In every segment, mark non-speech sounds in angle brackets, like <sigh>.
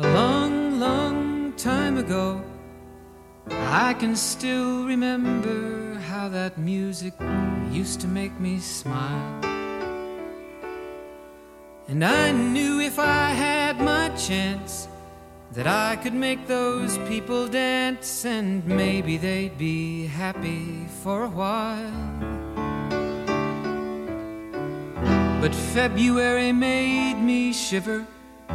a long, long time ago. I can still remember how that music used to make me smile. And I knew if I had my chance that I could make those people dance and maybe they'd be happy for a while. But February made me shiver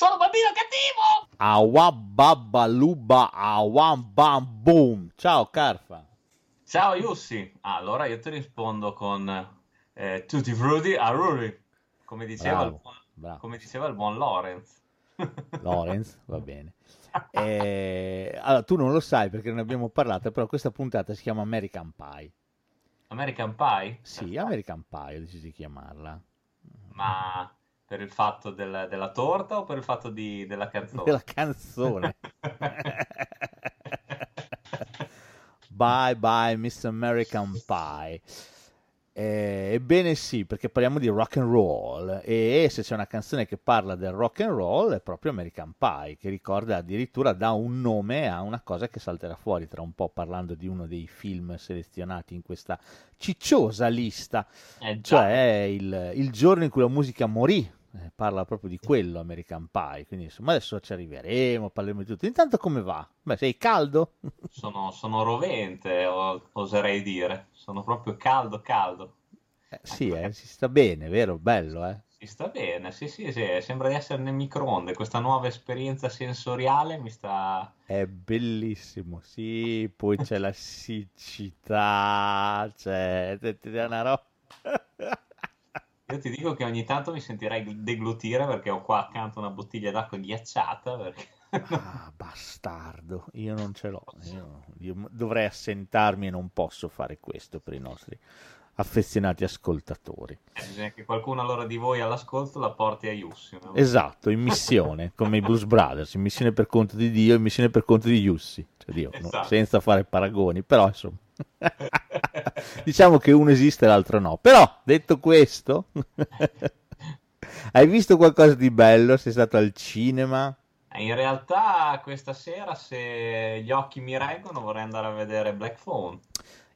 Sono bambino cattivo! Awababbaluba awam bam boom. Ciao Carfa. Ciao Yussi, allora io ti rispondo con eh, Tutti Frutti a Ruri, come diceva, il Bravo, buon, bravo. come diceva il buon Lorenz. <laughs> Lorenz, va bene. Eh, allora, tu non lo sai perché non ne abbiamo parlato, però questa puntata si chiama American Pie. American Pie? Sì, American Pie, ho deciso di chiamarla. Ma per il fatto del- della torta o per il fatto di- della canzone? Della canzone. <laughs> Bye bye Miss American Pie. Eh, ebbene sì, perché parliamo di rock and roll e se c'è una canzone che parla del rock and roll è proprio American Pie, che ricorda addirittura dà un nome a una cosa che salterà fuori tra un po' parlando di uno dei film selezionati in questa cicciosa lista, Eh, cioè il, il giorno in cui la musica morì. Eh, parla proprio di quello American Pie, quindi insomma adesso ci arriveremo, parleremo di tutto. Intanto come va? Beh, sei caldo? <laughs> Sono, sono rovente, oserei dire. Sono proprio caldo, caldo. Eh, sì, eh, si sta bene, vero? Bello, eh? Si sta bene, sì, sì, sì, sembra di essere nel microonde. Questa nuova esperienza sensoriale mi sta... È bellissimo, sì, poi c'è la siccità, c'è c'è una roba. <laughs> Io ti dico che ogni tanto mi sentirei deglutire perché ho qua accanto una bottiglia d'acqua ghiacciata. Perché... <laughs> Ah, bastardo, io non ce l'ho, io, io dovrei assentarmi e non posso fare questo per i nostri affezionati ascoltatori. Eh, Bisogna che qualcuno allora di voi all'ascolto la porti a Yussi. no? Esatto, in missione, come i Blues Brothers, in missione per conto di Dio, in missione per conto di Yussi, cioè Dio, no, Esatto. senza fare paragoni, però insomma, <laughs> diciamo che uno esiste e l'altro no. Però, detto questo, <laughs> hai visto qualcosa di bello? Sei stato al cinema? Eh, In realtà questa sera, se gli occhi mi reggono, vorrei andare a vedere Black Phone.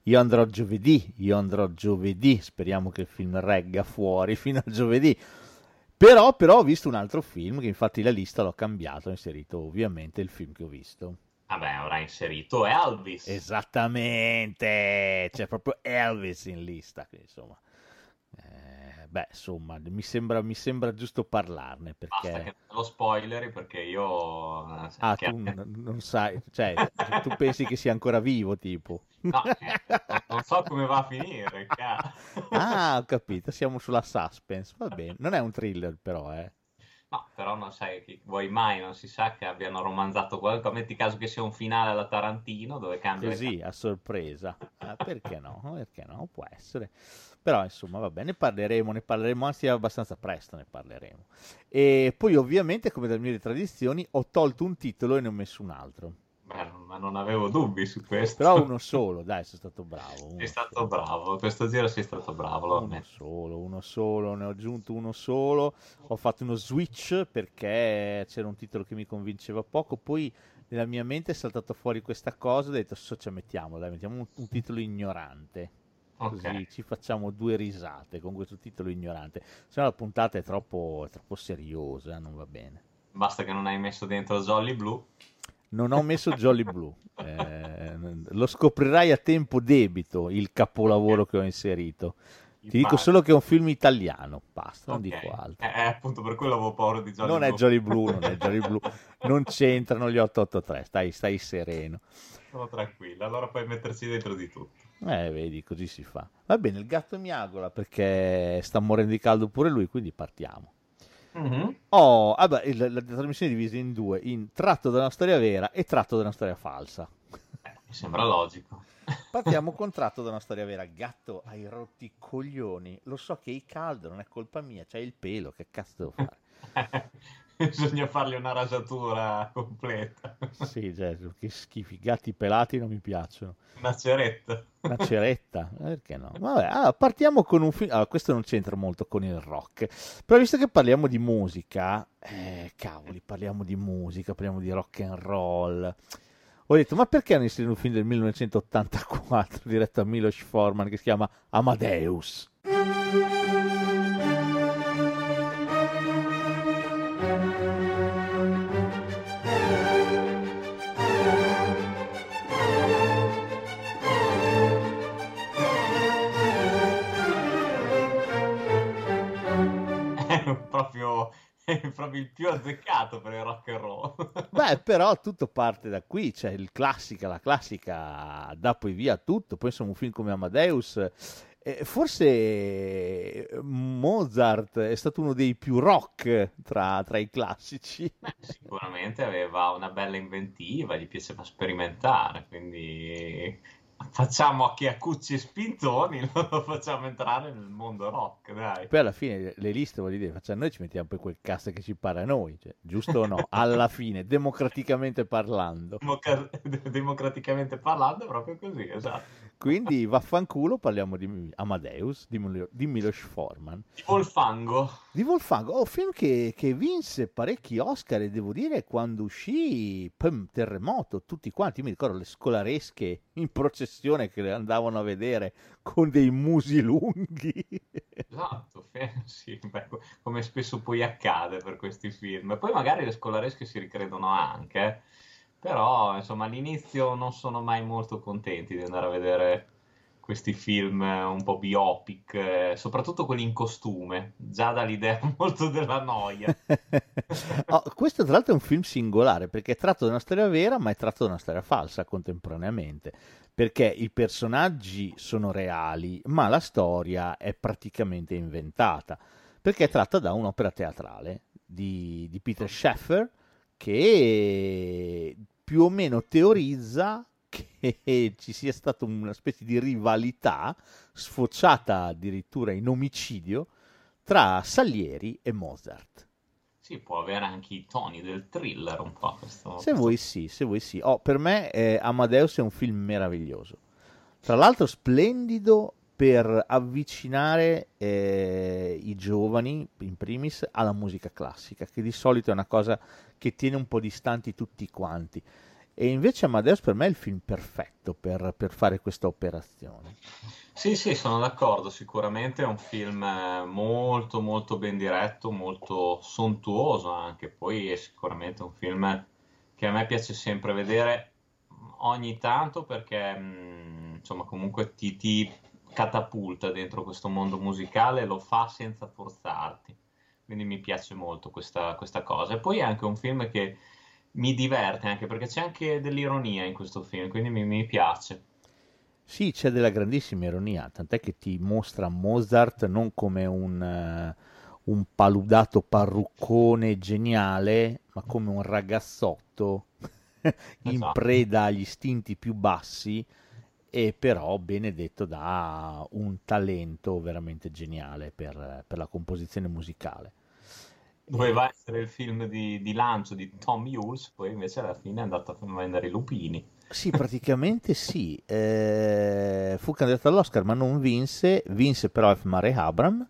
Io andrò giovedì, io andrò giovedì, speriamo che il film regga fuori <laughs> fino a giovedì. Però, però ho visto un altro film, che infatti la lista l'ho cambiato, ho inserito ovviamente il film che ho visto. Vabbè, avrà inserito Elvis. Esattamente, c'è proprio Elvis in lista, quindi, insomma. Eh, beh, insomma, mi sembra, mi sembra giusto parlarne Basta che perché... lo spoileri perché io... eh, Ah, che- tu n- non sai, cioè, tu pensi che sia ancora vivo, tipo. No, eh, non- so come va a finire. cazzo. Ah, ho capito, siamo sulla suspense, va bene. Non è un thriller però, eh. No, però non sai chi vuoi mai, non si sa che abbiano romanzato qualcosa. Metti caso che sia un finale alla Tarantino dove cambia Così, a sorpresa. Ah, perché no? Perché no? Può essere. Però, insomma, va bene, ne parleremo, ne parleremo, anzi abbastanza presto ne parleremo. E poi, ovviamente, come da mie tradizioni, ho tolto un titolo e ne ho messo un altro. Ma non avevo dubbi su questo. Però uno <laughs> solo, dai, sono stato bravo. uno Sei stato bravo, questo giro sei stato bravo, Uno solo, uno solo, ne ho aggiunto uno solo. Ho fatto uno switch perché c'era un titolo che mi convinceva poco. Poi nella mia mente è saltato fuori questa cosa. Ho detto, so, ce mettiamo, dai, mettiamo un, un titolo ignorante. Così Ok. ci facciamo due risate con questo titolo ignorante. Se no la puntata è troppo, è troppo seriosa, non va bene. Basta che non hai messo dentro Jolly Blue. Non ho messo Jolly Blue. Eh, lo scoprirai a tempo debito il capolavoro che ho inserito. Ti dico solo che è un film italiano, basta, non okay. dico altro. Eh, appunto per quello avevo paura di Jolly non Blue. È Jolly Blue. Non è Jolly Blue, <laughs> non c'entrano gli 883, stai, stai sereno. Sono tranquillo, allora puoi metterci dentro di tutto. Eh, vedi, così si fa. Va bene, il gatto miagola perché sta morendo di caldo pure lui, quindi partiamo. Mm-hmm. Oh, vabbè, il, la, la, trasmissione è divisa in due, in tratto da una storia vera e tratto da una storia falsa. Eh, mi sembra logico. <laughs> Partiamo con tratto da una storia vera. Gatto, hai rotti i coglioni. Lo so che hai caldo, non è colpa mia, c'hai il pelo, che cazzo devo fare? <laughs> <laughs> Bisogna fargli una rasatura completa. sì, cioè, che schifi. Gatti pelati non mi piacciono. Una ceretta. Una ceretta, perché no? Vabbè, allora, partiamo con un film. Allora, questo non c'entra molto con il rock, però visto che parliamo di musica, eh, cavoli, parliamo di musica, parliamo di rock and roll. Ho detto, ma perché hanno inserito un film del 1984 diretto a Milos Forman che si chiama Amadeus? Proprio, <laughs> proprio il più azzeccato per il rock and roll. <laughs> Beh, però tutto parte da qui, c'è cioè il classica, la classica dà poi via tutto, poi insomma un film come Amadeus eh, forse Mozart è stato uno dei più rock tra, tra i classici. Beh, sicuramente aveva una bella inventiva, gli piaceva sperimentare, quindi facciamo a chi ha cucci e spintoni, <laughs> lo facciamo entrare nel mondo rock, dai. Poi alla fine le liste, voglio dire, facciamo, noi ci mettiamo poi quel cast che ci pare a noi, cioè, giusto o no? <laughs> alla fine, democraticamente parlando. Democa- <laughs> democraticamente parlando, proprio così, esatto. Quindi vaffanculo parliamo di Amadeus, di, Milo- di Milos Forman. Di Wolfango. Di Wolfango, oh, film che, che, vinse parecchi Oscar e devo dire quando uscì, pum, terremoto, tutti quanti, io mi ricordo le scolaresche in processione che le andavano a vedere con dei musi lunghi. Esatto, <laughs> sì, beh, come spesso poi accade per questi film. E poi magari le scolaresche si ricredono anche, eh però, insomma, all'inizio non sono mai molto contenti di andare a vedere questi film un po' biopic, eh, soprattutto quelli in costume, già dall'idea <laughs> molto della noia. <laughs> oh, questo tra l'altro è un film singolare perché è tratto da una storia vera ma è tratto da una storia falsa contemporaneamente, perché i personaggi sono reali ma la storia è praticamente inventata, perché è tratta da un'opera teatrale di, di Peter Sheffer che più o meno teorizza che <laughs> ci sia stata una specie di rivalità sfociata addirittura in omicidio tra Salieri e Mozart. Sì, può avere anche i toni del thriller un po'. Questo, se vuoi sì, se vuoi sì. Oh, per me eh, Amadeus è un film meraviglioso. Tra l'altro splendido per avvicinare eh, i giovani, in primis, alla musica classica, che di solito è una cosa che tiene un po' distanti tutti quanti. E invece Amadeus per me è il film perfetto per, per fare questa operazione. Sì, sì, sono d'accordo, sicuramente è un film eh, molto molto ben diretto, molto sontuoso anche, poi è sicuramente un film che a me piace sempre vedere ogni tanto perché mm, insomma comunque ti, ti catapulta dentro questo mondo musicale e lo fa senza forzarti. Quindi mi piace molto questa, questa cosa. E poi è anche un film che mi diverte, anche perché c'è anche dell'ironia in questo film, quindi mi, mi piace. Sì, c'è della grandissima ironia, tant'è che ti mostra Mozart non come un, uh, un paludato parruccone geniale, ma come un ragazzotto <laughs> in esatto. preda agli istinti più bassi e però benedetto da un talento veramente geniale per, per la composizione musicale. Doveva essere il film di, di, lancio di Tom Hughes, poi invece alla fine è andato a vendere i lupini. Sì, praticamente sì. Eh, fu candidato all'Oscar, ma non vinse. Vinse però F. Murray Abram.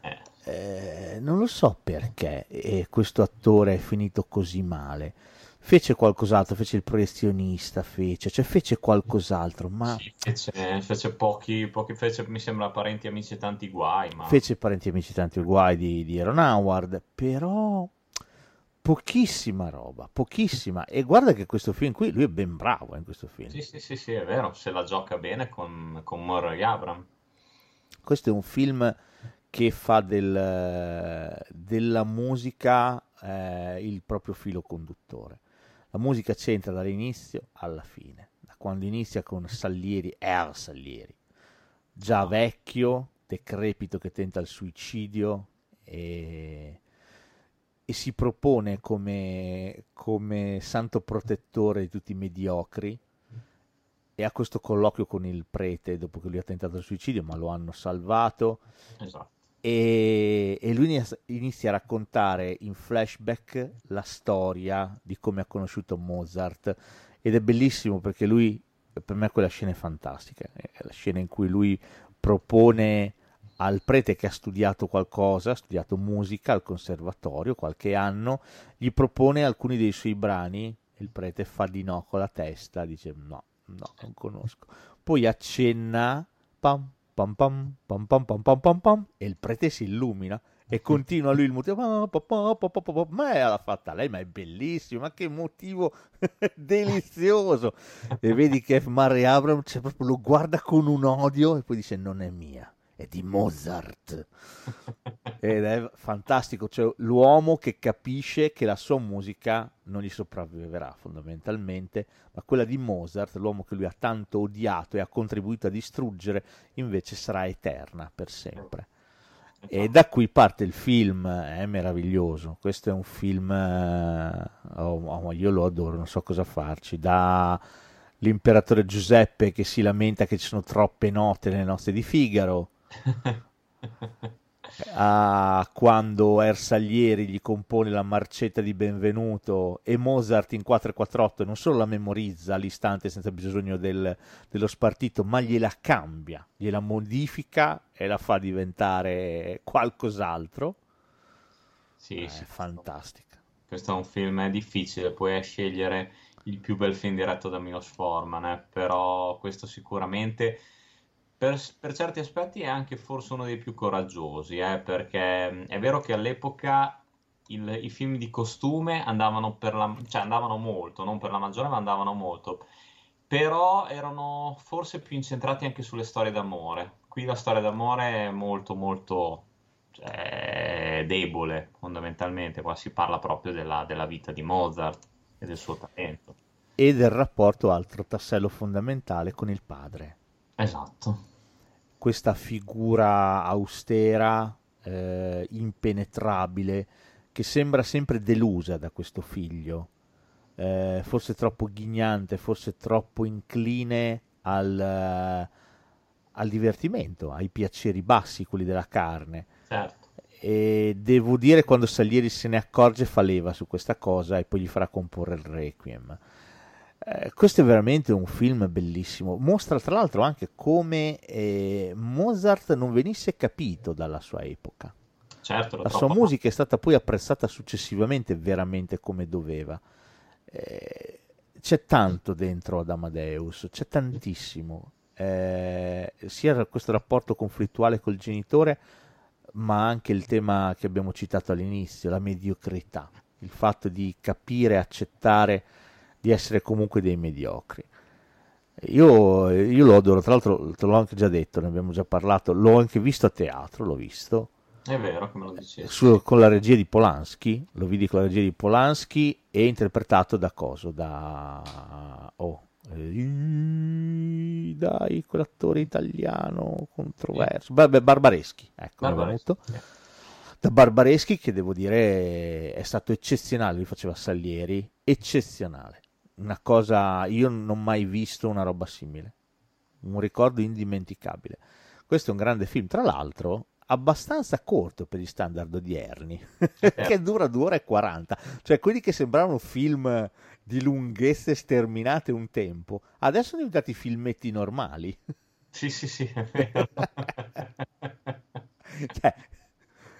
Eh. Eh, non lo so perché questo attore è finito così male fece qualcos'altro, fece il proiezionista, fece, cioè fece qualcos'altro, ma... Sì, fece, fece pochi, pochi, fece mi sembra Parenti, Amici Tanti Guai, ma... Fece Parenti, Amici Tanti Guai di, di Aaron Howard, però pochissima roba, pochissima. E guarda che questo film qui, lui è ben bravo in questo film. Sì, sì, sì, sì, è vero, se la gioca bene con, con Murray Abram. Questo è un film che fa del, della musica eh, il proprio filo conduttore. La musica c'entra dall'inizio alla fine, da quando inizia con Salieri, R. Salieri, già vecchio, decrepito che tenta il suicidio e, e si propone come, come santo protettore di tutti i mediocri e ha questo colloquio con il prete dopo che lui ha tentato il suicidio, ma lo hanno salvato. Esatto. E, e lui inizia a raccontare in flashback la storia di come ha conosciuto Mozart. Ed è bellissimo perché lui, per me quella scena è fantastica, è la scena in cui lui propone al prete che ha studiato qualcosa, ha studiato musica al conservatorio qualche anno, gli propone alcuni dei suoi brani, il prete fa di no con la testa, dice no, no, non conosco. Poi accenna, pam, Pam pam, pam pam pam pam pam pam e il prete si illumina e continua lui il motivo. Ma l'ha fatta lei ma è bellissimo ma che motivo <laughs> delizioso. E vedi che Mare Abram cioè, proprio lo guarda con un odio e poi dice non è mia è di Mozart ed è fantastico cioè l'uomo che capisce che la sua musica non gli sopravviverà fondamentalmente ma quella di Mozart l'uomo che lui ha tanto odiato e ha contribuito a distruggere invece sarà eterna per sempre e da qui parte il film, è meraviglioso. Questo è un film, oh, oh, io lo adoro, non so cosa farci. Da l'imperatore Giuseppe che si lamenta che ci sono troppe note nelle note di Figaro, <laughs> a quando Ersaglieri gli compone la marcetta di benvenuto e Mozart in 448 non solo la memorizza all'istante senza bisogno del, dello spartito, ma gliela cambia, gliela modifica e la fa diventare qualcos'altro. Sì, è sì, fantastica. Questo è un film difficile, puoi scegliere il più bel film diretto da Milos Forman, eh? però questo sicuramente per, per, certi aspetti è anche forse uno dei più coraggiosi, eh, perché mm, è vero che all'epoca il, i film di costume andavano, per la, cioè andavano molto, non per la maggiore, ma andavano molto, però erano forse più incentrati anche sulle storie d'amore. Qui la storia d'amore è molto, molto cioè, debole, fondamentalmente. Qua si parla proprio della, della vita di Mozart e del suo talento. E del rapporto, altro tassello fondamentale, con il padre. Esatto questa figura austera, eh, impenetrabile, che sembra sempre delusa da questo figlio, eh, forse troppo ghignante, forse troppo incline al, uh, al, divertimento, ai piaceri bassi, quelli della carne. Certo. E devo dire, quando Salieri se ne accorge, fa leva su questa cosa e poi gli farà comporre il Requiem. Eh, questo è veramente un film bellissimo. Mostra tra l'altro anche come eh, Mozart non venisse capito dalla sua epoca. Certo, la sua musica è stata poi apprezzata successivamente veramente come doveva. Eh, c'è tanto dentro ad Amadeus, c'è tantissimo. Eh, sia questo rapporto conflittuale col genitore, ma anche il tema che abbiamo citato all'inizio, la mediocrità, il fatto di capire accettare di essere comunque dei mediocri. Io, io lo adoro, tra l'altro te l'ho anche già detto, ne abbiamo già parlato, l'ho anche visto a teatro, l'ho visto. È vero, come lo dicevi. Su, con la regia di Polanski, lo vidi con la regia di Polanski e interpretato da coso, da... Oh, eh, dai, quell'attore italiano controverso. Bar- Barbareschi, ecco, Barbareschi. Da Barbareschi che devo dire è stato eccezionale, lui faceva Salieri, eccezionale una cosa, io non ho mai visto una roba simile, un ricordo indimenticabile. Questo è un grande film, tra l'altro abbastanza corto per gli standard odierni, <laughs> che dura 2 ore e 40, cioè quelli che sembravano film di lunghezze sterminate un tempo, adesso sono diventati filmetti normali. Sì, sì, sì, è <laughs> vero. cioè,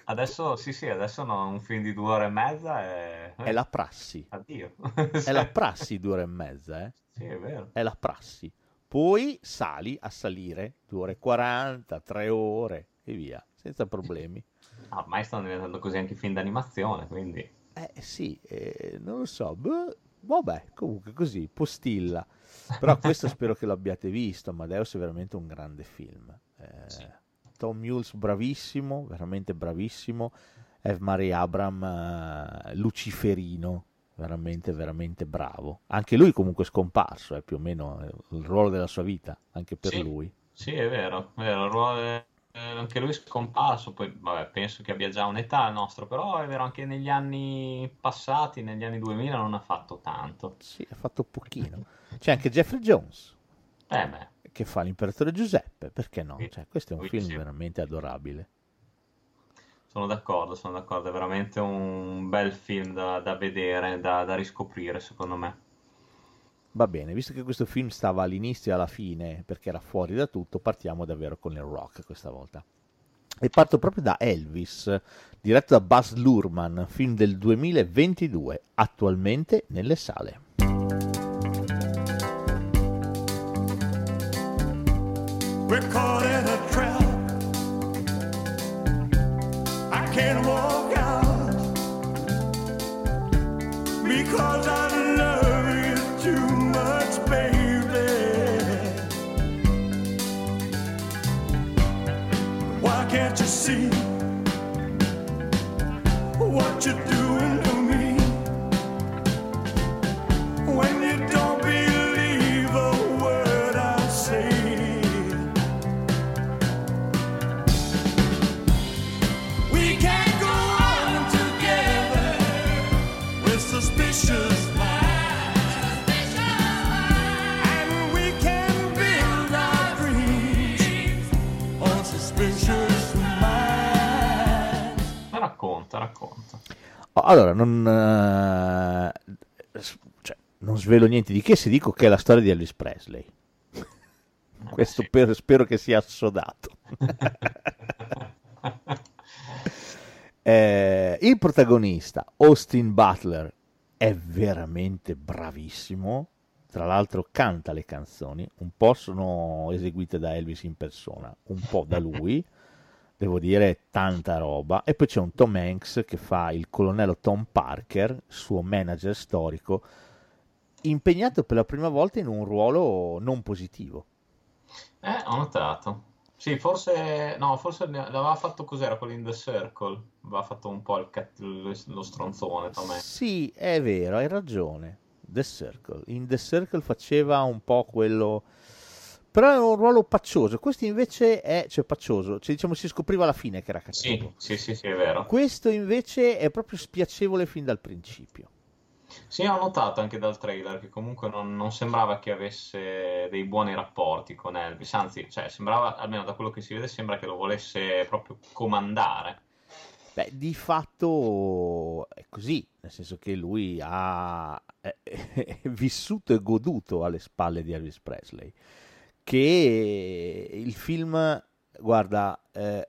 Adesso sì, sì, adesso no, un film di due ore e mezza è... È la prassi. Addio. È la prassi due ore e mezza, eh? Sì, è vero. È la prassi. Poi sali a salire due ore e 40, tre ore e via, senza problemi. <laughs> Ah, ormai stanno diventando così anche i film d'animazione, quindi... Eh sì, eh, non lo so, boh, vabbè, comunque così, postilla. Però questo <laughs> spero che l'abbiate visto, Amadeus è veramente un grande film. Eh, Sì. Tom Mules bravissimo, veramente bravissimo. Eve Marie Abram eh, luciferino, veramente veramente bravo. Anche lui comunque scomparso, è più o meno eh, il ruolo della sua vita, anche per Sì. lui. Sì, è vero, è vero, è- eh, anche lui è scomparso, poi vabbè, penso che abbia già un'età il nostro, però è vero, anche negli anni passati, negli anni 2000 non ha fatto tanto. Sì, ha fatto pochino. C'è anche Jeffrey Jones Eh beh, che fa l'imperatore Giuseppe, perché no? Cioè, questo è un film veramente adorabile. sono d'accordo, sono d'accordo, è veramente un bel film da, da vedere, da, da riscoprire, secondo me. Va bene, visto che questo film stava all'inizio e alla fine perché era fuori da tutto, partiamo davvero con il rock questa volta. E parto proprio da Elvis, diretto da Buzz Lurman, film del 2022, attualmente nelle sale. We're caught racconta, racconta. Oh, Allora, non, eh, cioè, non svelo niente di che se dico che è la storia di Elvis Presley. <laughs> Questo sì. per- spero che sia assodato. <laughs> Eh, il protagonista, Austin Butler, è veramente bravissimo. Tra l'altro canta le canzoni, un po' sono eseguite da Elvis in persona, un po' da lui. <laughs> Devo dire, tanta roba. E poi c'è un Tom Hanks che fa il colonnello Tom Parker, suo manager storico, impegnato per la prima volta in un ruolo non positivo. Eh, ho notato. Sì, forse, no, forse l'aveva fatto cos'era quello in The Circle. Aveva fatto un po' il lo stronzone, Tom Hanks. Sì, è vero, hai ragione. The Circle. In The Circle faceva un po' quello. Però è un ruolo paccioso. Questo invece è. cioè, paccioso. Cioè, diciamo, si scopriva alla fine che era Sì, cattivo. sì, sì, sì, è vero. Questo invece è proprio spiacevole fin dal principio. Sì, ho notato anche dal trailer che comunque non, non sembrava che avesse dei buoni rapporti con Elvis, anzi, cioè, sembrava, almeno da quello che si vede, sembra che lo volesse proprio comandare. Beh, di fatto è così, nel senso che lui ha <laughs> vissuto e goduto alle spalle di Elvis Presley, che il film, guarda, eh,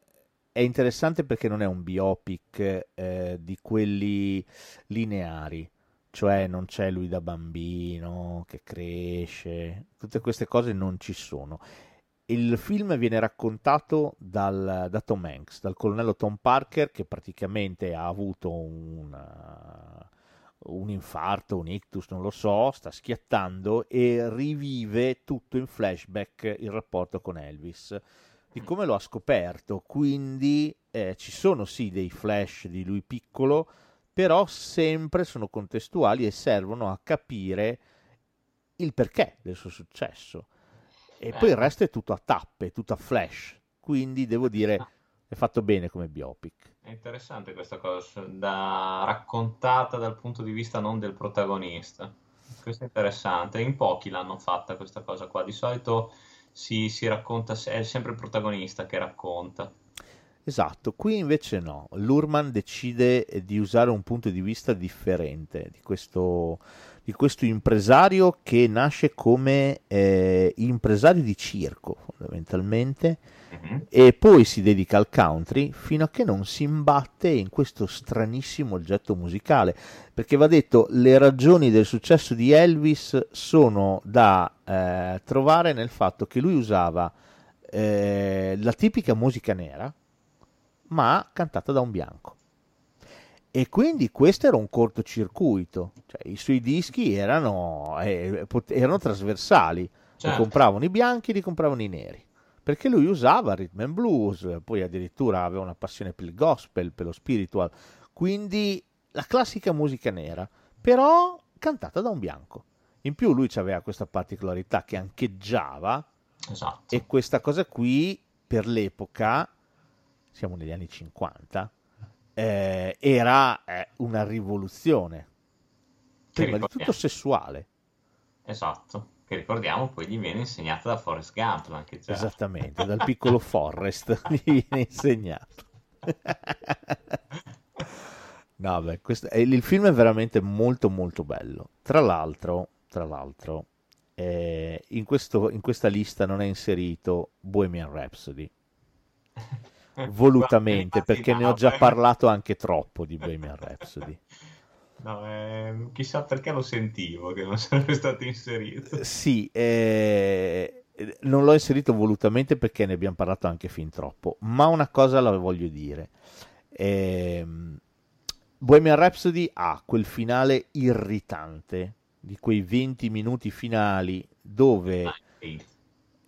è interessante perché non è un biopic eh, di quelli lineari, cioè non c'è lui da bambino che cresce, tutte queste cose non ci sono. Il film viene raccontato dal, da Tom Hanks, dal colonnello Tom Parker, che praticamente ha avuto un, un infarto, un ictus, non lo so, sta schiattando e rivive tutto in flashback il rapporto con Elvis, di come lo ha scoperto. Quindi eh, ci sono sì dei flash di lui piccolo, però sempre sono contestuali e servono a capire il perché del suo successo. E poi il resto è tutto a tappe, tutto a flash. Quindi devo dire, è fatto bene come biopic. È interessante questa cosa, da, raccontata dal punto di vista non del protagonista. Questo è interessante. In pochi l'hanno fatta questa cosa qua. Di solito si, si racconta, è sempre il protagonista che racconta. Esatto, qui invece no. Lurman decide di usare un punto di vista differente di questo, di questo impresario che nasce come eh, impresario di circo, fondamentalmente, Mhm. e poi si dedica al country fino a che non si imbatte in questo stranissimo oggetto musicale. Perché va detto, le ragioni del successo di Elvis sono da eh, trovare nel fatto che lui usava eh, la tipica musica nera, ma cantata da un bianco. E quindi questo era un cortocircuito, cioè i suoi dischi erano, eh, pot- erano trasversali, li Certo. compravano i bianchi, li compravano i neri, perché lui usava rhythm and blues, poi addirittura aveva una passione per il gospel, per lo spiritual, quindi la classica musica nera, però cantata da un bianco. In più lui aveva questa particolarità che ancheggiava Esatto. e questa cosa qui per l'epoca, siamo negli anni 50, eh, era eh, una rivoluzione. Prima di tutto sessuale, Esatto. Che ricordiamo poi gli viene insegnata da Forrest Gump anche già. esattamente, dal <laughs> piccolo Forrest <laughs> gli viene insegnato. No, beh, questo- il film è veramente molto molto bello. Tra l'altro, tra l'altro eh, in, questo- in questa lista non è inserito Bohemian Rhapsody. <laughs> <laughs> volutamente perché ne ho già eh. parlato anche troppo di Bohemian Rhapsody. <laughs> No, ehm, chissà perché lo sentivo che non <laughs> sarebbe stato inserito. Sì, eh, non l'ho inserito volutamente perché ne abbiamo parlato anche fin troppo, ma una cosa la voglio dire. Ehm, Bohemian Rhapsody ha quel finale irritante di quei 20 minuti finali dove Sì.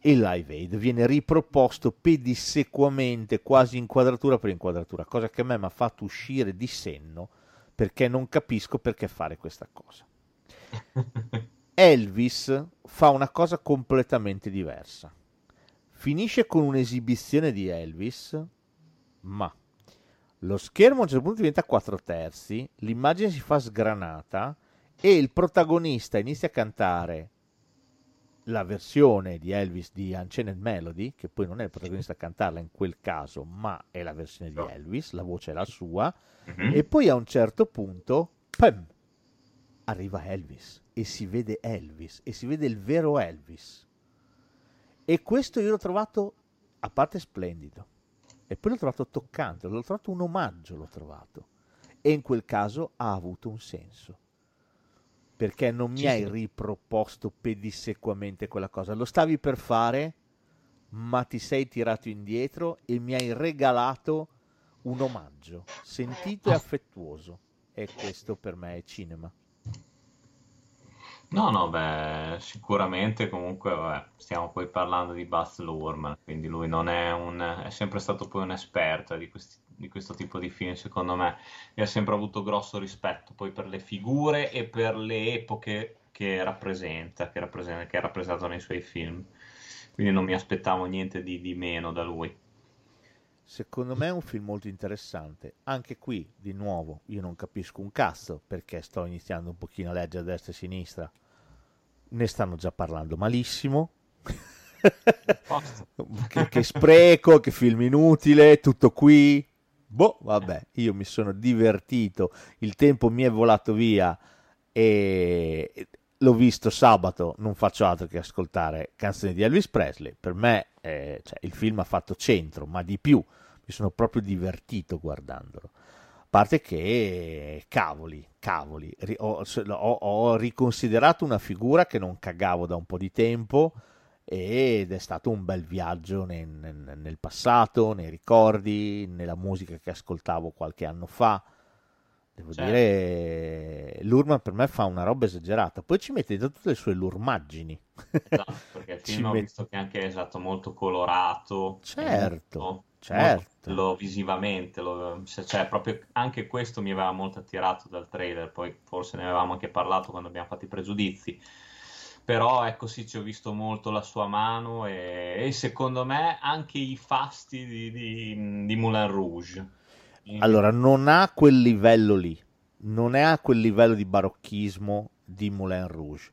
Il Live Aid viene riproposto pedissequamente, quasi inquadratura per inquadratura, cosa che a me mi ha fatto uscire di senno perché non capisco perché fare questa cosa. <laughs> Elvis fa una cosa completamente diversa. Finisce con un'esibizione di Elvis, ma lo schermo a un certo punto diventa 4 terzi, l'immagine si fa sgranata e il protagonista inizia a cantare la versione di Elvis di Unchained Melody, che poi non è il protagonista a cantarla in quel caso, ma è la versione di. Elvis, la voce è la sua, Mhm. e poi a un certo punto, pam, arriva Elvis e si vede Elvis e si vede il vero Elvis. E questo io l'ho trovato, a parte splendido, e poi l'ho trovato toccante, l'ho trovato un omaggio, l'ho trovato. E in quel caso ha avuto un senso. Perché non mi Sì, hai riproposto pedissequamente quella cosa. Lo stavi per fare, ma ti sei tirato indietro e mi hai regalato un omaggio sentito e affettuoso. E questo per me è cinema. No, no, beh, sicuramente comunque, vabbè, stiamo poi parlando di Baz Luhrmann, quindi lui non è un, è sempre stato poi un esperto di questi- di questo tipo di film, secondo me, e ha sempre avuto grosso rispetto poi per le figure e per le epoche che rappresenta, che rappresenta, che ha rappresentato nei suoi film. Quindi non mi aspettavo niente di, di meno da lui. Secondo me è un film molto interessante. Anche qui, di nuovo, io non capisco un cazzo perché sto iniziando un pochino a leggere a destra e a sinistra. Ne stanno già parlando malissimo. <laughs> Che, che spreco, che film inutile, tutto qui. Boh, vabbè, io mi sono divertito, il tempo mi è volato via e l'ho visto sabato, non faccio altro che ascoltare canzoni di Elvis Presley. Per me eh, cioè, il film ha fatto centro, ma di più, mi sono proprio divertito guardandolo. A parte che, cavoli, cavoli, ho, ho- ho riconsiderato una figura che non cagavo da un po' di tempo ed è stato un bel viaggio nel, nel- passato, nei ricordi, nella musica che ascoltavo qualche anno fa. Devo Certo. dire, Lurman per me fa una roba esagerata. Poi ci mette dentro tutte le sue lurmaggini. Esatto, perché il <laughs> film ho met- visto che è anche esatto, molto colorato, Certo, molto- certo. molto bello visivamente, lo- cioè proprio anche questo mi aveva molto attirato dal trailer, poi forse ne avevamo anche parlato quando abbiamo fatto i pregiudizi, però ecco sì, ci ho visto molto la sua mano e, e secondo me anche i fasti di, di, di Moulin Rouge. Allora, non ha quel livello lì, non è a quel livello di barocchismo di Moulin Rouge,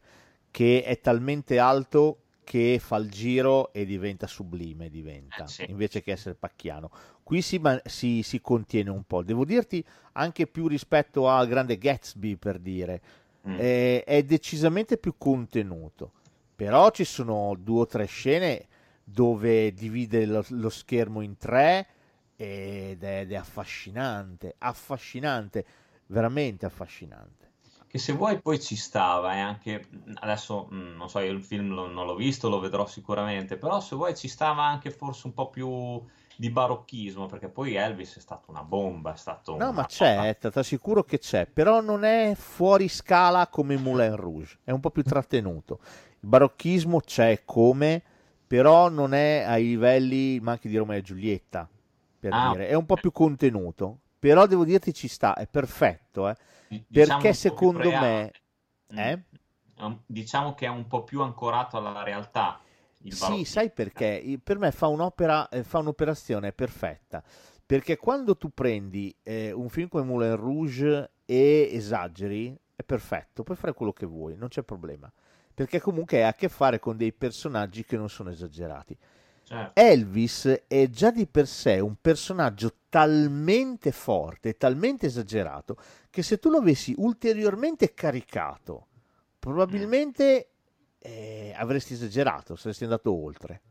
che è talmente alto che fa il giro e diventa sublime, diventa, Eh, sì. invece che essere pacchiano. Qui si, si- si contiene un po', devo dirti anche più rispetto al grande Gatsby, per dire, Mm. è, è decisamente più contenuto, però ci sono due o tre scene dove divide lo, lo schermo in tre ed è, ed è affascinante, affascinante, veramente affascinante. che se vuoi poi ci stava e anche adesso mh, non so io il film lo- non l'ho visto lo vedrò sicuramente però se vuoi ci stava anche forse un po' più di barocchismo perché poi Elvis è stato una bomba è stato No, ma c'è, ti assicuro che c'è, però non è fuori scala come Moulin Rouge, è un po' più trattenuto. Il barocchismo c'è come, però non è ai livelli manchi di Romeo e Giulietta, per Ah, dire, è un po' più contenuto, però devo dirti ci sta, è perfetto, eh, diciamo perché secondo me... Eh? Un- diciamo che è un po' più ancorato alla realtà il Sì, sai perché? I- Per me fa un'opera, eh, fa un'operazione perfetta. Perché quando tu prendi eh, un film come Moulin Rouge e esageri, è perfetto, puoi fare quello che vuoi, non c'è problema. Perché comunque hai a che fare con dei personaggi che non sono esagerati. Certo. Elvis è già di per sé un personaggio talmente forte, talmente esagerato, che se tu lo avessi ulteriormente caricato, probabilmente eh, avresti esagerato, saresti andato oltre.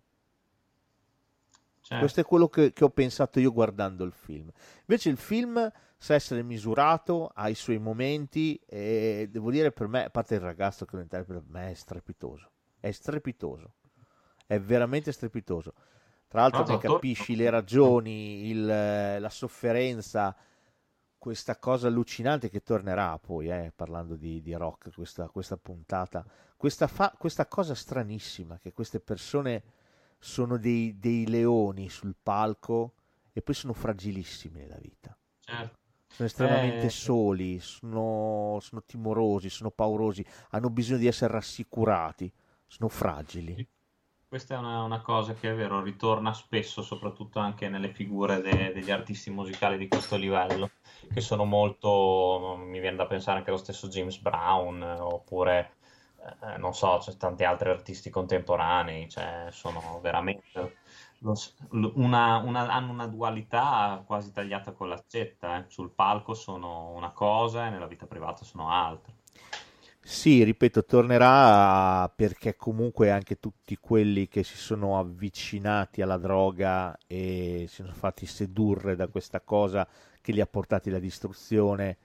certo. Questo è quello che, che ho pensato io guardando il film. Invece il film sa essere misurato, ha i suoi momenti e devo dire per me, a parte il ragazzo che lo interpreta, per me è strepitoso. È strepitoso. È veramente strepitoso. Tra l'altro ne capisci le ragioni, il, la sofferenza, questa cosa allucinante che tornerà poi, eh, parlando di, di rock, questa, questa puntata, questa, fa- questa cosa stranissima che queste persone sono dei, dei leoni sul palco e poi sono fragilissimi nella vita. certo. Sono estremamente Eh, soli, sono, sono timorosi, sono paurosi, hanno bisogno di essere rassicurati, sono fragili. Questa è una, una cosa che è vero, ritorna spesso, soprattutto anche nelle figure de- degli artisti musicali di questo livello, che sono molto, mi viene da pensare anche allo stesso James Brown, oppure, eh, non so, c'è tanti altri artisti contemporanei, cioè sono veramente, una- una- hanno una dualità quasi tagliata con l'accetta, eh. Sul palco sono una cosa e nella vita privata sono altre. Sì, ripeto, tornerà perché comunque anche tutti quelli che si sono avvicinati alla droga e si sono fatti sedurre da questa cosa che li ha portati alla distruzione,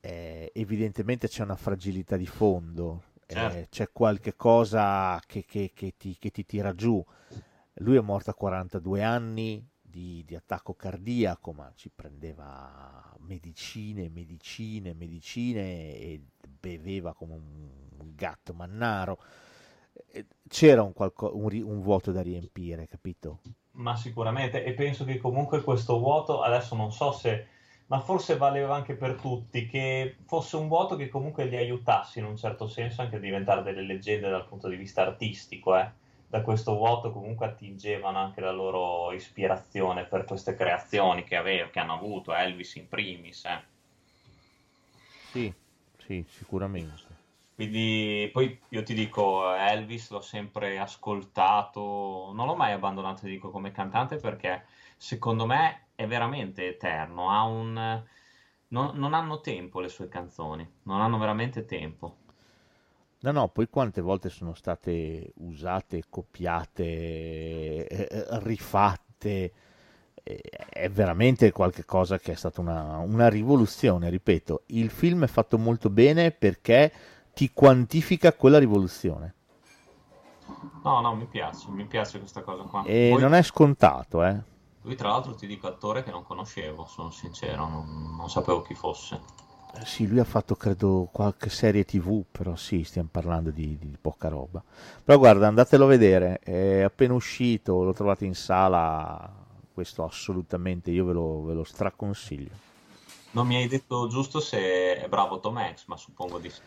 eh, evidentemente c'è una fragilità di fondo, eh, Certo. c'è qualche cosa che, che- che ti, che ti tira giù. Lui è morto a 42 anni di, di attacco cardiaco, ma ci prendeva medicine, medicine, medicine e beveva come un, gatto mannaro. Eh, C'era un, qualco- un un vuoto da riempire, capito? Ma sicuramente, e penso che comunque questo vuoto, adesso non so se, ma forse valeva anche per tutti, che fosse un vuoto che comunque li aiutasse in un certo senso anche a diventare delle leggende dal punto di vista artistico, eh. Da questo vuoto comunque attingevano anche la loro ispirazione per queste creazioni che, ave- che hanno avuto, Elvis in primis, eh. Sì, sì, sicuramente. Quindi poi io ti dico, Elvis l'ho sempre ascoltato, non l'ho mai abbandonato, ti dico, come cantante perché secondo me è veramente eterno, ha un... non, non hanno tempo le sue canzoni, non hanno veramente tempo. No, no, poi quante volte sono state usate, copiate, eh, rifatte. eh, È veramente qualcosa che è stata una, una rivoluzione, ripeto. Il film è fatto molto bene perché ti quantifica quella rivoluzione. No, no, mi piace, mi piace questa cosa qua. E Poi non è scontato, eh. Lui tra l'altro ti dico attore che non conoscevo, sono sincero, non, non sapevo chi fosse. Eh, Sì, lui ha fatto credo qualche serie TV, però sì, stiamo parlando di, di poca roba. Però guarda, andatelo a vedere, è appena uscito, lo trovate in sala, questo assolutamente io ve lo, ve lo straconsiglio. Non mi hai detto giusto se è bravo Tom Hanks, ma suppongo di sì.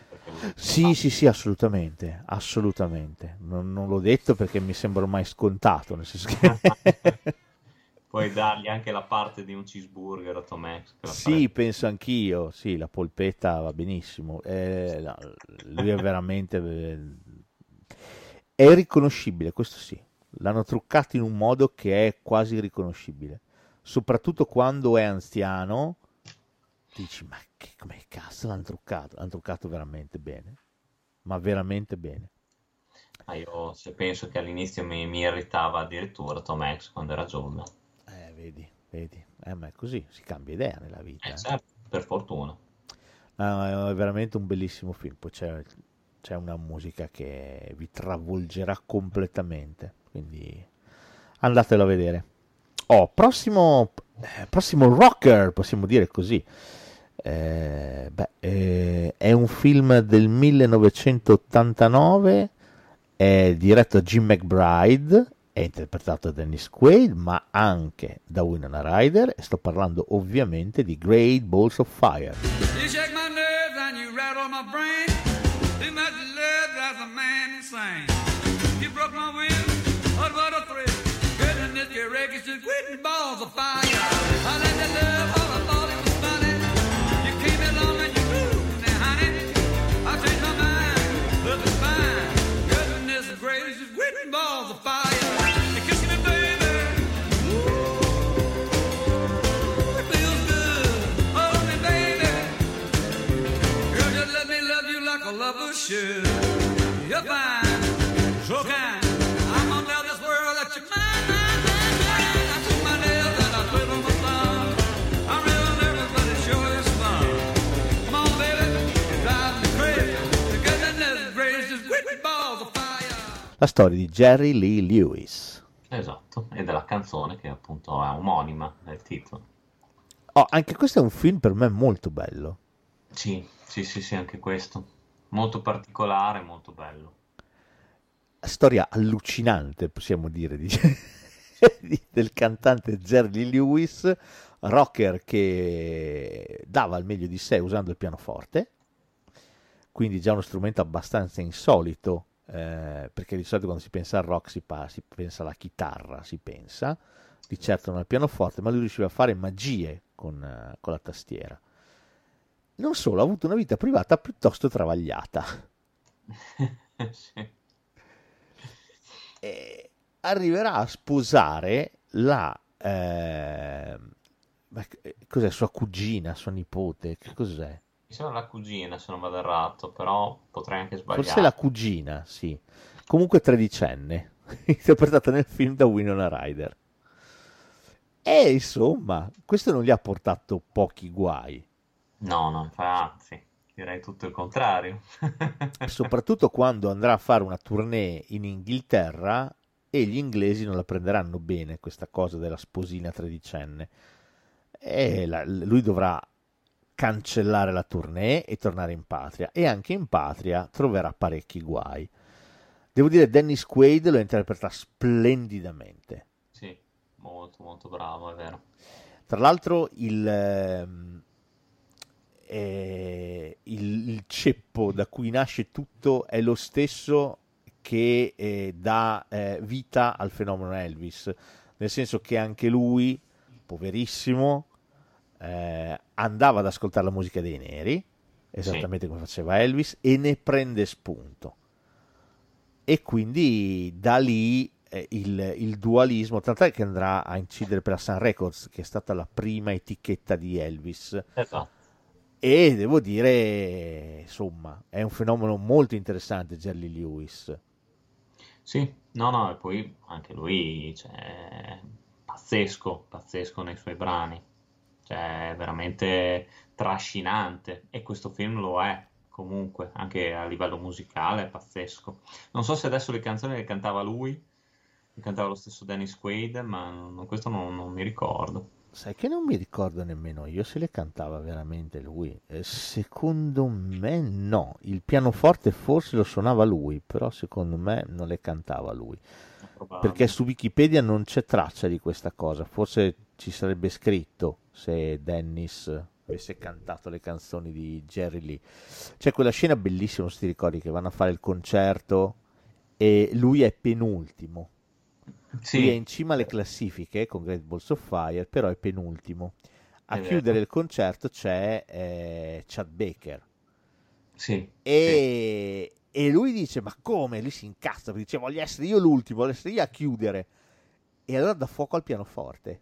Sì, sì, sì, assolutamente, assolutamente. Non, non l'ho detto perché mi sembra ormai scontato, nel senso che... <laughs> <laughs> Puoi dargli anche la parte di un cheeseburger a Tom Hanks. Sì, penso anch'io, sì, la polpetta va benissimo. Eh, no, lui è veramente... eh, È riconoscibile, questo sì. L'hanno truccato in un modo che è quasi riconoscibile. Soprattutto quando è anziano, dici, ma che, come cazzo l'hanno truccato? L'hanno truccato veramente bene. Ma veramente bene. Ah, io se penso che all'inizio mi, mi irritava addirittura Tom Hanks quando era giovane. Vedi, vedi. Eh, ma è così, si cambia idea nella vita. Eh, eh. certo, per fortuna. Ah, è veramente un bellissimo film. Poi c'è, c'è una musica che vi travolgerà completamente. Quindi andatelo a vedere. Oh, prossimo, eh, prossimo rocker, possiamo dire così. Eh, beh, eh, è un film del 1989, è diretto da Jim McBride, è interpretato da Dennis Quaid, ma anche da Winona Ryder, e sto parlando ovviamente di Great Balls of Fire. You shake my nerves and you rattle my brain. Too much love drives a man insane. You broke my will, but what a thrill. Goodness, your is just quitting balls of fire. I let the love, La storia di Jerry Lee Lewis. Esatto, e della canzone che appunto è omonima del titolo. Oh, anche questo è un film per me molto bello. Sì, sì, sì, sì, anche questo. Molto particolare, molto bello. storia allucinante, possiamo dire, di- <laughs> del cantante Jerry Lee Lewis, rocker che dava il meglio di sé usando il pianoforte, quindi già uno strumento abbastanza insolito, eh, perché di solito quando si pensa al rock si, pa- si pensa alla chitarra, si pensa, di certo non al pianoforte, ma lui riusciva a fare magie con, eh, con la tastiera. Non solo, ha avuto una vita privata piuttosto travagliata. Sì. <laughs> e arriverà a sposare la eh, che- cos'è sua cugina, sua nipote, che cos'è? Mi sembra la cugina, se non vado errato, però potrei anche sbagliare. Forse la cugina, sì. Comunque tredicenne, <laughs> interpretata nel film da Winona Ryder. E insomma, questo non gli ha portato pochi guai, No, no, fa- anzi, direi tutto il contrario. <laughs> soprattutto quando andrà a fare una tournée in Inghilterra e gli inglesi non la prenderanno bene questa cosa della sposina tredicenne. E la- lui dovrà cancellare la tournée e tornare in patria e anche in patria troverà parecchi guai. Devo dire Dennis Quaid lo interpreta splendidamente. Sì, molto, molto bravo, è vero. Tra l'altro il, eh, il, il ceppo da cui nasce tutto è lo stesso che eh, dà eh, vita al fenomeno Elvis, nel senso che anche lui, poverissimo, eh, andava ad ascoltare la musica dei neri, esattamente come faceva Elvis, e ne prende spunto. E quindi da lì eh, il, il dualismo, tant'è che andrà a incidere per la Sun Records, che è stata la prima etichetta di Elvis. Esatto. E devo dire, insomma, è un fenomeno molto interessante, Jerry Lewis. Sì, no, no, e poi anche lui, cioè, pazzesco, pazzesco nei suoi brani. Cioè, è veramente trascinante. E questo film lo è, comunque, anche a livello musicale, è pazzesco. Non so se adesso le canzoni le cantava lui, le cantava lo stesso Dennis Quaid, ma non- questo non, non mi ricordo. Sai che non mi ricordo nemmeno io se le cantava veramente lui. Eh, secondo me no. Il pianoforte forse lo suonava lui, però secondo me non le cantava lui. Probabile. Perché su Wikipedia non c'è traccia di questa cosa. Forse ci sarebbe scritto se Dennis avesse cantato le canzoni di Jerry Lee. C'è quella scena bellissima, se ti ricordi, che vanno a fare il concerto e lui è penultimo. Sì. Lui è in cima alle classifiche con Great Balls of Fire, però è penultimo. A È vero. chiudere il concerto c'è eh, Chad Baker. Sì, E, e lui dice: Ma come? Lui si incazza perché dice: Voglio essere io l'ultimo, voglio essere io a chiudere. E allora dà fuoco al pianoforte.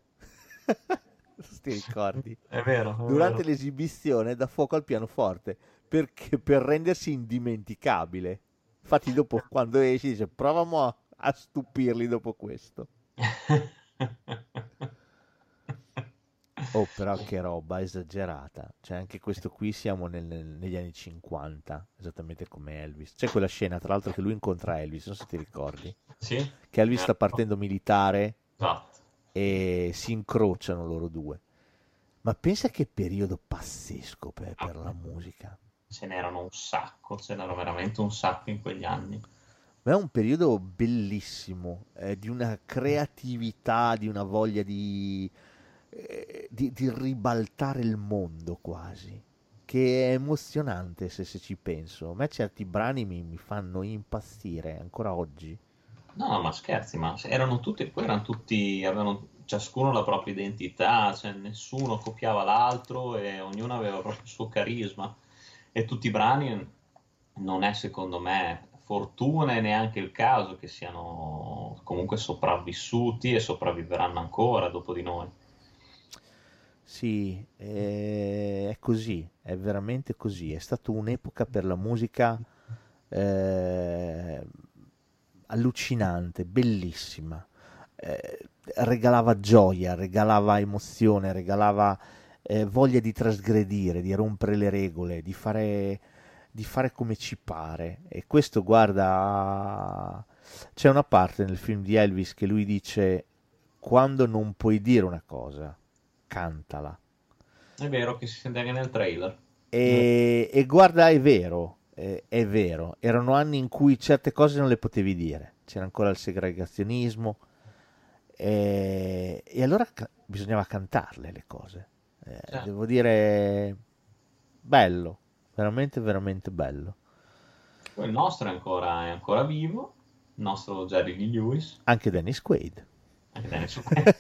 <laughs> Ti ricordi? è vero, è Durante vero. l'esibizione dà fuoco al pianoforte perché, per rendersi indimenticabile. Infatti, dopo <laughs> quando esce, dice: Proviamo a, a stupirli dopo questo. <laughs> Oh, però che roba esagerata. Cioè, anche questo qui siamo nel- negli anni 50, esattamente come Elvis. C'è quella scena, tra l'altro, che lui incontra Elvis, non so se ti ricordi. Sì? Che Elvis sta partendo militare Esatto. E si incrociano loro due. Ma pensa che periodo pazzesco per, per la musica. Ce n'erano un sacco, ce n'erano veramente un sacco in quegli anni. Ma è un periodo bellissimo, eh, di una creatività, di una voglia di, eh, di, di ribaltare il mondo quasi, che è emozionante se, se ci penso. A me certi brani mi, mi fanno impazzire ancora oggi. No, ma scherzi, ma erano tutti, poi erano tutti, avevano ciascuno la propria identità, cioè nessuno copiava l'altro e ognuno aveva proprio il suo carisma. E tutti i brani non è secondo me fortuna e neanche il caso che siano comunque sopravvissuti e sopravviveranno ancora dopo di noi. Sì, è così, è veramente così. È stata un'epoca per la musica eh, allucinante, bellissima. Eh, regalava gioia, regalava emozione, regalava eh, voglia di trasgredire, di rompere le regole, di fare, di fare come ci pare. E questo, guarda, c'è una parte nel film di Elvis che lui dice: Quando non puoi dire una cosa, cantala. È vero che si sente anche nel trailer. E, e guarda, è vero, è, è vero. Erano anni in cui certe cose non le potevi dire. C'era ancora il segregazionismo. E, e allora ca- bisognava cantarle le cose. Eh, Certo. Devo dire, bello, veramente, veramente bello. Il nostro è ancora, è ancora vivo, il nostro Jerry Lee Lewis. Anche Dennis Quaid. Anche Dennis Quaid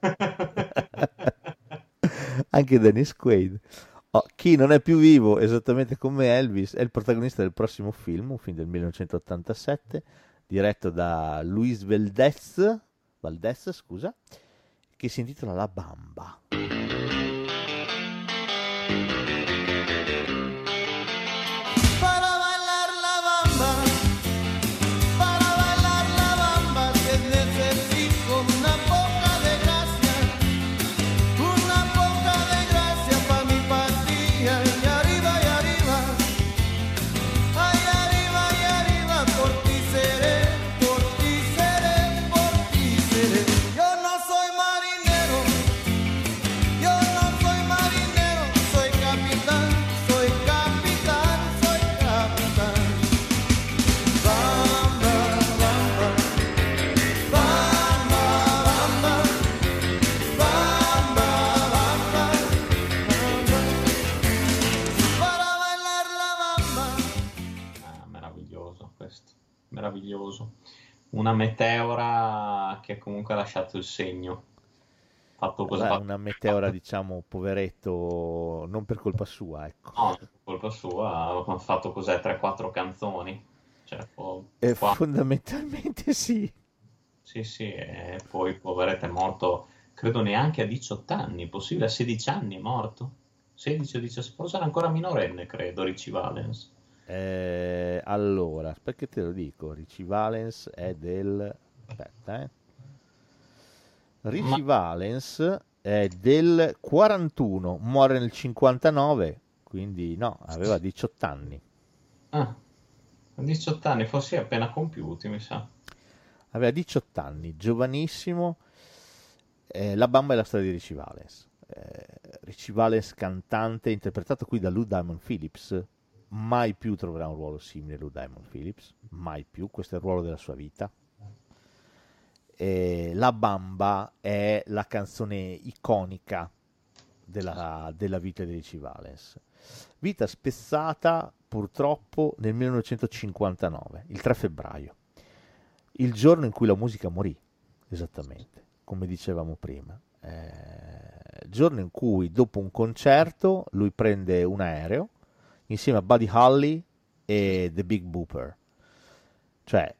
<laughs> Anche Dennis Quaid. Oh, chi non è più vivo esattamente come Elvis è il protagonista del prossimo film, un film del 1987, diretto da Luis Valdez, Valdez scusa, che si intitola La Bamba. Meraviglioso. Una meteora che comunque ha lasciato il segno. Fatto così, Beh, una meteora, diciamo, poveretto, non per colpa sua, ecco. no, per colpa sua, ha fatto cos'è, 3-4 canzoni. Cioè, po- Eh, fondamentalmente <laughs> sì. Sì, sì, e poi poveretto è morto, credo neanche a 18 anni, possibile a 16 anni è morto. 16 o 17, forse era ancora minorenne, credo, Richie Valens. Eh, allora, che te lo dico. Richie Valens è del... Aspetta, eh. Richie Valens è del 41, muore nel 59, quindi no, aveva 18 anni. Ah, a 18 anni, forse appena compiuti, mi sa. Aveva 18 anni, giovanissimo. Eh, la bamba è la storia di Richie Valens. Eh, Richie Valens cantante, interpretato qui da Lou Diamond Phillips. Mai più troverà un ruolo simile a Lou Diamond Phillips, mai più, questo è il ruolo della sua vita. E la bamba è la canzone iconica della, della vita di Richie Valens. Vita spezzata purtroppo nel 1959, il 3 febbraio il giorno in cui la musica morì, esattamente, come dicevamo prima. Eh, giorno in cui dopo un concerto lui prende un aereo insieme a Buddy Holly e The Big Booper. Cioè,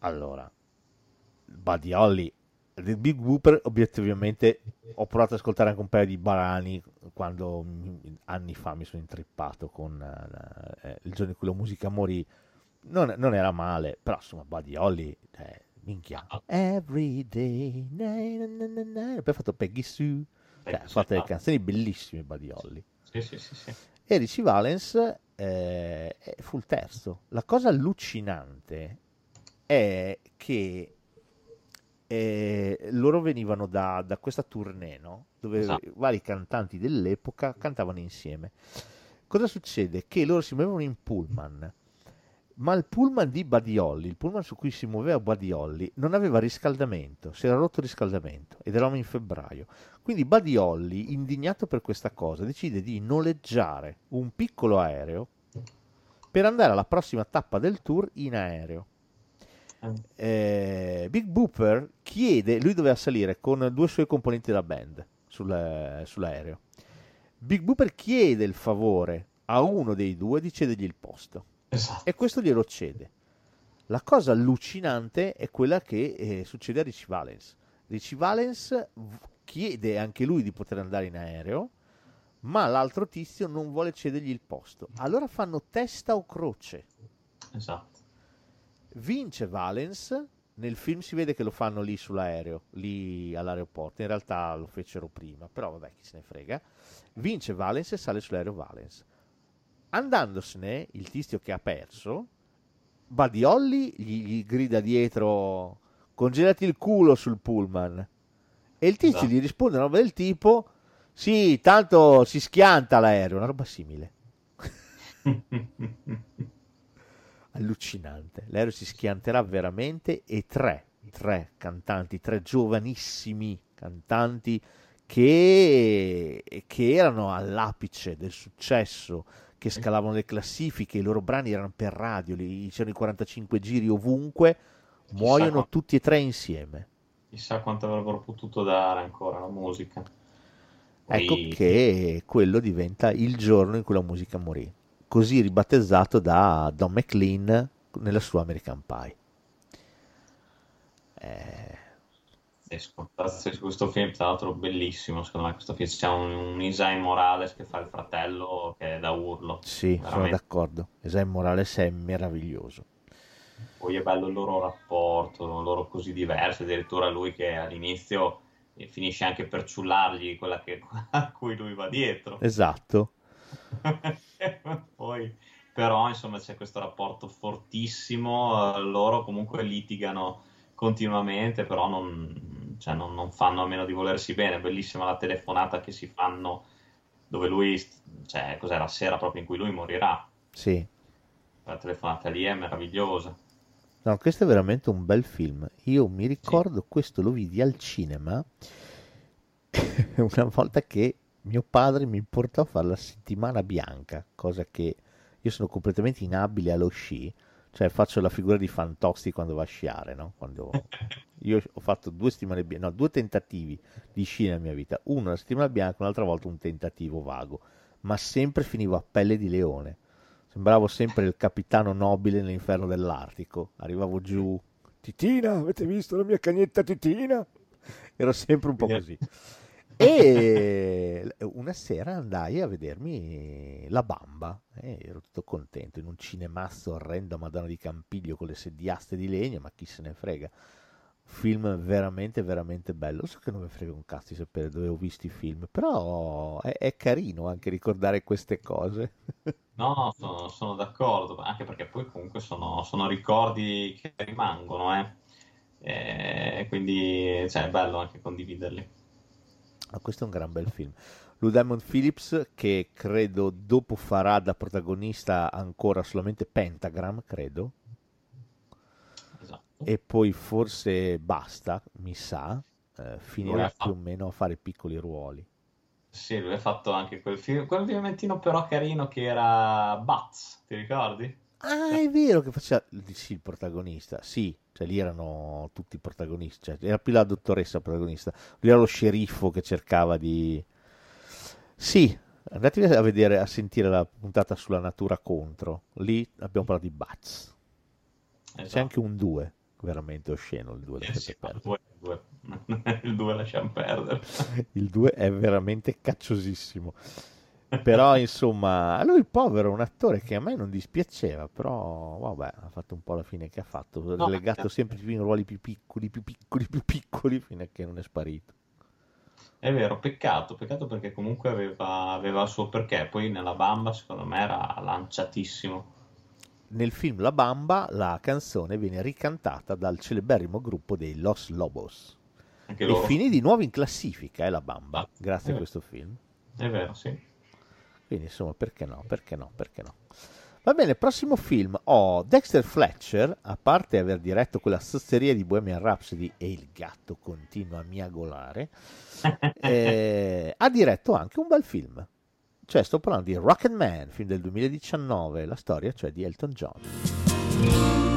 allora, Buddy Holly, The Big Booper, obiettivamente ho provato ad ascoltare anche un paio di barani quando anni fa mi sono intrippato con eh, il giorno in cui la musica morì non, non era male, però insomma Buddy Holly, eh, minchia. Every day. na, na, na. Poi ha fatto Peggy Sue. Cioè, ha fatto delle Sue, canzoni bellissime Buddy Holly. Sì, sì, sì, sì. E Richie Valens eh, fu il terzo. La cosa allucinante è che eh, loro venivano da, da questa tournée, no? Dove Esatto. vari cantanti dell'epoca cantavano insieme. Cosa succede? Che loro si muovevano in pullman, ma il pullman di Buddy Holly, il pullman su cui si muoveva Buddy Holly, non aveva riscaldamento, si era rotto il riscaldamento ed eravamo in febbraio. Quindi Buddy Holly, indignato per questa cosa, decide di noleggiare un piccolo aereo per andare alla prossima tappa del tour in aereo. Eh, Big Booper chiede, lui doveva salire con due suoi componenti della band sul- sull'aereo. Big Booper chiede il favore a uno dei due di cedergli il posto Esatto. e questo glielo cede. La cosa allucinante è quella che eh, succede a Richie Valens. Richie Valens chiede anche lui di poter andare in aereo, ma l'altro tizio non vuole cedergli il posto. Allora fanno testa o croce. Esatto. Vince Valens, nel film si vede che lo fanno lì sull'aereo, lì all'aeroporto, in realtà lo fecero prima, però vabbè chi se ne frega. Vince Valens e sale sull'aereo Valens. Andandosene, il tizio che ha perso, Buddy Holly gli, gli grida dietro congelati il culo sul pullman e il tizio Esatto. gli risponde una roba del tipo sì, tanto si schianta l'aereo, una roba simile. <laughs> allucinante. L'aereo si schianterà veramente e tre, tre cantanti, tre giovanissimi cantanti che, che erano all'apice del successo, che scalavano le classifiche, i loro brani erano per radio, li- c'erano i 45 giri ovunque, muoiono tutti e tre insieme. Chissà quanto avrebbero potuto dare ancora la musica. Ecco Poi- che quello diventa il giorno in cui la musica morì, così ribattezzato da Don McLean nella sua American Pie. Eh, su questo film, tra l'altro bellissimo, secondo me questo film c'è un, un Isai Morales che fa il fratello che è da urlo. sì, sono Veramente. d'accordo. Esai Morales è meraviglioso. Poi è bello il loro rapporto, loro così diversi, addirittura lui che all'inizio eh, finisce anche per ciullargli quella che, <laughs> a cui lui va dietro. Esatto. <laughs> Poi, però, insomma, c'è questo rapporto fortissimo. eh, loro comunque litigano continuamente, però non, cioè, non- non fanno a meno di volersi bene. Bellissima la telefonata che si fanno, dove lui, cioè, cos'è la sera proprio in cui lui morirà. Sì. La telefonata lì è meravigliosa. No, questo è veramente un bel film. Io mi ricordo questo lo vidi al cinema <laughs> una volta che mio padre mi portò a fare la settimana bianca, cosa che io sono completamente inabile allo sci, cioè faccio la figura di Fantozzi quando va a sciare, no? Quando <laughs> io ho fatto due settimane bianche, no, due tentativi di sci nella mia vita, uno la settimana bianca, un'altra volta un tentativo vago, ma sempre finivo a pelle di leone. Sembravo sempre il capitano nobile nell'inferno dell'Artico. Arrivavo giù, Titina, avete visto la mia cagnetta Titina? Ero sempre un po' così. E una sera andai a vedermi La Bamba e ero tutto contento in un cinemazzo orrendo a Madonna di Campiglio con le sediaste di legno, ma chi se ne frega. Film veramente, veramente bello. So che non mi frega un cazzo di sapere dove ho visto i film, però è, è carino anche ricordare queste cose. No, <laughs> no, sono, sono d'accordo, anche perché poi comunque sono, sono ricordi che rimangono, eh. E quindi cioè, è bello anche condividerli. Ah, questo è un gran bel film. Lou Diamond Phillips, che credo dopo farà da protagonista ancora solamente Pentagram, credo. E poi forse basta, mi sa, eh, finirà più o meno a fare piccoli ruoli. Sì, lui ha fatto anche quel film, quel filmettino però carino che era Butts, ti ricordi? Ah, è vero che faceva sì, il protagonista, sì, cioè lì erano tutti protagonisti, cioè, era più la dottoressa protagonista, lui era lo sceriffo che cercava di... Sì, andatevi a vedere, a sentire la puntata sulla natura contro, lì abbiamo parlato di Bats, c'è Esatto. anche un 2, veramente osceno il 2, Eh sì, <laughs> il due- <laughs> il due- il 2 lasciamo perdere. il 2 è veramente cacciosissimo. Però <laughs> insomma, lui povero, un attore che a me non dispiaceva, però vabbè, ha fatto un po' la fine che ha fatto, No, legato eh. sempre più in ruoli più piccoli, più piccoli, più piccoli, fino a che non è sparito. È vero, peccato, peccato perché comunque aveva, aveva il suo perché, poi nella Bamba secondo me era lanciatissimo. Nel film La Bamba la canzone viene ricantata dal celeberrimo gruppo dei Los Lobos Anche e loro. finì di nuovo in classifica, eh, La Bamba, Ah, grazie a eh. questo film. È vero, sì. Quindi insomma, perché no, perché no, perché no. Va bene, prossimo film. Ho Dexter Fletcher, a parte aver diretto quella sozzeria di Bohemian Rhapsody e il gatto continua a miagolare, <laughs> eh, ha diretto anche un bel film. Cioè, sto parlando di Rocket Man, film del 2019, la storia cioè di Elton John.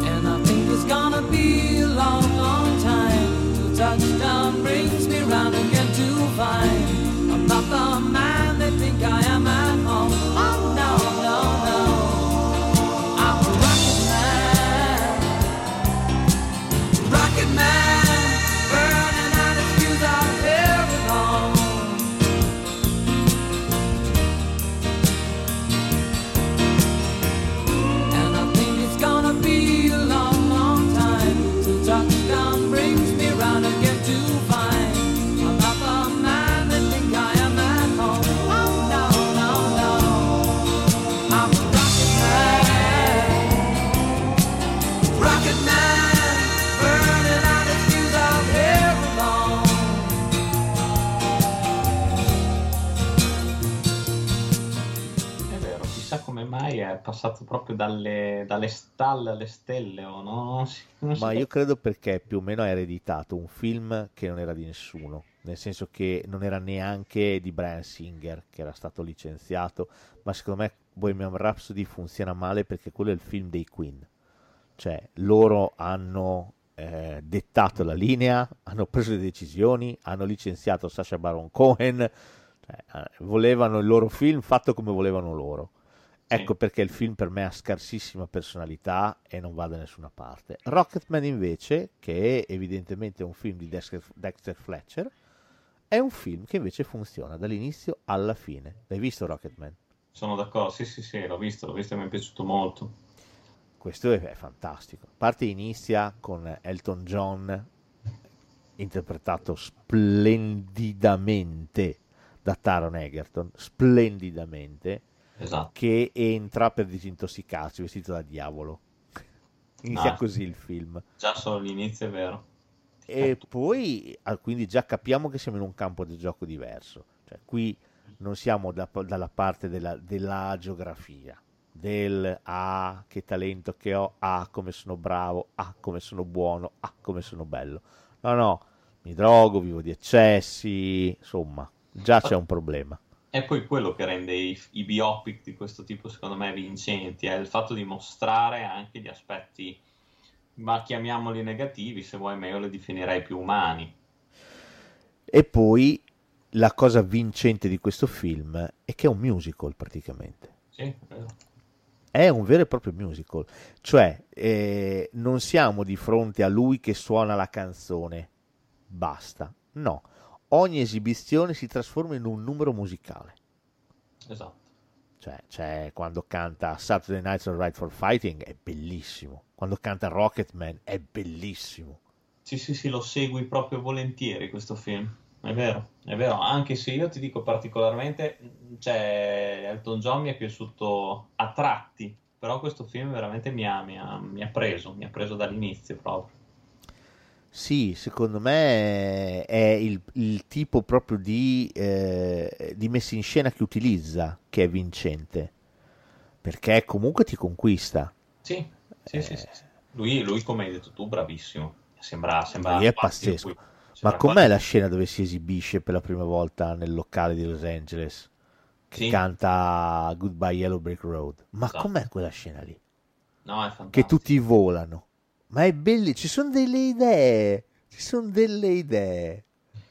And I think it's gonna be a long, long time touchdown brings me round again to find I'm not the man chissà come mai è passato proprio dalle, dalle stalle alle stelle, o no? Non si- non si Ma può- io credo perché più o meno ha ereditato un film che non era di nessuno, nel senso che non era neanche di Brian Singer, che era stato licenziato, ma secondo me Bohemian Rhapsody funziona male perché quello è il film dei Queen. Cioè, loro hanno eh, dettato la linea, hanno preso le decisioni, hanno licenziato Sacha Baron Cohen, cioè, eh, volevano il loro film fatto come volevano loro. Ecco perché il film per me ha scarsissima personalità e non va da nessuna parte. Rocketman invece, che è evidentemente un film di Dexter, Dexter Fletcher, è un film che invece funziona dall'inizio alla fine. L'hai visto Rocketman? Sono d'accordo, sì, sì, sì, l'ho visto, l'ho visto e mi è piaciuto molto. Questo è, è fantastico. A parte inizia con Elton John, interpretato splendidamente da Taron Egerton, splendidamente, Esatto. che entra per disintossicarsi vestito da diavolo. <laughs> Inizia Ah. così il film. Già solo l'inizio è vero. E poi, ah, quindi già capiamo che siamo in un campo di gioco diverso. Cioè, qui non siamo da- dalla parte della, della geografia, del ah, che talento che ho, ah, come sono bravo, ah, come sono buono, ah, come sono bello. No, no, mi drogo, vivo di eccessi, insomma, già c'è un problema. È poi quello che rende i, i biopic di questo tipo, secondo me, vincenti, è il fatto di mostrare anche gli aspetti, ma chiamiamoli negativi, se vuoi, ma io li definirei più umani. E poi la cosa vincente di questo film è che è un musical praticamente. Sì, è vero. È un vero e proprio musical, cioè eh, non siamo di fronte a lui che suona la canzone, basta, no, ogni esibizione si trasforma in un numero musicale, Esatto. cioè, cioè, quando canta Saturday Night's Alright for Fighting è bellissimo, quando canta Rocketman è bellissimo, Sì, sì, sì, lo segui proprio volentieri questo film. È vero, è vero, anche se io ti dico particolarmente, cioè, Elton John mi è piaciuto a tratti, però questo film veramente mi ha, mi ha- mi ha preso, mi ha preso dall'inizio proprio. Sì, secondo me è il, il tipo proprio di, eh, di messa in scena che utilizza che è vincente, perché comunque ti conquista. Sì, sì, sì, sì, sì. Lui, lui, come hai detto tu, bravissimo. Sembra, sembra Lui è pazzesco. lui- Ma sembra com'è quasi- la scena dove si esibisce per la prima volta nel locale di Los Angeles? Che Sì. canta Goodbye Yellow Brick Road. Ma Esatto. com'è quella scena lì? No, è Che fantastico. tutti volano. Ma è bellissimo, ci sono delle idee. Ci sono delle idee.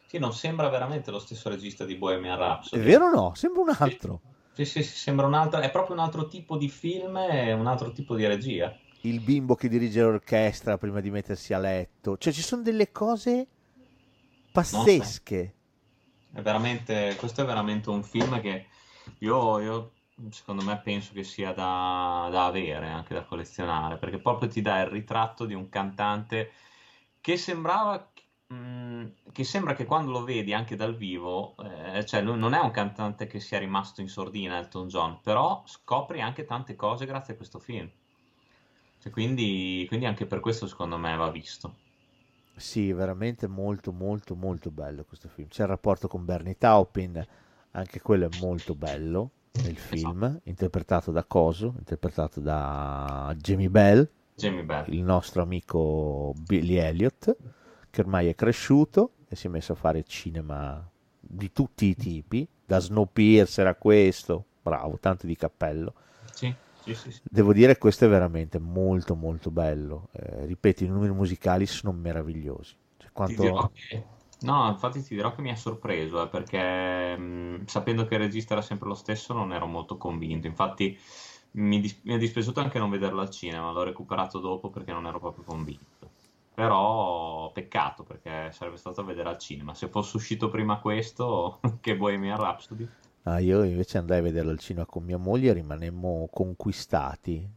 Sì, non sembra veramente lo stesso regista di Bohemian È Rhapsody. vero o no? Sembra un altro. Sì, sì, sì, sembra un altro, è proprio un altro tipo di film e un altro tipo di regia. Il bimbo che dirige l'orchestra prima di mettersi a letto. Cioè, ci sono delle cose pazzesche. È veramente, questo è veramente un film che Io, io, secondo me penso che sia da, da avere, anche da collezionare, perché proprio ti dà il ritratto di un cantante che sembrava, mh, che sembra che quando lo vedi anche dal vivo, eh, cioè lui non è un cantante che sia rimasto in sordina, Elton John, però scopri anche tante cose grazie a questo film. Cioè, quindi, quindi anche per questo secondo me va visto. Sì, veramente molto molto molto bello questo film. C'è il rapporto con Bernie Taupin, anche quello è molto bello nel film, interpretato da Coso, interpretato da Jamie Bell, Jamie Bell. il nostro amico Billy Elliot, che ormai è cresciuto e si è messo a fare cinema di tutti i tipi, da Snowpiercer a questo, bravo, tanto di cappello. Sì, sì, sì, sì. Devo dire che questo è veramente molto molto bello. Eh, ripeto, i numeri musicali sono meravigliosi. Cioè, Ti quanto... dirò che- No, infatti ti dirò che mi ha sorpreso, eh, perché mh, sapendo che il regista era sempre lo stesso non ero molto convinto. Infatti mi, dis- mi è dispiaciuto anche non vederlo al cinema, l'ho recuperato dopo perché non ero proprio convinto. Però peccato perché sarebbe stato a vedere al cinema. Se fosse uscito prima questo <laughs> che Bohemian Rhapsody. Ah, io invece andai a vederlo al cinema con mia moglie e rimanemmo conquistati.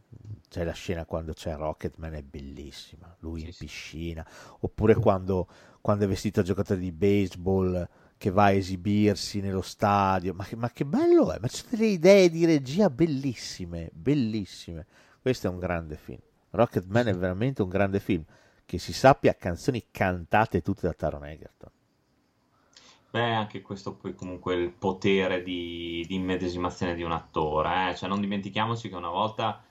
C'è la scena quando c'è Rocketman, è bellissima. Lui Sì, in piscina. Oppure quando, quando è vestito a giocatore di baseball che va a esibirsi nello stadio. Ma che, ma che bello è! Ma c'è delle idee di regia bellissime, bellissime. Questo è un grande film. Rocketman è veramente un grande film. Che si sappia, canzoni cantate tutte da Taron Egerton. Beh, anche questo poi comunque il potere di, di immedesimazione di un attore, eh. Cioè non dimentichiamoci che una volta,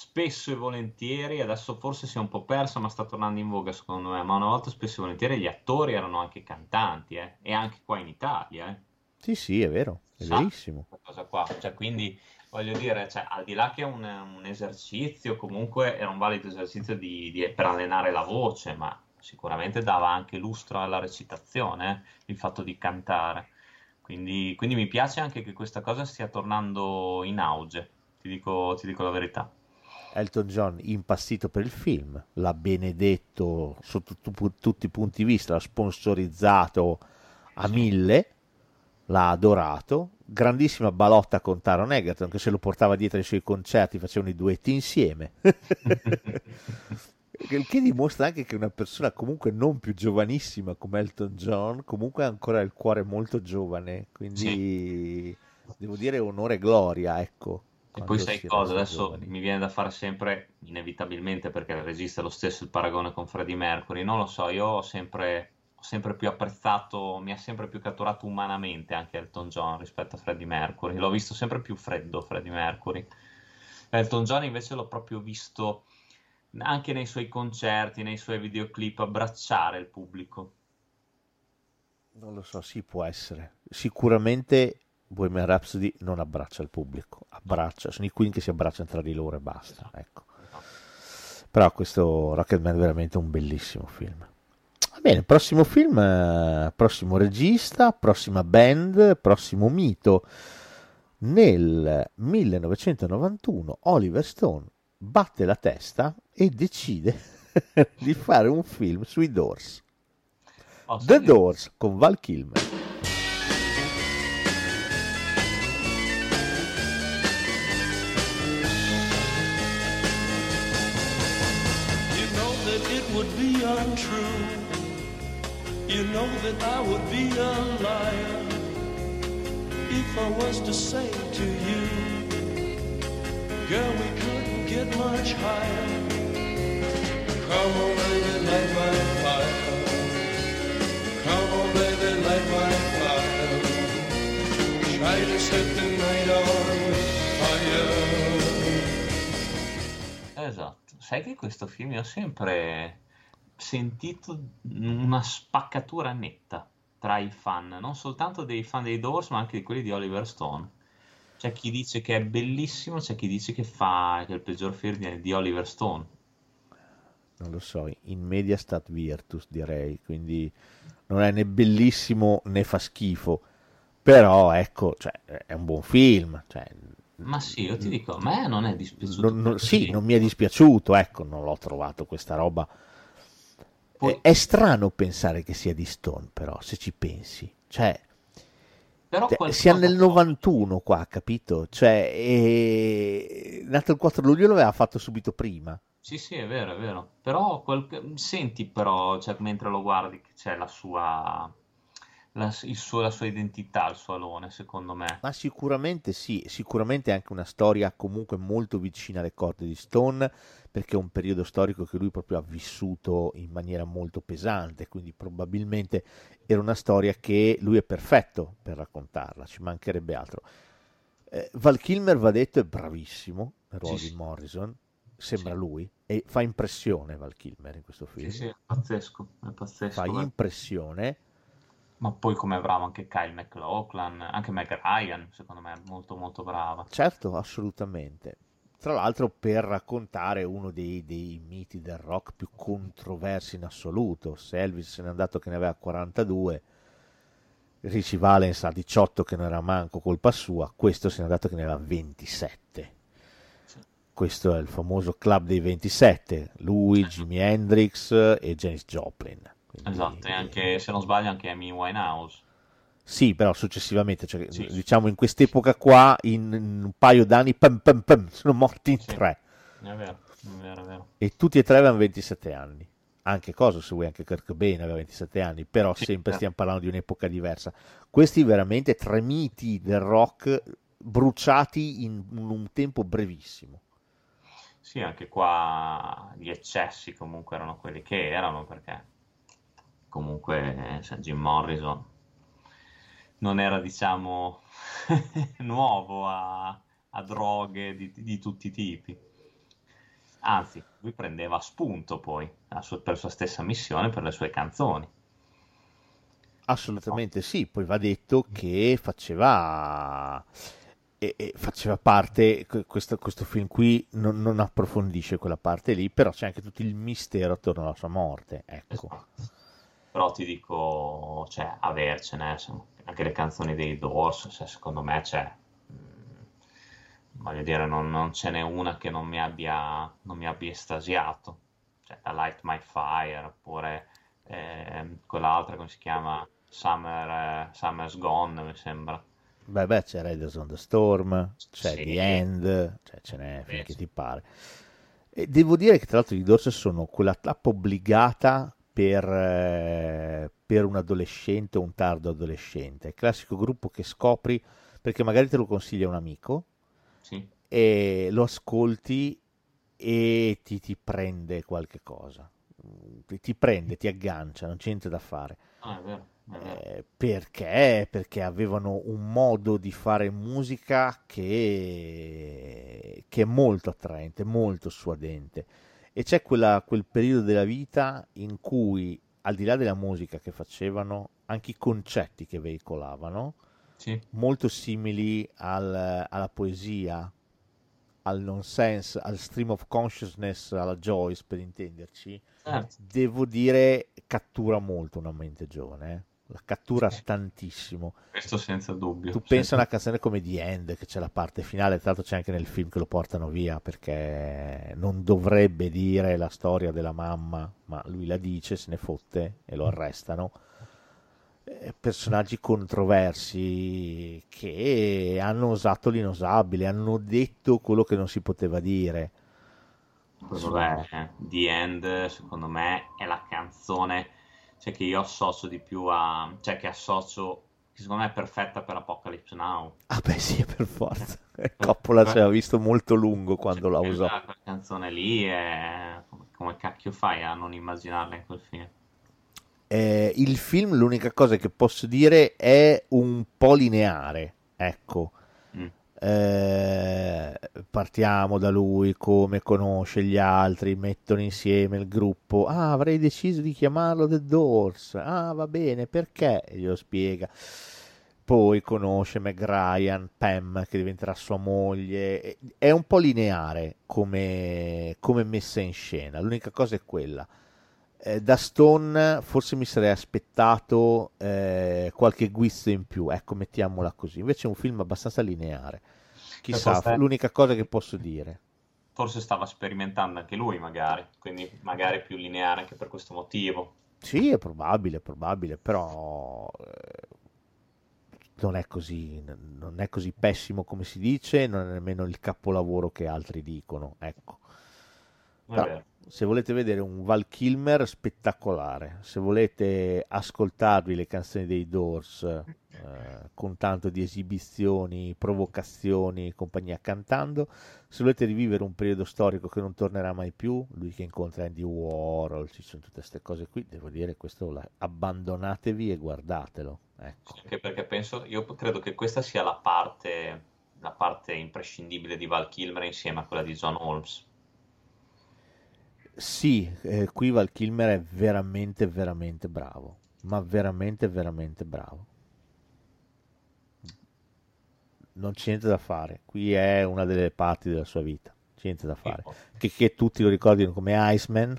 spesso e volentieri, adesso forse si è un po' persa, ma sta tornando in voga secondo me, ma una volta spesso e volentieri gli attori erano anche cantanti, eh. E anche qua in Italia, eh. Sì, sì, è vero, è Sa verissimo. cosa qua. Cioè, quindi voglio dire, cioè, al di là che è un, un esercizio, comunque era un valido esercizio di- di- per allenare la voce, ma sicuramente dava anche lustro alla recitazione, eh, il fatto di cantare. Quindi, quindi mi piace anche che questa cosa stia tornando in auge, ti dico, ti dico la verità. Elton John impazzito per il film, l'ha benedetto sotto tu- tutti i punti di vista, l'ha sponsorizzato a mille, l'ha adorato, grandissima balotta con Taron Egerton che se lo portava dietro ai suoi concerti, facevano i duetti insieme. <laughs> Il che dimostra anche che una persona comunque non più giovanissima come Elton John comunque ha ancora il cuore molto giovane, quindi devo dire onore e gloria, ecco. E poi sai cosa? Adesso giovani. mi viene da fare sempre, inevitabilmente, perché il regista è lo stesso, il paragone con Freddie Mercury. Non lo so, io ho sempre, ho sempre più apprezzato, mi ha sempre più catturato umanamente anche Elton John rispetto a Freddie Mercury. L'ho visto sempre più freddo, Freddie Mercury. Elton John invece l'ho proprio visto anche nei suoi concerti, nei suoi videoclip, abbracciare il pubblico. Non lo so, sì, può essere. Sicuramente Bohemian Rhapsody non abbraccia il pubblico, abbraccia, sono i Queen che si abbracciano tra di loro e basta, ecco. Però questo Rocketman è veramente un bellissimo film. Va bene, prossimo film, eh, prossimo regista, prossima band, prossimo mito. Nel 1991 Oliver Stone batte la testa e decide <laughs> di fare un film sui Doors. Oh, The Doors con Val Kilmer. Would be untrue. You know that I would be a liar if I was to say to you, girl, we couldn't get much higher. Come on, baby, light my fire. Come on, baby, light my fire. Try to set the night on fire. Esatto, sai che questo film io ho sempre sentito una spaccatura netta tra i fan, non soltanto dei fan dei Doors, ma anche di quelli di Oliver Stone. C'è chi dice che è bellissimo, c'è chi dice che fa che è il peggior film di, Oliver Stone. Non lo so, in media stat virtus direi, quindi non è né bellissimo né fa schifo, però ecco, cioè, è un buon film, cioè, Ma sì, io ti dico, a me non è dispiaciuto. non- non- sì, non mi è dispiaciuto, ecco, non l'ho trovato questa roba. Poi- È, è strano pensare che sia di Stone, però, se ci pensi, cioè, Però Cioè, siamo nel poi- 91 qua, capito? Cioè, e... nato il 4 luglio l'aveva fatto subito prima. Sì, sì, è vero, è vero. Però quel- senti però, cioè, mentre lo guardi, che c'è la sua, la, il suo- la sua identità, il suo alone, secondo me. Ma sicuramente sì, sicuramente è anche una storia comunque molto vicina alle corde di Stone, perché è un periodo storico che lui proprio ha vissuto in maniera molto pesante, quindi probabilmente era una storia che lui è perfetto per raccontarla, ci mancherebbe altro. Eh, Val Kilmer, va detto, è bravissimo, nel ruolo Sì, di. Morrison, sembra Sì. lui, e fa impressione Val Kilmer in questo film, Sì, sì, è pazzesco, è fa pazzesco. eh. impressione. Ma poi come è bravo anche Kyle MacLachlan, anche Meg Ryan, secondo me è molto molto brava. Certo, assolutamente. Tra l'altro per raccontare uno dei, dei miti del rock più controversi in assoluto. Se Elvis se n'è andato che ne aveva 42, Richie Valens ha 18 che non era manco colpa sua, questo se n'è andato che ne aveva 27. Questo è il famoso club dei 27, lui, Jimi Hendrix e Janis Joplin. Quindi- Esatto, e anche, se non sbaglio, anche Amy Winehouse. Sì, però successivamente, cioè, Sì. diciamo in quest'epoca qua, in, in un paio d'anni, pam, pam, pam, sono morti in Sì. tre. È vero, è vero, è vero. E tutti e tre avevano 27 anni. Anche cosa, se vuoi, anche Kirk Cobain aveva 27 anni, però Sì, sempre certo. stiamo parlando di un'epoca diversa. Questi veramente tre miti del rock bruciati in un tempo brevissimo. Sì, anche qua gli eccessi comunque erano quelli che erano, perché comunque eh, cioè, Jim Morrison non era, diciamo, <laughs> nuovo a, a droghe di, di tutti i tipi. Anzi, lui prendeva spunto poi la sua- per sua stessa missione, per le sue canzoni. Assolutamente sì, poi va detto che faceva, e- e faceva parte, que- questo, questo film qui non, non approfondisce quella parte lì, però c'è anche tutto il mistero attorno alla sua morte, ecco. Esatto. Però ti dico, cioè, avercene, insomma, anche le canzoni dei Doors, cioè, secondo me c'è, mm, voglio dire, non, non ce n'è una che non mi abbia, non mi abbia estasiato, cioè, da Light My Fire, oppure ehm, quell'altra, come si chiama, Summer, eh, Summer's Gone, mi sembra. Beh, beh, c'è Raiders on the Storm, c'è Sì. The End, cioè ce n'è finché ti pare. E devo dire che tra l'altro i Doors sono quella tappa obbligata per, eh, per un adolescente o un tardo adolescente. Il classico gruppo che scopri perché magari te lo consiglia un amico Sì, e lo ascolti e ti, ti prende qualche cosa. Ti, ti prende, ti aggancia, non c'è niente da fare. Ah, è vero, è vero. Eh, perché? Perché avevano un modo di fare musica che, che è molto attraente, molto suadente. E c'è quella- quel periodo della vita in cui, al di là della musica che facevano, anche i concetti che veicolavano, Sì, molto simili al- alla poesia, al nonsense, al stream of consciousness, alla Joyce per intenderci, certo. devo dire cattura molto una mente giovane, eh. La cattura Sì. tantissimo. Questo senza dubbio. Tu sì. pensa a una canzone come The End, che c'è la parte finale, tra l'altro c'è anche nel film che lo portano via perché non dovrebbe dire la storia della mamma, ma lui la dice, se ne fotte e lo arrestano. Eh, Personaggi controversi che hanno osato l'inosabile, hanno detto quello che non si poteva dire. Poi vabbè, eh, The End secondo me è la canzone cioè, che io associo di più a... cioè che associo, che secondo me è perfetta per Apocalypse Now. Ah beh sì, per forza. <laughs> <laughs> Coppola ci aveva visto molto lungo quando Cioè, la usò. Quella canzone lì è... come, come cacchio fai a non immaginarla in quel film? Eh, il film, l'unica cosa che posso dire è un po' lineare, ecco. Eh, partiamo da lui, come conosce gli altri, mettono insieme il gruppo. Ah, avrei deciso di chiamarlo The Doors. Ah, va bene, perché? Glielo spiega. Poi conosce Meg Ryan, Pam, che diventerà sua moglie. È un po' lineare come, come messa in scena. L'unica cosa è quella. Eh, da Stone forse mi sarei aspettato eh, qualche guizzo in più, ecco, mettiamola così. Invece è un film abbastanza lineare. Chissà, forse- l'unica cosa che posso dire. Forse stava sperimentando anche lui magari, quindi magari più lineare anche per questo motivo. Sì, è probabile, è probabile, però eh, non è così, non è così pessimo come si dice, non è nemmeno il capolavoro che altri dicono, ecco. Però. Se volete vedere un Val Kilmer spettacolare, se volete ascoltarvi le canzoni dei Doors eh, con tanto di esibizioni, provocazioni, compagnia cantando, se volete rivivere un periodo storico che non tornerà mai più, lui che incontra Andy Warhol, ci sono tutte queste cose qui, devo dire questo la- abbandonatevi e guardatelo. Ecco. Anche perché penso, io credo che questa sia la parte, la parte imprescindibile di Val Kilmer insieme a quella di John Holmes. Sì, eh, qui Val Kilmer è veramente, veramente bravo, ma veramente, veramente bravo. Non c'è niente da fare, qui è una delle parti della sua vita, c'è niente da fare. Che, che tutti lo ricordino come Iceman,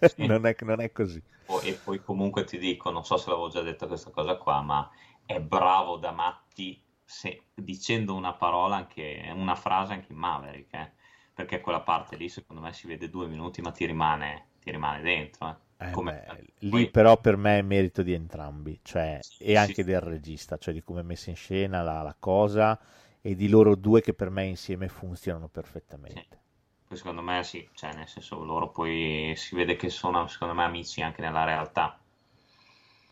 Sì. <laughs> non è, non è così. E poi comunque ti dico, non so se l'avevo già detto questa cosa qua, ma è bravo da matti se- dicendo una parola, anche una frase anche in Maverick, eh. Perché quella parte lì secondo me si vede due minuti, ma ti rimane, ti rimane dentro. eh. Eh, Come- beh, lì poi- però per me è merito di entrambi, cioè, Sì, e anche sì. del regista, cioè di come è messa in scena la, la cosa e di loro due che per me insieme funzionano perfettamente. Poi secondo me sì, cioè nel senso loro poi si vede che sono secondo me amici anche nella realtà.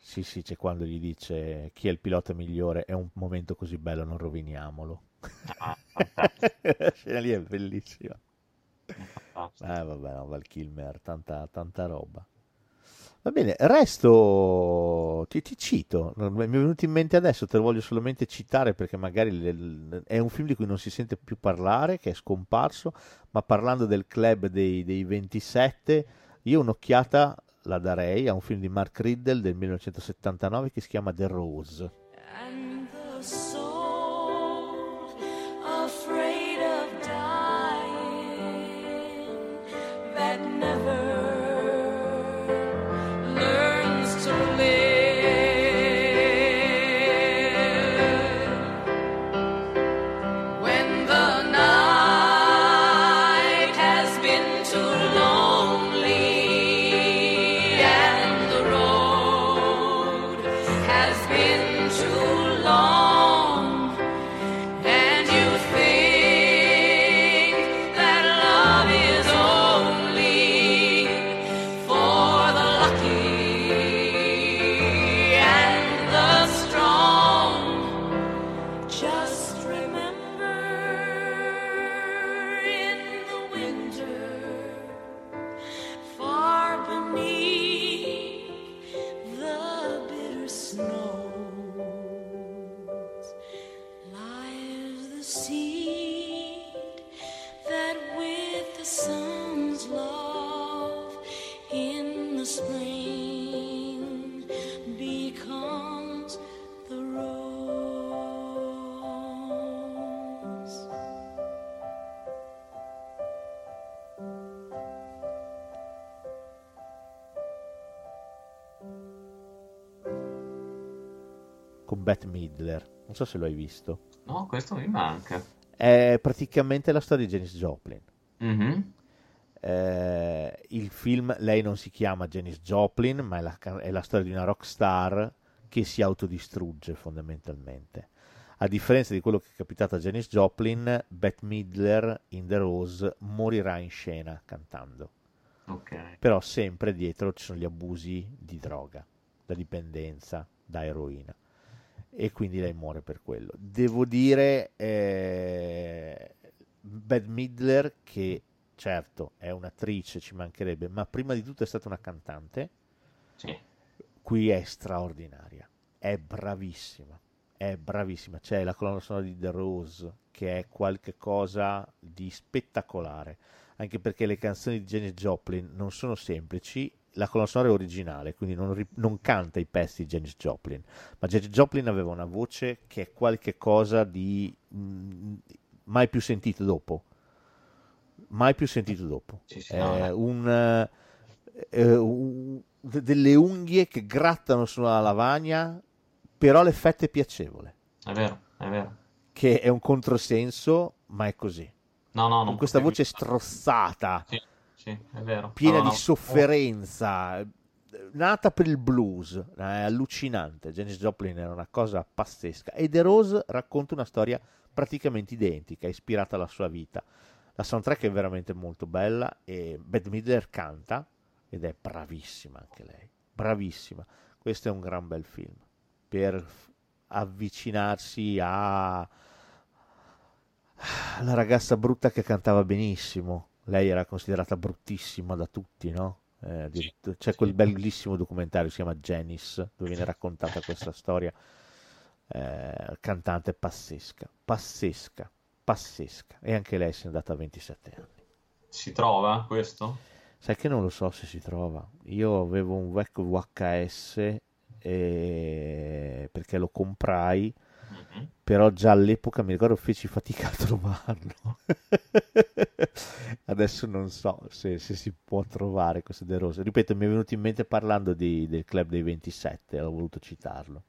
Sì, sì, c'è quando gli dice chi è il pilota migliore, è un momento così bello, non roviniamolo. Ah, <laughs> La scena lì è bellissima. fantastico. Eh, vabbè, no, Val Kilmer, tanta, tanta roba. Va bene, resto, ti, ti cito, mi è venuto in mente adesso, te lo voglio solamente citare perché magari le- è un film di cui non si sente più parlare, che è scomparso, ma parlando del club dei, dei 27, io un'occhiata la darei a un film di Mark Riddle del 1979 che si chiama The Rose. So se lo hai visto. No, questo mi manca. È praticamente la storia di Janis Joplin. Mhm. Eh, il film, lei non si chiama Janis Joplin, ma è la, è la storia di una rockstar che si autodistrugge fondamentalmente. A differenza di quello che è capitato a Janis Joplin, Bette Midler in The Rose morirà in scena cantando. Ok. Però sempre dietro ci sono gli abusi di droga, da dipendenza, da eroina. E quindi lei muore per quello. Devo dire, eh, Bette Midler, che certo è un'attrice, ci mancherebbe, ma prima di tutto è stata una cantante, Sì. qui è straordinaria, è bravissima, è bravissima. C'è la colonna sonora di The Rose, che è qualche cosa di spettacolare, anche perché le canzoni di Janis Joplin non sono semplici. La colonna sonora è originale, quindi non, non canta i pezzi di Janis Joplin, ma Janis Joplin aveva una voce che è qualche cosa di mm, mai più sentito dopo. Mai più sentito dopo. Sì, sì, È no, eh. un, eh, eh, un- delle unghie che grattano sulla lavagna, però l'effetto è piacevole, È vero, è vero. che è un controsenso, ma è così. No, no, Con questa voce strozzata, Sì, sì, è vero. piena No, no, di sofferenza, nata per il blues, è allucinante. Janis Joplin era una cosa pazzesca. E The Rose racconta una storia praticamente identica, ispirata alla sua vita. La soundtrack è veramente molto bella e Bette Midler canta ed è bravissima anche lei, bravissima. Questo è un gran bel film per avvicinarsi a la ragazza brutta che cantava benissimo. Lei era considerata bruttissima da tutti, no? Eh, addirittura- c'è quel bellissimo documentario, si chiama Janice, dove viene <laughs> raccontata questa storia. Eh, cantante pazzesca, pazzesca, pazzesca. E anche lei si è andata a 27 anni. Si trova questo? Sai che non lo so se si trova. Io avevo un vecchio VHS eh, perché lo comprai, Mhm. però già all'epoca mi ricordo feci fatica a <laughs> trovarlo. Adesso non so se, se si può trovare questo De Rose. Ripeto, mi è venuto in mente parlando di- del Club dei 27, ho voluto citarlo.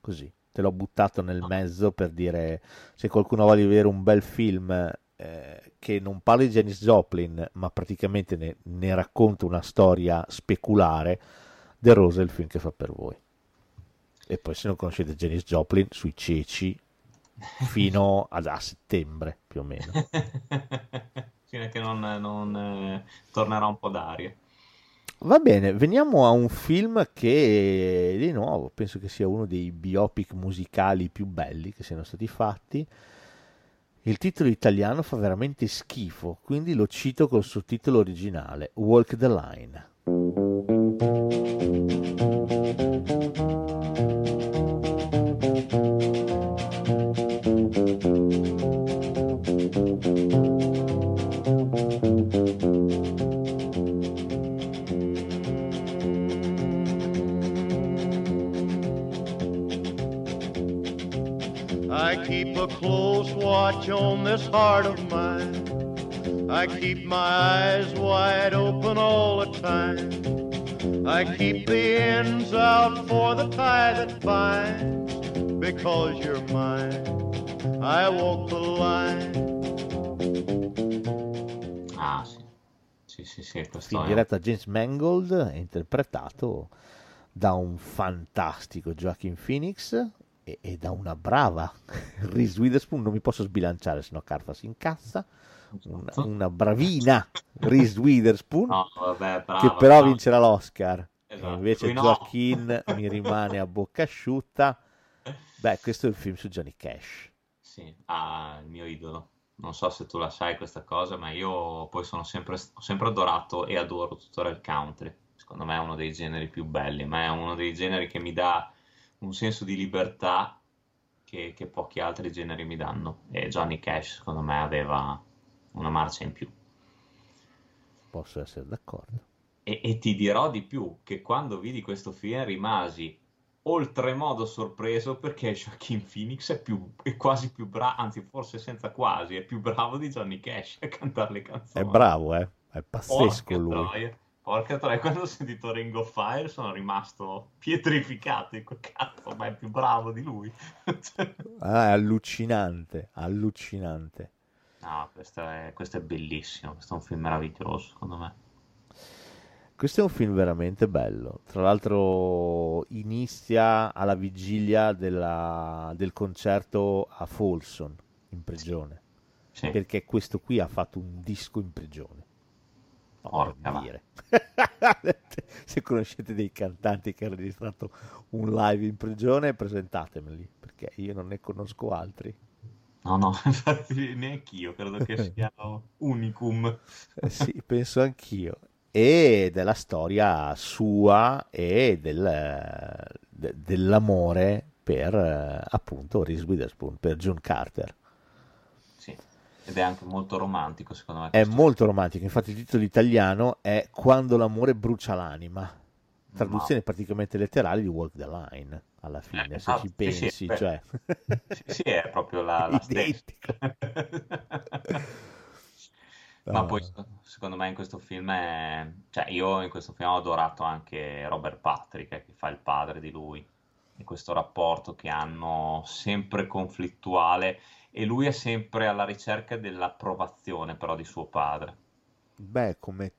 Così, te l'ho buttato nel mezzo per dire se qualcuno vuole vedere un bel film eh, che non parli di Janis Joplin, ma praticamente ne, ne racconta una storia speculare, The Rose è il film che fa per voi. E poi se non conoscete Janis Joplin, sui ceci fino <laughs> ad, a settembre più o meno. <laughs> Fino a che non, non, eh, tornerà un po' d'aria. Va bene, veniamo a un film che di nuovo penso che sia uno dei biopic musicali più belli che siano stati fatti. Il titolo italiano fa veramente schifo, quindi lo cito col sottotitolo originale, Walk the Line. Close watch on this heart of mine. I keep my eyes wide open all the time. I keep the ends out for the tie that binds. Because you're mine, I walk the line. Ah, sì. Sì, sì, sì, questo Film è... diretto da James Mangold interpretato da un fantastico Joaquin Phoenix e, e da una brava <laughs> Reese Witherspoon. Non mi posso sbilanciare, sennò Carfa si incazza. Una, una bravina Reese Witherspoon No, vabbè, brava, che però brava. vincerà l'Oscar. Esatto. Invece no. Joaquin <laughs> mi rimane a bocca asciutta. Beh, questo è il film su Johnny Cash. Sì, ah, il mio idolo. Non so se tu la sai questa cosa, ma io poi sono sempre, ho sempre adorato e adoro tuttora il country. Secondo me è uno dei generi più belli, ma è uno dei generi che mi dà un senso di libertà che, che pochi altri generi mi danno. E Johnny Cash, secondo me, aveva una marcia in più. Posso essere d'accordo. E, e ti dirò di più, che quando vidi questo film rimasi oltremodo sorpreso perché Joaquin Phoenix è, più, è quasi più bravo, anzi forse senza quasi, è più bravo di Johnny Cash a cantare le canzoni. È bravo, eh? È pazzesco Porca lui. troia, porca troia, <laughs> quando ho sentito Ring of Fire sono rimasto pietrificato, dico cazzo, ma è più bravo di lui. <laughs> Ah, è allucinante, allucinante. No, questo è, questo è bellissimo, questo è un film meraviglioso secondo me. Questo è un film veramente bello. Tra l'altro inizia alla vigilia della- del concerto a Folsom, in prigione. Sì. Perché questo qui ha fatto un disco in prigione. Per Porca va- dire. <laughs> Se conoscete dei cantanti che hanno registrato un live in prigione, presentatemeli, perché io non ne conosco altri. No, no, <laughs> infatti neanche io, credo che <laughs> sia unicum. Eh sì, penso anch'io. E della storia sua e del- de- dell'amore per eh, appunto Reese Witherspoon, per June Carter. Ed è anche molto romantico secondo me. È questo molto romantico, infatti il titolo italiano è Quando l'amore brucia l'anima. Traduzione praticamente letterale di Walk the Line, alla fine, Eh, se ah, ci sì, pensi, sì, cioè... Sì, sì, è proprio la, la stessa. Identico. <laughs> Ma Ah. poi secondo me in questo film è... cioè io in questo film ho adorato anche Robert Patrick eh, che fa il padre di lui e questo rapporto che hanno sempre conflittuale e lui è sempre alla ricerca dell'approvazione però di suo padre. Beh, come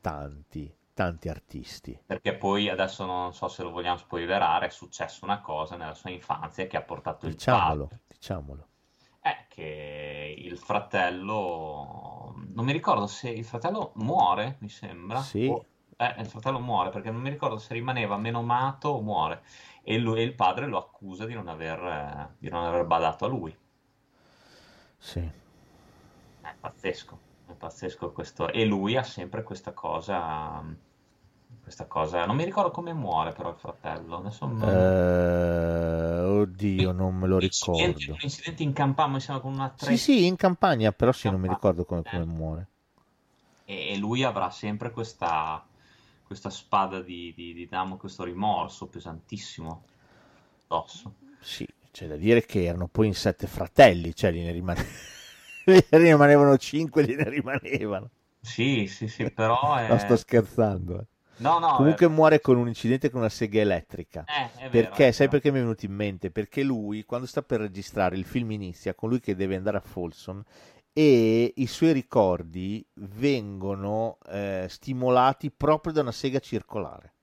tanti, tanti artisti. Perché poi adesso non so se lo vogliamo spoilerare, è successa una cosa nella sua infanzia che ha portato il Diciamolo, padre. diciamolo. È che il fratello, non mi ricordo se il fratello muore, mi sembra. Sì. o- eh, il fratello muore perché non mi ricordo se rimaneva menomato o muore. E, lui- e il padre lo accusa di non aver, eh, di non aver badato a lui. Sì. È pazzesco, è pazzesco questo. E lui ha sempre questa cosa, questa cosa. Non mi ricordo come muore però il fratello. Adesso Eh, oddio, non me lo Incidente, ricordo. un incidente in campagna, mi con una Sì, sì, in campagna, però sì, non mi Campagna, ricordo come, come muore. e e lui avrà sempre questa, questa spada di, di, di Damo, questo rimorso pesantissimo addosso. Sì, c'è da dire che erano poi in sette fratelli, cioè gliene rimane- <laughs> rimanevano cinque, gliene rimanevano. Sì, sì, sì, <laughs> però è... No, sto scherzando. eh. No, no, Comunque è- muore con un incidente con una sega elettrica. Eh, vero, Perché, è sai vero. perché mi è venuto in mente? Perché lui, quando sta per registrare, il film inizia con lui che deve andare a Folsom e i suoi ricordi vengono eh, stimolati proprio da una sega circolare.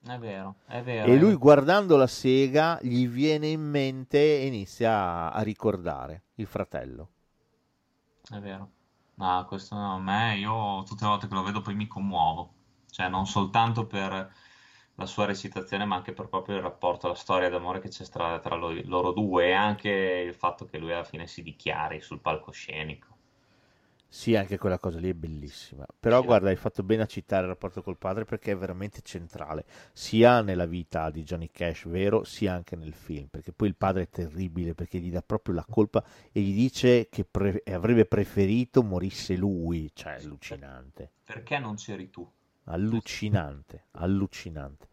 È vero, è vero. E lui guardando la sega gli viene in mente e inizia a, ricordare il fratello. È vero. No, questo no, a me, io tutte le volte che lo vedo poi mi commuovo. Cioè, non soltanto per la sua recitazione, ma anche per proprio il rapporto, la storia d'amore che c'è tra, tra lo- loro due e anche il fatto che lui alla fine si dichiari sul palcoscenico. Sì, anche quella cosa lì è bellissima. Però Sì. guarda, hai fatto bene a citare il rapporto col padre perché è veramente centrale, sia nella vita di Johnny Cash, vero, sia anche nel film, perché poi il padre è terribile perché gli dà proprio la colpa e gli dice che pre- avrebbe preferito morisse lui, cioè è allucinante, Perché non c'eri tu? allucinante, allucinante.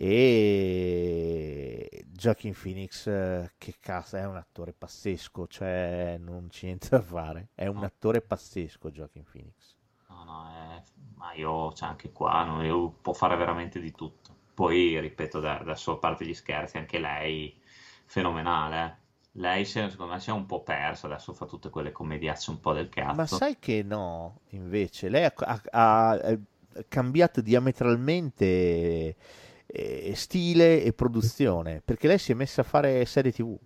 E Joaquin Phoenix, eh, che cazzo, è un attore pazzesco, cioè non c'è niente da fare, è un attore pazzesco Joaquin Phoenix. No, no, è- ma io, cioè, anche qua, no, può fare veramente di tutto. Poi, ripeto, da- adesso a parte gli scherzi, anche lei fenomenale. eh. Lei, se- secondo me, si è un po' persa, adesso fa tutte quelle commediazze un po' del cazzo. Ma sai che no, invece, lei ha, ha- ha- ha cambiato diametralmente eh, stile e produzione, perché lei si è messa a fare serie TV.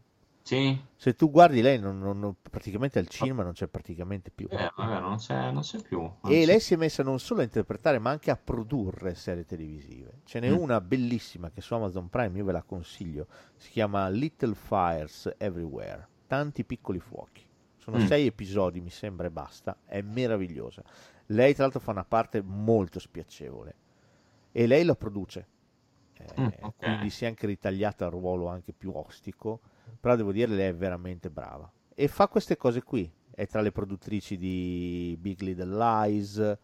Sì, Se tu guardi lei, non- non- non- praticamente al cinema non c'è praticamente più. è vero, è vero, non c'è, non c'è più. E Anzi, lei si è messa non solo a interpretare, ma anche a produrre serie televisive. Ce n'è Mm. una bellissima che su Amazon Prime io ve la consiglio. Si chiama Little Fires Everywhere. Tanti piccoli fuochi. Sono Mm. sei episodi, mi sembra, e basta. È meravigliosa. Lei, tra l'altro, fa una parte molto spiacevole. E lei lo produce. Eh, Mm, ok. Quindi si è anche ritagliata al ruolo anche più ostico. Però devo dire, lei è veramente brava. E fa queste cose qui. È tra le produttrici di Big Little Lies.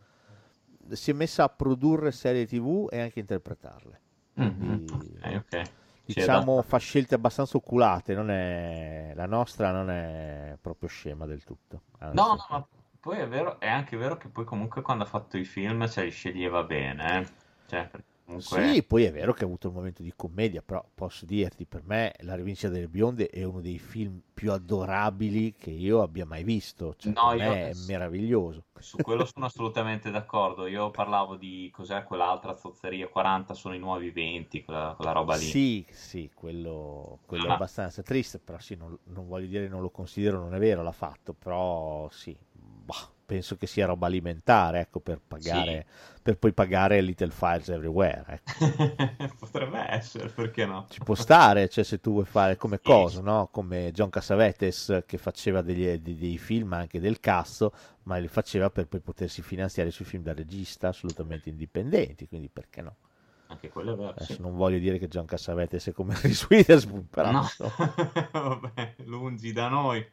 Si è messa a produrre serie tv e anche interpretarle. Mhm, Quindi, ok, ok. Sì, diciamo, fa scelte abbastanza oculate. Non è... La nostra non è proprio scema del tutto. Anzi. No, no, ma poi è vero, è anche vero che poi comunque quando ha fatto i film, cioè, li sceglieva bene, eh. Cioè, perché comunque... Sì, poi è vero che ha avuto un momento di commedia, però posso dirti, per me La rivincita delle bionde è uno dei film più adorabili che io abbia mai visto. Cioè, No, io- è meraviglioso. Su quello sono assolutamente d'accordo. Io parlavo di cos'è quell'altra zozzeria, 40 sono i nuovi 20, quella, quella roba lì. Sì, sì, quello, quello è Ah. abbastanza triste, però sì, non, non voglio dire non lo considero, non è vero, l'ha fatto, però sì, bah, penso che sia roba alimentare, ecco, per pagare, per poi pagare Little Fires Everywhere, ecco. <laughs> Potrebbe essere, perché no? Ci può stare, cioè se tu vuoi fare come cosa, no? Come John Cassavetes che faceva degli, dei, dei film anche del cazzo, ma li faceva per poi potersi finanziare sui film da regista assolutamente indipendenti, quindi perché no? Anche quello è vero, Adesso sì. non voglio dire che John Cassavetes è come <laughs> Reese Witherspoon, però No. <laughs> Vabbè, lungi da noi.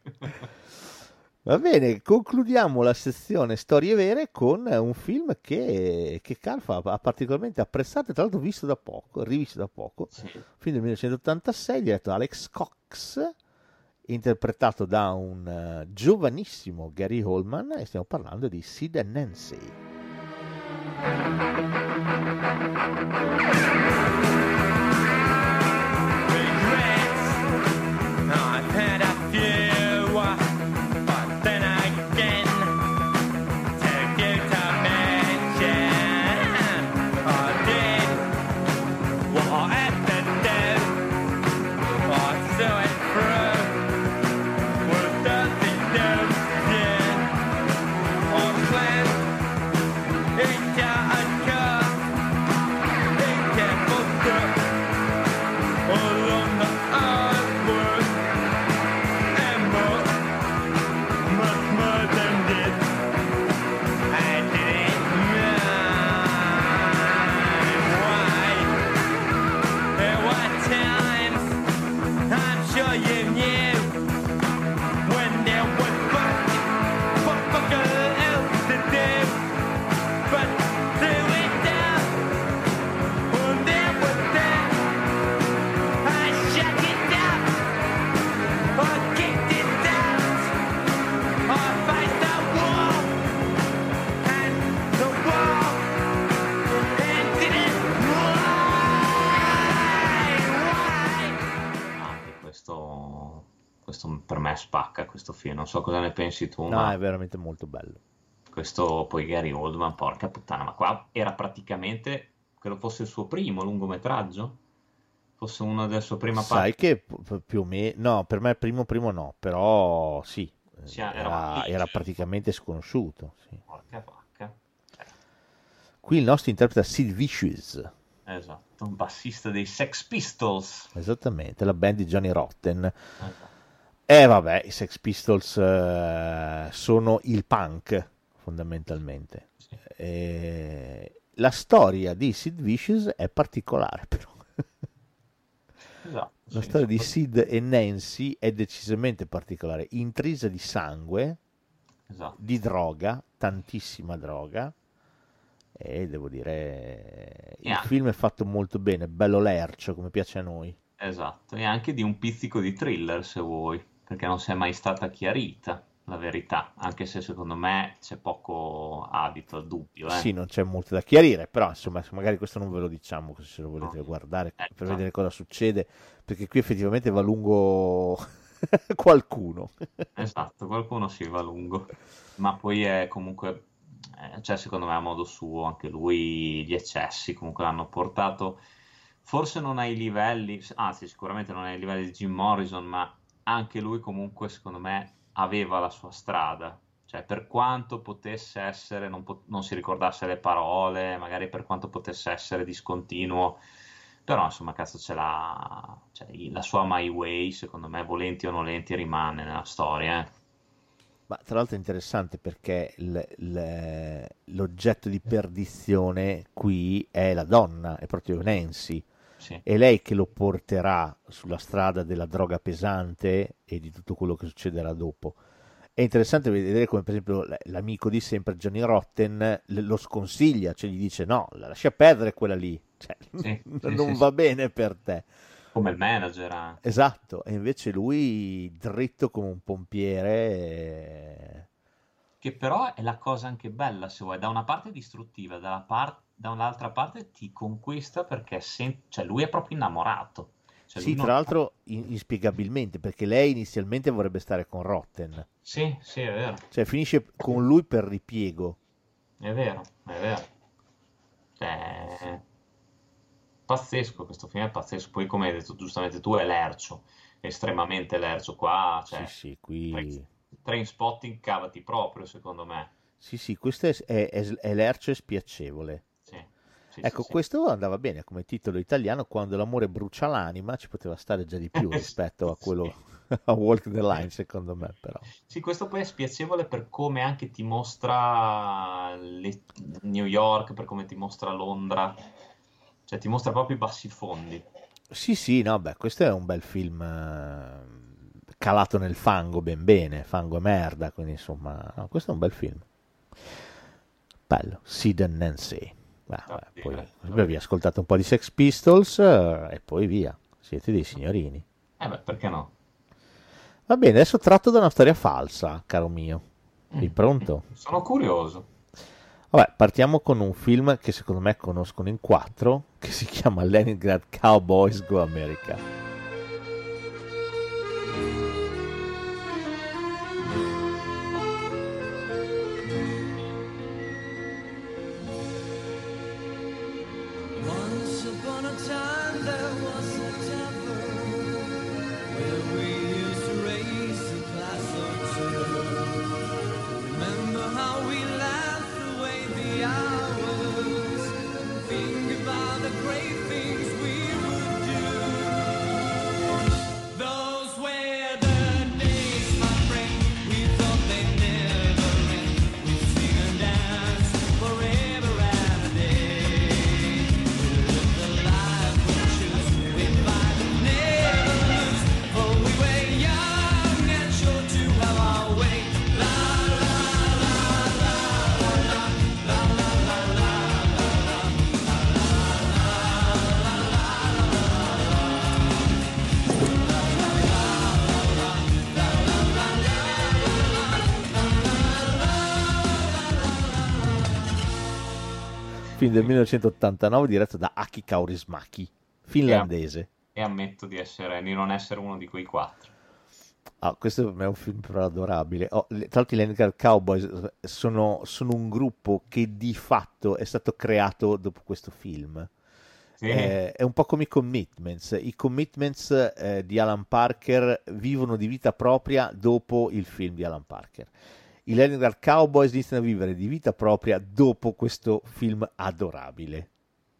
Va bene, concludiamo la sezione storie vere con un film che, che Calfa ha particolarmente apprezzato e tra l'altro visto da poco, rivisto da poco, Sì. film del 1986 diretto da Alex Cox, interpretato da un eh, giovanissimo Gary Holman e stiamo parlando di Sid and Nancy. I've had a few, spacca questo film, non so cosa ne pensi tu, No, ma è veramente molto bello. questo poi Gary Oldman, porca puttana, ma qua era praticamente, credo fosse il suo primo lungometraggio, fosse una delle sue prime Sai parti. che più o meno, no, per me il primo primo no, però sì, Sì, era era, era praticamente sconosciuto. sì. Porca vacca. Qui il nostro interpreta Sid Vicious, Esatto, un bassista dei Sex Pistols. esattamente, la band di Johnny Rotten. Esatto. E vabbè, i Sex Pistols eh, sono il punk, fondamentalmente. E la storia di Sid Vicious è particolare, però. Esatto, La sì, storia di Sid e Nancy è decisamente particolare, intrisa di sangue, Esatto. di droga, tantissima droga. E devo dire, il Yeah. film è fatto molto bene, bello lercio, come piace a noi. Esatto, e anche di un pizzico di thriller se vuoi, perché non si è mai stata chiarita la verità, anche se secondo me c'è poco adito al dubbio. Eh. Sì, non c'è molto da chiarire, però insomma, magari questo non ve lo diciamo così se lo volete guardare per esatto. vedere cosa succede, perché qui effettivamente va lungo <laughs> qualcuno. Esatto, qualcuno si va lungo, ma poi è comunque, eh, cioè secondo me a modo suo, anche lui gli eccessi comunque l'hanno portato, forse non ai livelli, anzi sicuramente non ai livelli di Jim Morrison, ma anche lui comunque secondo me aveva la sua strada, cioè per quanto potesse essere, non, po- non si ricordasse le parole, magari per quanto potesse essere discontinuo, però insomma cazzo c'è la, cioè, la sua My Way, secondo me volenti o nolenti rimane nella storia. eh. Ma tra l'altro è interessante perché il- il- l'oggetto di perdizione qui è la donna, è proprio Nancy. Sì. È lei che lo porterà sulla strada della droga pesante e di tutto quello che succederà dopo. È interessante vedere come, per esempio, l'amico di sempre, Johnny Rotten, lo sconsiglia, cioè gli dice: No, lascia perdere quella lì, <laughs> cioè, Sì, non sì, va bene per te. Come il manager anche. Esatto, e invece lui dritto come un pompiere. Che però è la cosa anche bella, se vuoi, da una parte distruttiva, dalla par- da un'altra parte ti conquista perché sen- cioè, lui è proprio innamorato. Cioè, Sì, non- tra l'altro in- inspiegabilmente, perché lei inizialmente vorrebbe stare con Rotten, Sì, sì, è vero, cioè finisce con lui per ripiego. è vero, è vero. Cioè, pazzesco, questo film è pazzesco. Poi, come hai detto giustamente tu, è lercio, estremamente lercio. Qua, cioè, Sì, sì, qui... Train, Trainspotting cavati proprio, secondo me. Sì, sì, questo è, è, è lercio e spiacevole. Sì, sì, Ecco, sì, sì. questo andava bene come titolo italiano, quando l'amore brucia l'anima, ci poteva stare già di più <laughs> rispetto a quello <laughs> a Walk the Line, secondo me, però. Sì, questo poi è spiacevole per come anche ti mostra le- New York, per come ti mostra Londra, cioè ti mostra proprio i bassi fondi. Sì, sì, no, beh, questo è un bel film eh, calato nel fango ben bene, fango e merda, quindi insomma, no, questo è un bel film. Bello, Sid and Nancy. Beh, beh, poi vi ascoltate un po' di Sex Pistols eh, e poi via, siete dei signorini. Eh beh, perché no? Va bene, adesso tratto da una storia falsa, caro mio. Sei pronto? Sono curioso. Vabbè, partiamo con un film che secondo me conoscono in quattro, che si chiama Leningrad Cowboys Go America. Del 1989 diretto da Aki Kaurismäki, finlandese. E ammetto di, essere, di non essere uno di quei quattro. Ah, questo per me è un film però adorabile. Oh, le- tra l'altro i Leningrad Cowboys eh, sono, sono un gruppo che di fatto è stato creato dopo questo film. Sì. Eh, è un po' come i Commitments. I Commitments eh, di Alan Parker vivono di vita propria dopo il film di Alan Parker. I Leningrad Cowboys iniziano a vivere di vita propria dopo questo film adorabile.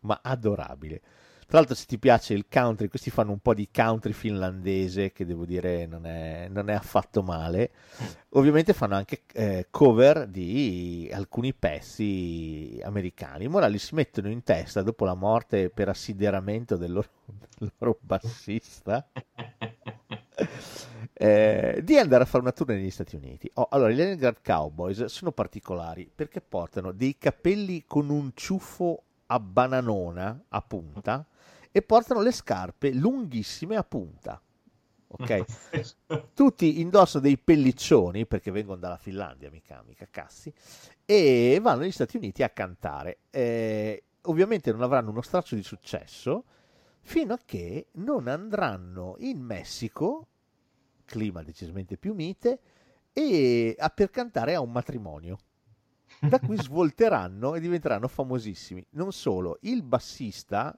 Ma adorabile. Tra l'altro, se ti piace il country, questi fanno un po' di country finlandese, che devo dire non è, non è affatto male. Ovviamente fanno anche eh, cover di alcuni pezzi americani. Ora li si mettono in testa dopo la morte per assideramento del loro, <laughs> del loro bassista. <laughs> eh, di andare a fare una tour negli Stati Uniti. Oh, allora, i Leningrad Cowboys sono particolari perché portano dei capelli con un ciuffo a bananona a punta e portano le scarpe lunghissime a punta. Ok? <laughs> Tutti indossano dei pelliccioni perché vengono dalla Finlandia, mica, mica cassi, e vanno negli Stati Uniti a cantare. Eh, ovviamente non avranno uno straccio di successo fino a che non andranno in Messico, clima decisamente più mite, e a per cantare a un matrimonio. Da cui <laughs> svolteranno e diventeranno famosissimi. Non solo, il bassista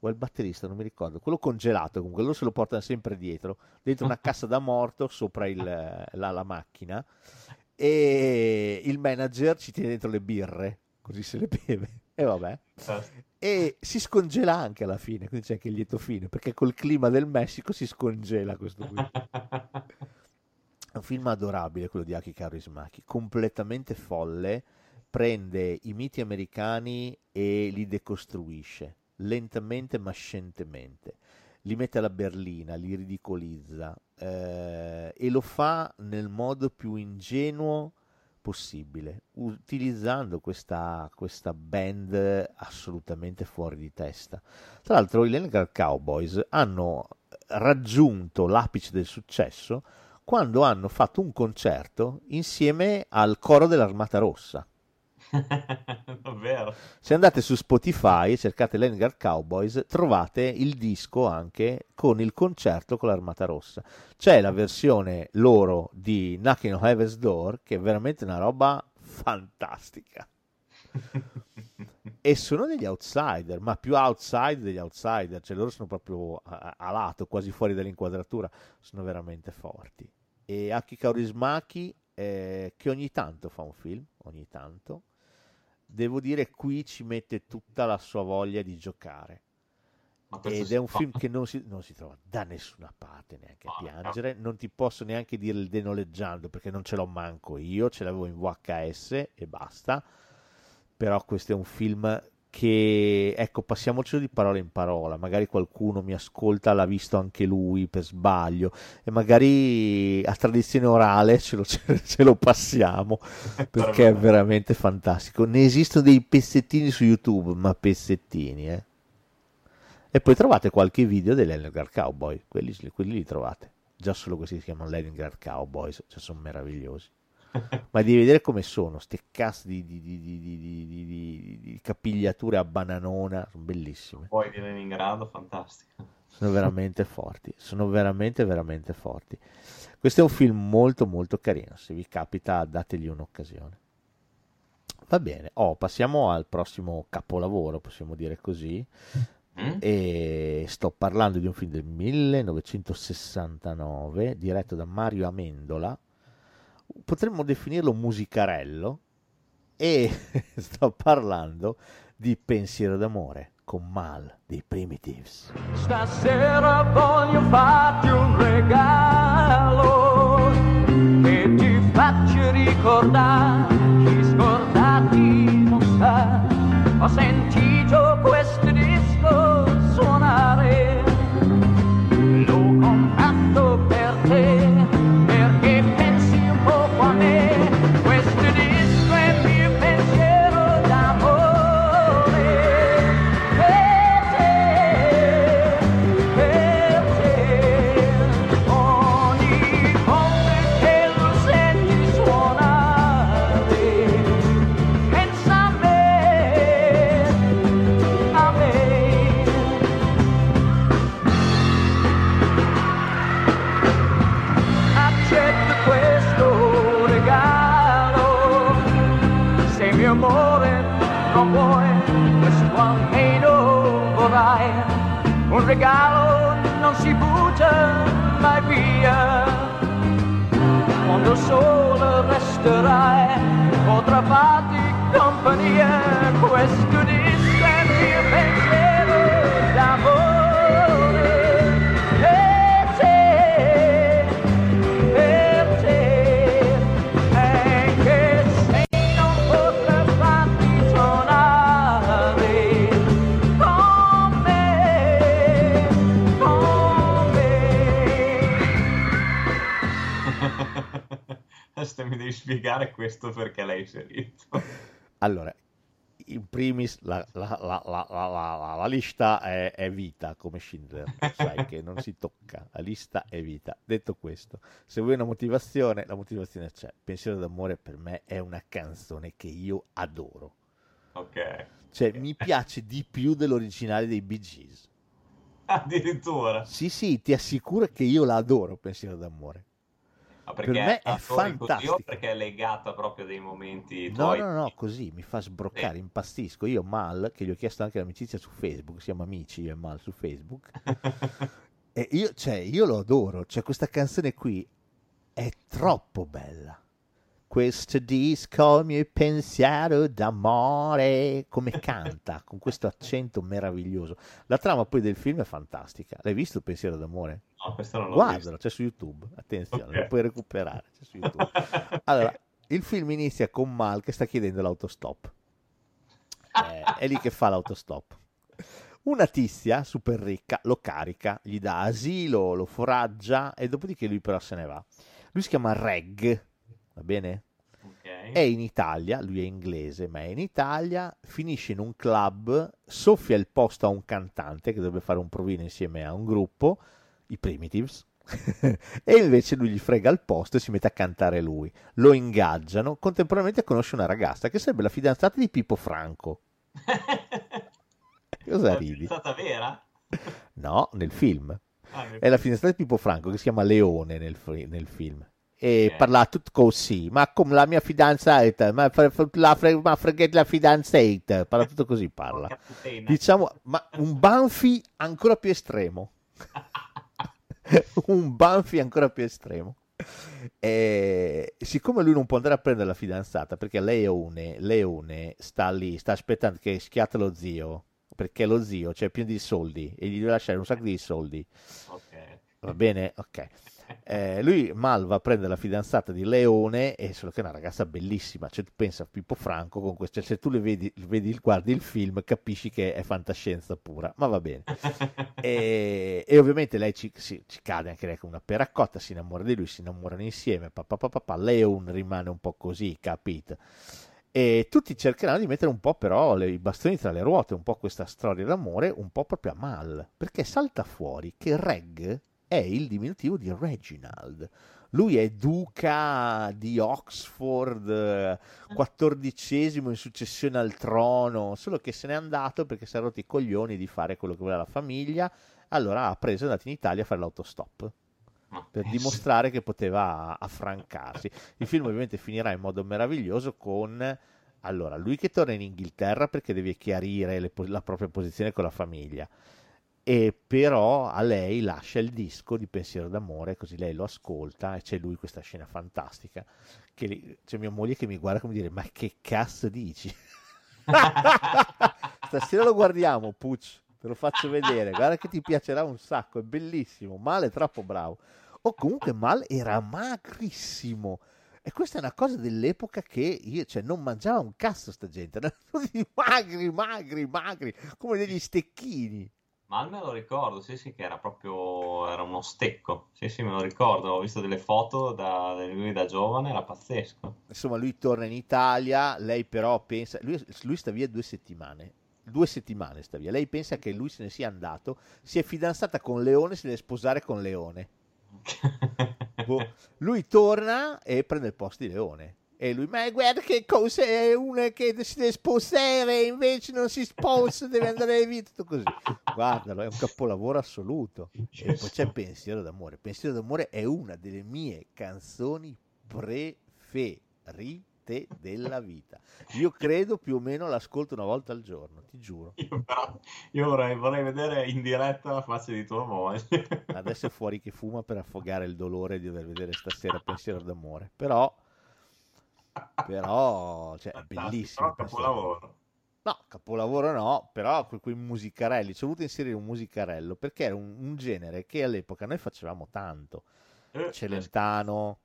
o il batterista, non mi ricordo, quello congelato comunque, loro se lo portano sempre dietro, dentro una cassa da morto sopra il- la, la macchina e il manager ci tiene dentro le birre, così se le beve. E vabbè. E si scongela anche alla fine, quindi c'è anche il lieto fine, perché col clima del Messico si scongela questo qui. <laughs> È un film adorabile quello di Aki Kaurismäki, completamente folle, prende i miti americani e li decostruisce, lentamente ma scientemente. Li mette alla berlina, li ridicolizza eh, e lo fa nel modo più ingenuo possibile, utilizzando questa, questa band assolutamente fuori di testa. Tra l'altro i Leningrad Cowboys hanno raggiunto l'apice del successo quando hanno fatto un concerto insieme al coro dell'Armata Rossa. <laughs> Davvero. Se andate su Spotify e cercate Leningrad Cowboys, trovate il disco anche con il concerto con l'Armata Rossa. C'è la versione loro di Knocking on Heaven's Door, che è veramente una roba fantastica. <laughs> e sono degli outsider, ma più outside degli outsider, cioè loro sono proprio a, a lato, quasi fuori dall'inquadratura, sono veramente forti. E Aki Kaurismäki, eh, che ogni tanto fa un film, ogni tanto, devo dire qui ci mette tutta la sua voglia di giocare. Ed è un film che non si, non si trova da nessuna parte neanche a piangere. Non ti posso neanche dire il denoleggiando perché non ce l'ho manco io, ce l'avevo in VHS e basta. Però questo è un film che, ecco, passiamocelo di parola in parola. Magari qualcuno mi ascolta, l'ha visto anche lui per sbaglio e magari a tradizione orale ce lo, <laughs> ce lo passiamo perché è veramente fantastico. Ne esistono dei pezzettini su YouTube, ma pezzettini, eh. E poi trovate qualche video dei Leningrad Cowboy, quelli, quelli li trovate. Già solo questi si chiamano Leningrad Cowboys, cioè sono meravigliosi. <laughs> Ma devi vedere come sono, ste cazzo di, di, di, di, di- di- di- di- di capigliature a bananona, sono bellissime. Poi di Leningrado, fantastico. Sono veramente <laughs> forti, sono veramente, veramente forti. Questo è un film molto, molto carino. Se vi capita, dategli un'occasione. Va bene, oh, passiamo al prossimo capolavoro, possiamo dire così. E sto parlando di un film del 1969 diretto da Mario Amendola. Potremmo definirlo musicarello. E <laughs> sto parlando di Pensiero d'amore con Mal dei Primitives. Stasera voglio farti un regalo che ti faccia ricordare chi scordati non sa. Ho sentito questo regalo non si butta mai via, quando solo resterai, potrà farti compagnia, questo distante Adesso mi devi spiegare questo perché l'hai inserito. Allora, in primis la, la- la- la- lista è, è vita come Schindler, sai che non si tocca, la lista è vita. Detto questo, se vuoi una motivazione, la motivazione c'è. Pensiero d'amore per me è una canzone che io adoro. Ok. Cioè, mi piace di più dell'originale dei Bee Gees. Addirittura. Sì, sì, ti assicuro che io la adoro, Pensiero d'amore. Ma Per perché me è la torri così o fantastica. perché è legata proprio dei momenti No, tuoi? no, no, così mi fa sbroccare, impazzisco. Io Mal, che gli ho chiesto anche l'amicizia su Facebook, siamo amici io e Mal su Facebook, <laughs> e io, cioè, io lo adoro, cioè questa canzone qui è troppo bella. Questo disco mio pensiero d'amore, come canta, con questo accento meraviglioso. La trama poi del film è fantastica. L'hai visto il pensiero d'amore? No, questo non l'ho Guardalo, c'è su YouTube, attenzione, Ok. lo puoi recuperare, c'è su YouTube. Allora, il film inizia con Mal che sta chiedendo l'autostop. Eh, è lì che fa l'autostop. Una tizia super ricca lo carica, gli dà asilo, lo foraggia e dopodiché lui però se ne va. Lui si chiama Reg, va bene? È in Italia, lui è inglese, ma è in Italia, finisce in un club, soffia il posto a un cantante che dovrebbe fare un provino insieme a un gruppo, i Primitives, <laughs> e invece lui gli frega il posto e si mette a cantare lui. Lo ingaggiano, contemporaneamente conosce una ragazza che sarebbe la fidanzata di Pippo Franco. <laughs> Cosa ridi? È stata vera? No, nel film. Ah, È la fidanzata di Pippo Franco che si chiama Leone nel, nel film. E Ok. parla tutto così, ma come la mia fidanzata, ma la fre- ma freghet la fidanzata, parla tutto così, <laughs> parla. Diciamo, ma un Banfi ancora più estremo. <laughs> un Banfi ancora più estremo. E siccome lui non può andare a prendere la fidanzata perché Leone, Leone sta lì, sta aspettando che schiatta lo zio, perché lo zio c'è pieno di soldi e gli deve lasciare un sacco di soldi. Ok. Va bene? Ok. Eh, lui Mal va a prendere la fidanzata di Leone e solo che è una ragazza bellissima cioè tu pensa a Pippo Franco con questo cioè, se tu le vedi, vedi guardi il film capisci che è fantascienza pura ma va bene. <laughs> E, e ovviamente lei ci, si- ci cade anche lei con una peracotta si innamora di lui si innamorano insieme papà papà papà Leone rimane un po' così capito? E tutti cercheranno di mettere un po' però le- i bastoni tra le ruote, un po' questa storia d'amore, un po' proprio a mal, perché salta fuori che Reg è il diminutivo di Reginald. Lui è duca di Oxford, eh, quattordicesimo in successione al trono, solo che se n'è andato perché si è rotti i coglioni di fare quello che voleva la famiglia, allora ha preso e è andato in Italia a fare l'autostop per dimostrare che poteva affrancarsi. Il film ovviamente finirà in modo meraviglioso con allora lui che torna in Inghilterra perché deve chiarire po- la propria posizione con la famiglia. E però a lei lascia il disco di Pensiero d'amore, così lei lo ascolta e c'è lui questa scena fantastica. Che c'è mia moglie che mi guarda come dire: Ma che cazzo dici? <laughs> Stasera lo guardiamo, Pucci, te lo faccio vedere. Guarda che ti piacerà un sacco, è bellissimo. Mal è troppo bravo. O comunque Mal era magrissimo. E questa è una cosa dell'epoca che io, cioè, non mangiava un cazzo sta gente. Erano <laughs> tutti magri, magri, magri, come degli stecchini. Ma me lo ricordo, sì, sì, che era proprio, era uno stecco. Sì, sì, me lo ricordo, ho visto delle foto da, di lui da giovane, era pazzesco. Insomma, lui torna in Italia, lei però pensa, lui, lui sta via due settimane. Due settimane sta via. Lei pensa che lui se ne sia andato, si è fidanzata con Leone, si deve sposare con Leone. <laughs> Boh. Lui torna e prende il posto di Leone. E lui, ma guarda che cosa è una che si deve sposare, invece non si sposa, deve andare via, tutto così. Guardalo, è un capolavoro assoluto. E poi c'è Pensiero d'amore. Pensiero d'amore è una delle mie canzoni preferite. te della vita. Io credo più o meno l'ascolto una volta al giorno, ti giuro. Io, però, io vorrei, vorrei vedere in diretta la faccia di tua moglie. Adesso è fuori che fuma per affogare il dolore di dover vedere stasera Pensiero d'amore. Però, però, cioè, è bellissimo. Però capolavoro. No, capolavoro no, però que- quei musicarelli, ci ho voluto inserire un musicarello perché era un, un genere che all'epoca noi facevamo tanto. Eh, Celentano,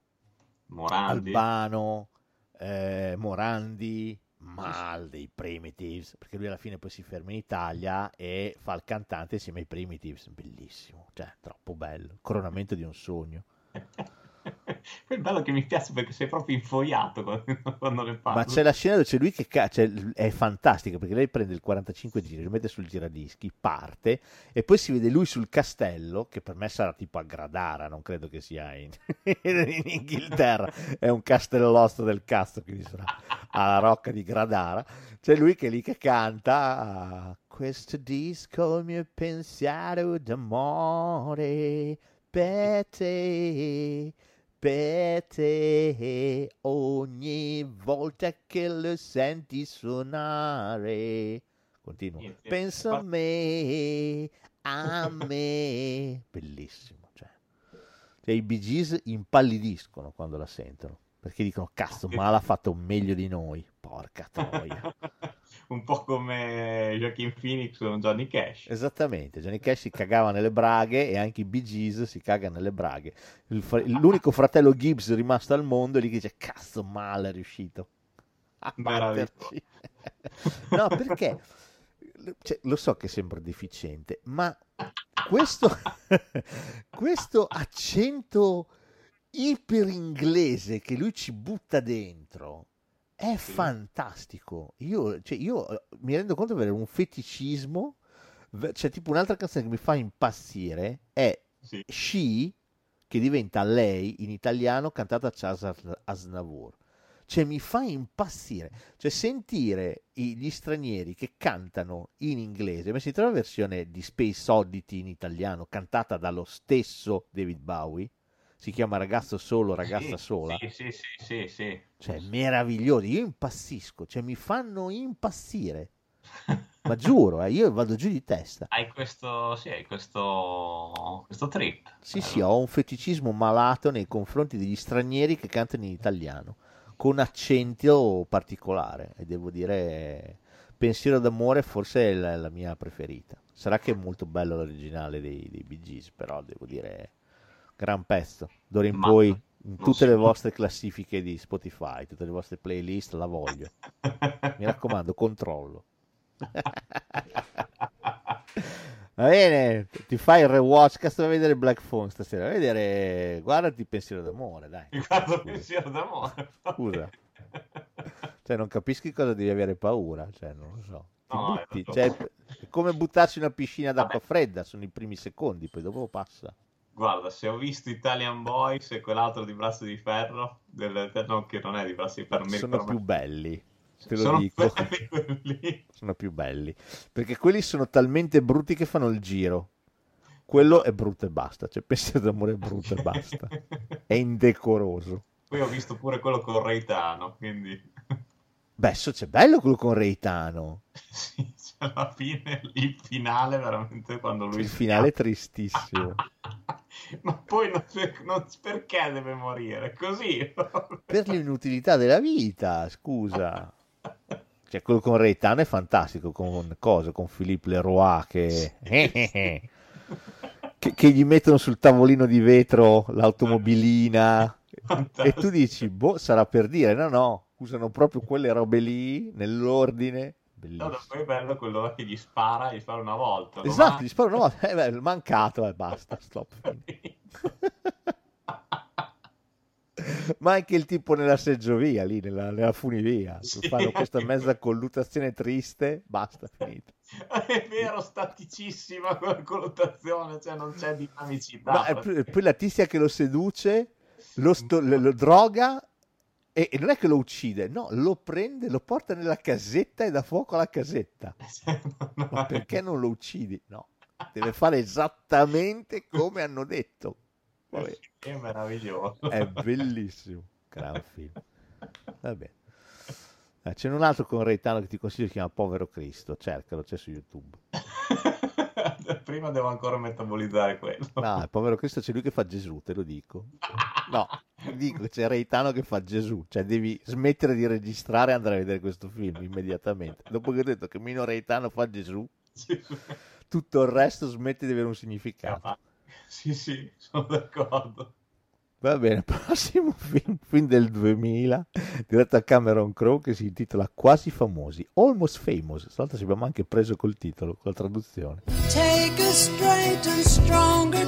Morandi. Albano, eh, Morandi, Mal dei Primitives, perché lui alla fine poi si ferma in Italia e fa il cantante insieme ai Primitives, bellissimo, cioè troppo bello, coronamento di un sogno. <laughs> Poi <laughs> è bello che mi piace perché sei proprio infoiato quando, <laughs> ne parli. Ma c'è la scena dove c'è lui che ca- cioè, è fantastica perché lei prende il 45 giri, lo mette sul giradischi, parte e poi si vede lui sul castello, che per me sarà tipo a Gradara, non credo che sia in, <laughs> in Inghilterra, è un castellosto del cazzo vi sarà alla rocca di Gradara. C'è lui che è lì che canta questo disco il mio pensiero d'amore per te per te ogni volta che lo senti suonare. Continuo. Niente, Pensa a me, a <laughs> me. Bellissimo. Cioè. Cioè, i Bee Gees impallidiscono quando la sentono. Perché dicono, cazzo, ma l'ha fatto meglio di noi. Porca troia. <laughs> Un po' come Joaquin Phoenix con Johnny Cash. Esattamente, Johnny Cash si cagava nelle braghe e anche i Bee Gees si cagano nelle braghe. Fra- l'unico fratello Gibbs rimasto al mondo è lì che dice cazzo male è riuscito a Meraviglioso. batterci. no, perché cioè, lo so che sembra deficiente, ma questo, <laughs> questo accento iper inglese che lui ci butta dentro è fantastico. Io, cioè, io eh, mi rendo conto di avere un feticismo. C'è tipo un'altra canzone che mi fa impazzire è Sì. She, che diventa lei in italiano cantata da Charles Aznavour. Cioè mi fa impazzire. Cioè sentire gli stranieri che cantano in inglese, ma si trova la versione di Space Oddity in italiano cantata dallo stesso David Bowie. Si chiama Ragazzo solo, ragazza Sì, sola. Sì, sì, sì, sì, sì. Cioè, meravigliosi. Io impazzisco, cioè mi fanno impazzire. <laughs> Ma giuro, eh, io vado giù di testa. Hai questo, sì, hai questo, questo trip. Sì, sì, ho un feticismo malato nei confronti degli stranieri che cantano in italiano, con accento particolare. E devo dire, Pensiero d'amore forse è la, la mia preferita. Sarà che è molto bello l'originale dei, dei Bee Gees, però devo dire, gran pezzo. D'ora in Ma- poi, in tutte si le vostre classifiche di Spotify, tutte le vostre playlist, la voglio. Mi raccomando, controllo. <laughs> Va bene, ti fai il rewatch. Cazzo, vai a vedere Black Phone stasera. Vai a vedere, guardati Pensiero d'amore, dai. <laughs> Guarda pensiero d'amore. Scusa. Cioè, non capisci cosa devi avere paura. Cioè, non lo so. No, cioè, è come buttarsi in una piscina d'acqua fredda. Sono i primi secondi, poi dopo passa. Guarda, se ho visto Italian Boys e quell'altro di braccio di ferro, del, no, che non è di braccio di ferro, Sono più belli. Te lo Sono dico. <laughs> belli quelli. Sono più belli. Perché quelli sono talmente brutti che fanno il giro. Quello è brutto e basta. Cioè, pensiero d'amore è brutto e basta. È indecoroso. Poi ho visto pure quello con Reitano, quindi <laughs> Beh, adesso c'è bello quello con Reitano. sì, cioè, alla fine, il finale veramente quando lui Il finale è tristissimo. <laughs> Ma poi non, non- perché deve morire? Così. Per l'inutilità della vita, scusa. Cioè, quello con Reitano è fantastico, con cosa? Con Philippe Leroy che... che, che gli mettono sul tavolino di vetro l'automobilina e tu dici, boh, sarà per dire, no, no, usano proprio quelle robe lì nell'ordine. Bellissimo. no, poi è bello quello che gli spara, gli spara una volta. Esatto, manca. gli sparo una volta, eh, beh, mancato e basta, stop. <laughs> Ma anche il tipo nella seggiovia lì, nella, nella funivia, Sì, fanno questa mezza colluttazione triste, basta, finito. È vero, staticissima quella colluttazione, cioè non c'è dinamicità. Ma è poi la tizia che lo seduce, lo, sto- lo droga e, e non è che lo uccide, no, lo prende, lo porta nella casetta e dà fuoco alla casetta. <laughs> Ma perché non lo uccidi? No, deve fare esattamente come hanno detto. Vabbè. È meraviglioso. È bellissimo, gran film. Vabbè. Eh, c'è un altro con Reitano che ti consiglio, si chiama Povero Cristo, cercalo, c'è su YouTube. <laughs> <laughs> Prima devo ancora metabolizzare quello. No, il Povero Cristo c'è lui che fa Gesù, te lo dico. No, <laughs> ti dico c'è Reitano che fa Gesù, cioè devi smettere di registrare e andare a vedere questo film immediatamente. Dopo che ho detto che Mino Reitano fa Gesù, tutto il resto smette di avere un significato. Sì, sì, sono d'accordo. Va bene, <laughs> prossimo film, film del 2000, diretto da Cameron Crowe, che si intitola Quasi Famosi, Almost Famous. Stavolta ci abbiamo anche preso col titolo, con la traduzione. Take straight and stronger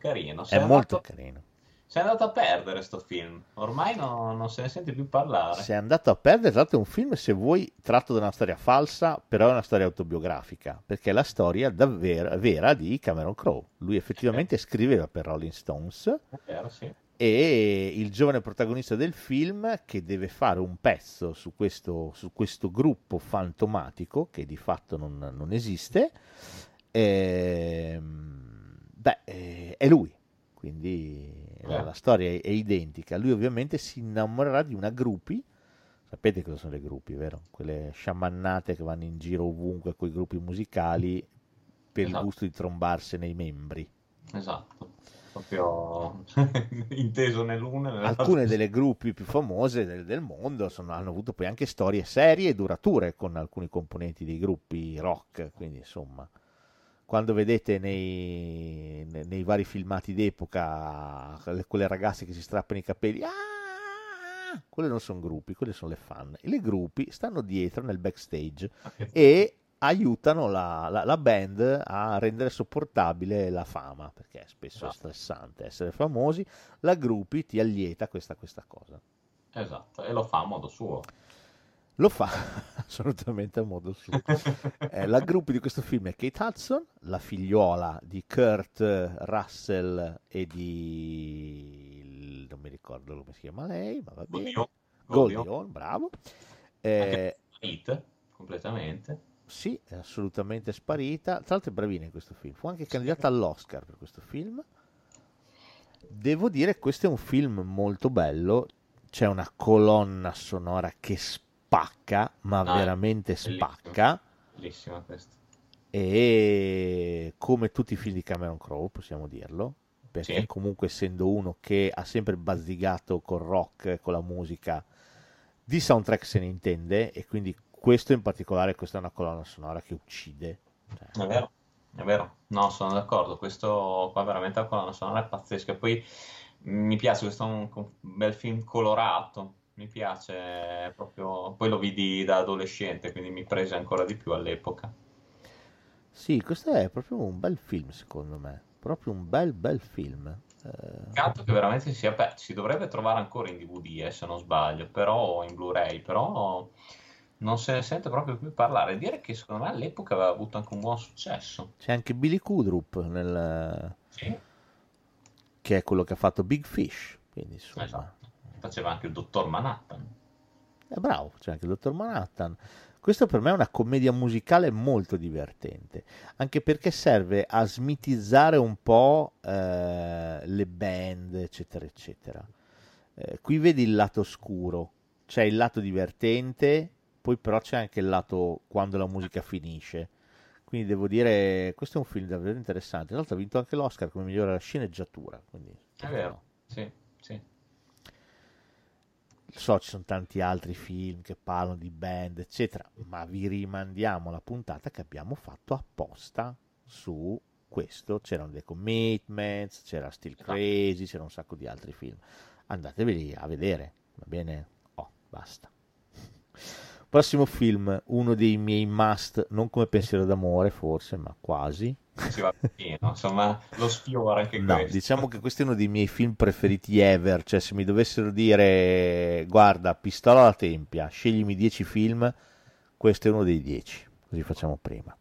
è carino. È Sei molto andato- carino. Sei andato a perdere sto film. Ormai no- non se ne sente più parlare. Si è andato a perdere, tra l'altro è un film, se vuoi, tratto da una storia falsa, però è una storia autobiografica, perché è la storia davvero vera di Cameron Crowe. Lui effettivamente scriveva per Rolling Stones È vero, sì. e il giovane protagonista del film che deve fare un pezzo su questo, su questo gruppo fantomatico che di fatto non, non esiste, ehm, beh, eh, è lui. Quindi la, Eh. la storia è, è identica. Lui ovviamente si innamorerà di una groupie. Sapete cosa sono le groupie, vero? Quelle sciamannate che vanno in giro ovunque con i gruppi musicali per il Esatto. gusto di trombarsene i membri. Esatto. Proprio <laughs> inteso nell'una nell'altra. alcune <laughs> delle gruppi più famose del, del mondo sono- hanno avuto poi anche storie serie e durature con alcuni componenti dei gruppi rock, quindi insomma, quando vedete nei, nei- vari filmati d'epoca quelle, ragazze che si strappano i capelli, "Ah!", quelle non sono gruppi, quelle sono le fan. E le gruppi stanno dietro nel backstage e aiutano la, la- la band a rendere sopportabile la fama, perché spesso è stressante essere famosi. La gruppi ti allieta questa, questa cosa. Esatto, e lo fa a modo suo. Lo fa <laughs> assolutamente a modo suo. <laughs> Eh, la gruppi di questo film è Kate Hudson, la figliuola di Kurt Russell e di... non mi ricordo come si chiama lei, ma va bene. Hawn, bravo. Eh, Hit, completamente. Sì, è assolutamente sparita. Tra l'altro è bravina in questo film. Fu anche candidata all'Oscar per questo film. Devo dire che questo è un film molto bello. C'è una colonna sonora che spacca, ma è veramente spacca. Bellissima questa. E come tutti i film di Cameron Crowe, possiamo dirlo. Perché Sì. comunque essendo uno che ha sempre bazzigato col rock, con la musica, di soundtrack se ne intende. E quindi questo in particolare, questa è una colonna sonora che uccide. Cioè, È vero, è vero. No, sono d'accordo. Questo qua veramente la colonna sonora è pazzesca. Poi mi piace, questo è un, un bel film colorato. Mi piace proprio. Poi lo vidi da adolescente, quindi mi prese ancora di più all'epoca. Sì, questo è proprio un bel film, secondo me. Proprio un bel, bel film. Eh, Peccato che veramente sia aperto. Si dovrebbe trovare ancora in DVD, eh, se non sbaglio, però in Blu-ray, però non se ne sente proprio più parlare. Dire che secondo me all'epoca aveva avuto anche un buon successo. c'è anche Billy Kudrup, nel, Sì, che è quello che ha fatto Big Fish. Quindi, insomma, esatto. Faceva anche il dottor Manhattan. È bravo, c'è anche il dottor Manhattan. Questo per me è una commedia musicale molto divertente, anche perché serve a smitizzare un po' eh, le band, eccetera, eccetera. Eh, qui vedi il lato scuro, c'è il lato divertente, poi però c'è anche il lato quando la musica finisce. Quindi devo dire, questo è un film davvero interessante. Tra l'altro ha vinto anche l'Oscar come migliore sceneggiatura. Quindi, È vero, sì, sì. So ci sono tanti altri film che parlano di band, eccetera, ma vi rimandiamo alla puntata che abbiamo fatto apposta su questo. C'erano The Commitments, c'era Still Crazy, c'era un sacco di altri film. Andateveli a vedere, va bene? Oh, basta. Prossimo film, uno dei miei must, non come pensiero d'amore forse, ma quasi. Si va vicino, insomma, lo sfiora anche No, questo. diciamo che questo è uno dei miei film preferiti ever, cioè se mi dovessero dire guarda, pistola alla tempia, sceglimi 10 film, questo è uno dei 10, così facciamo prima.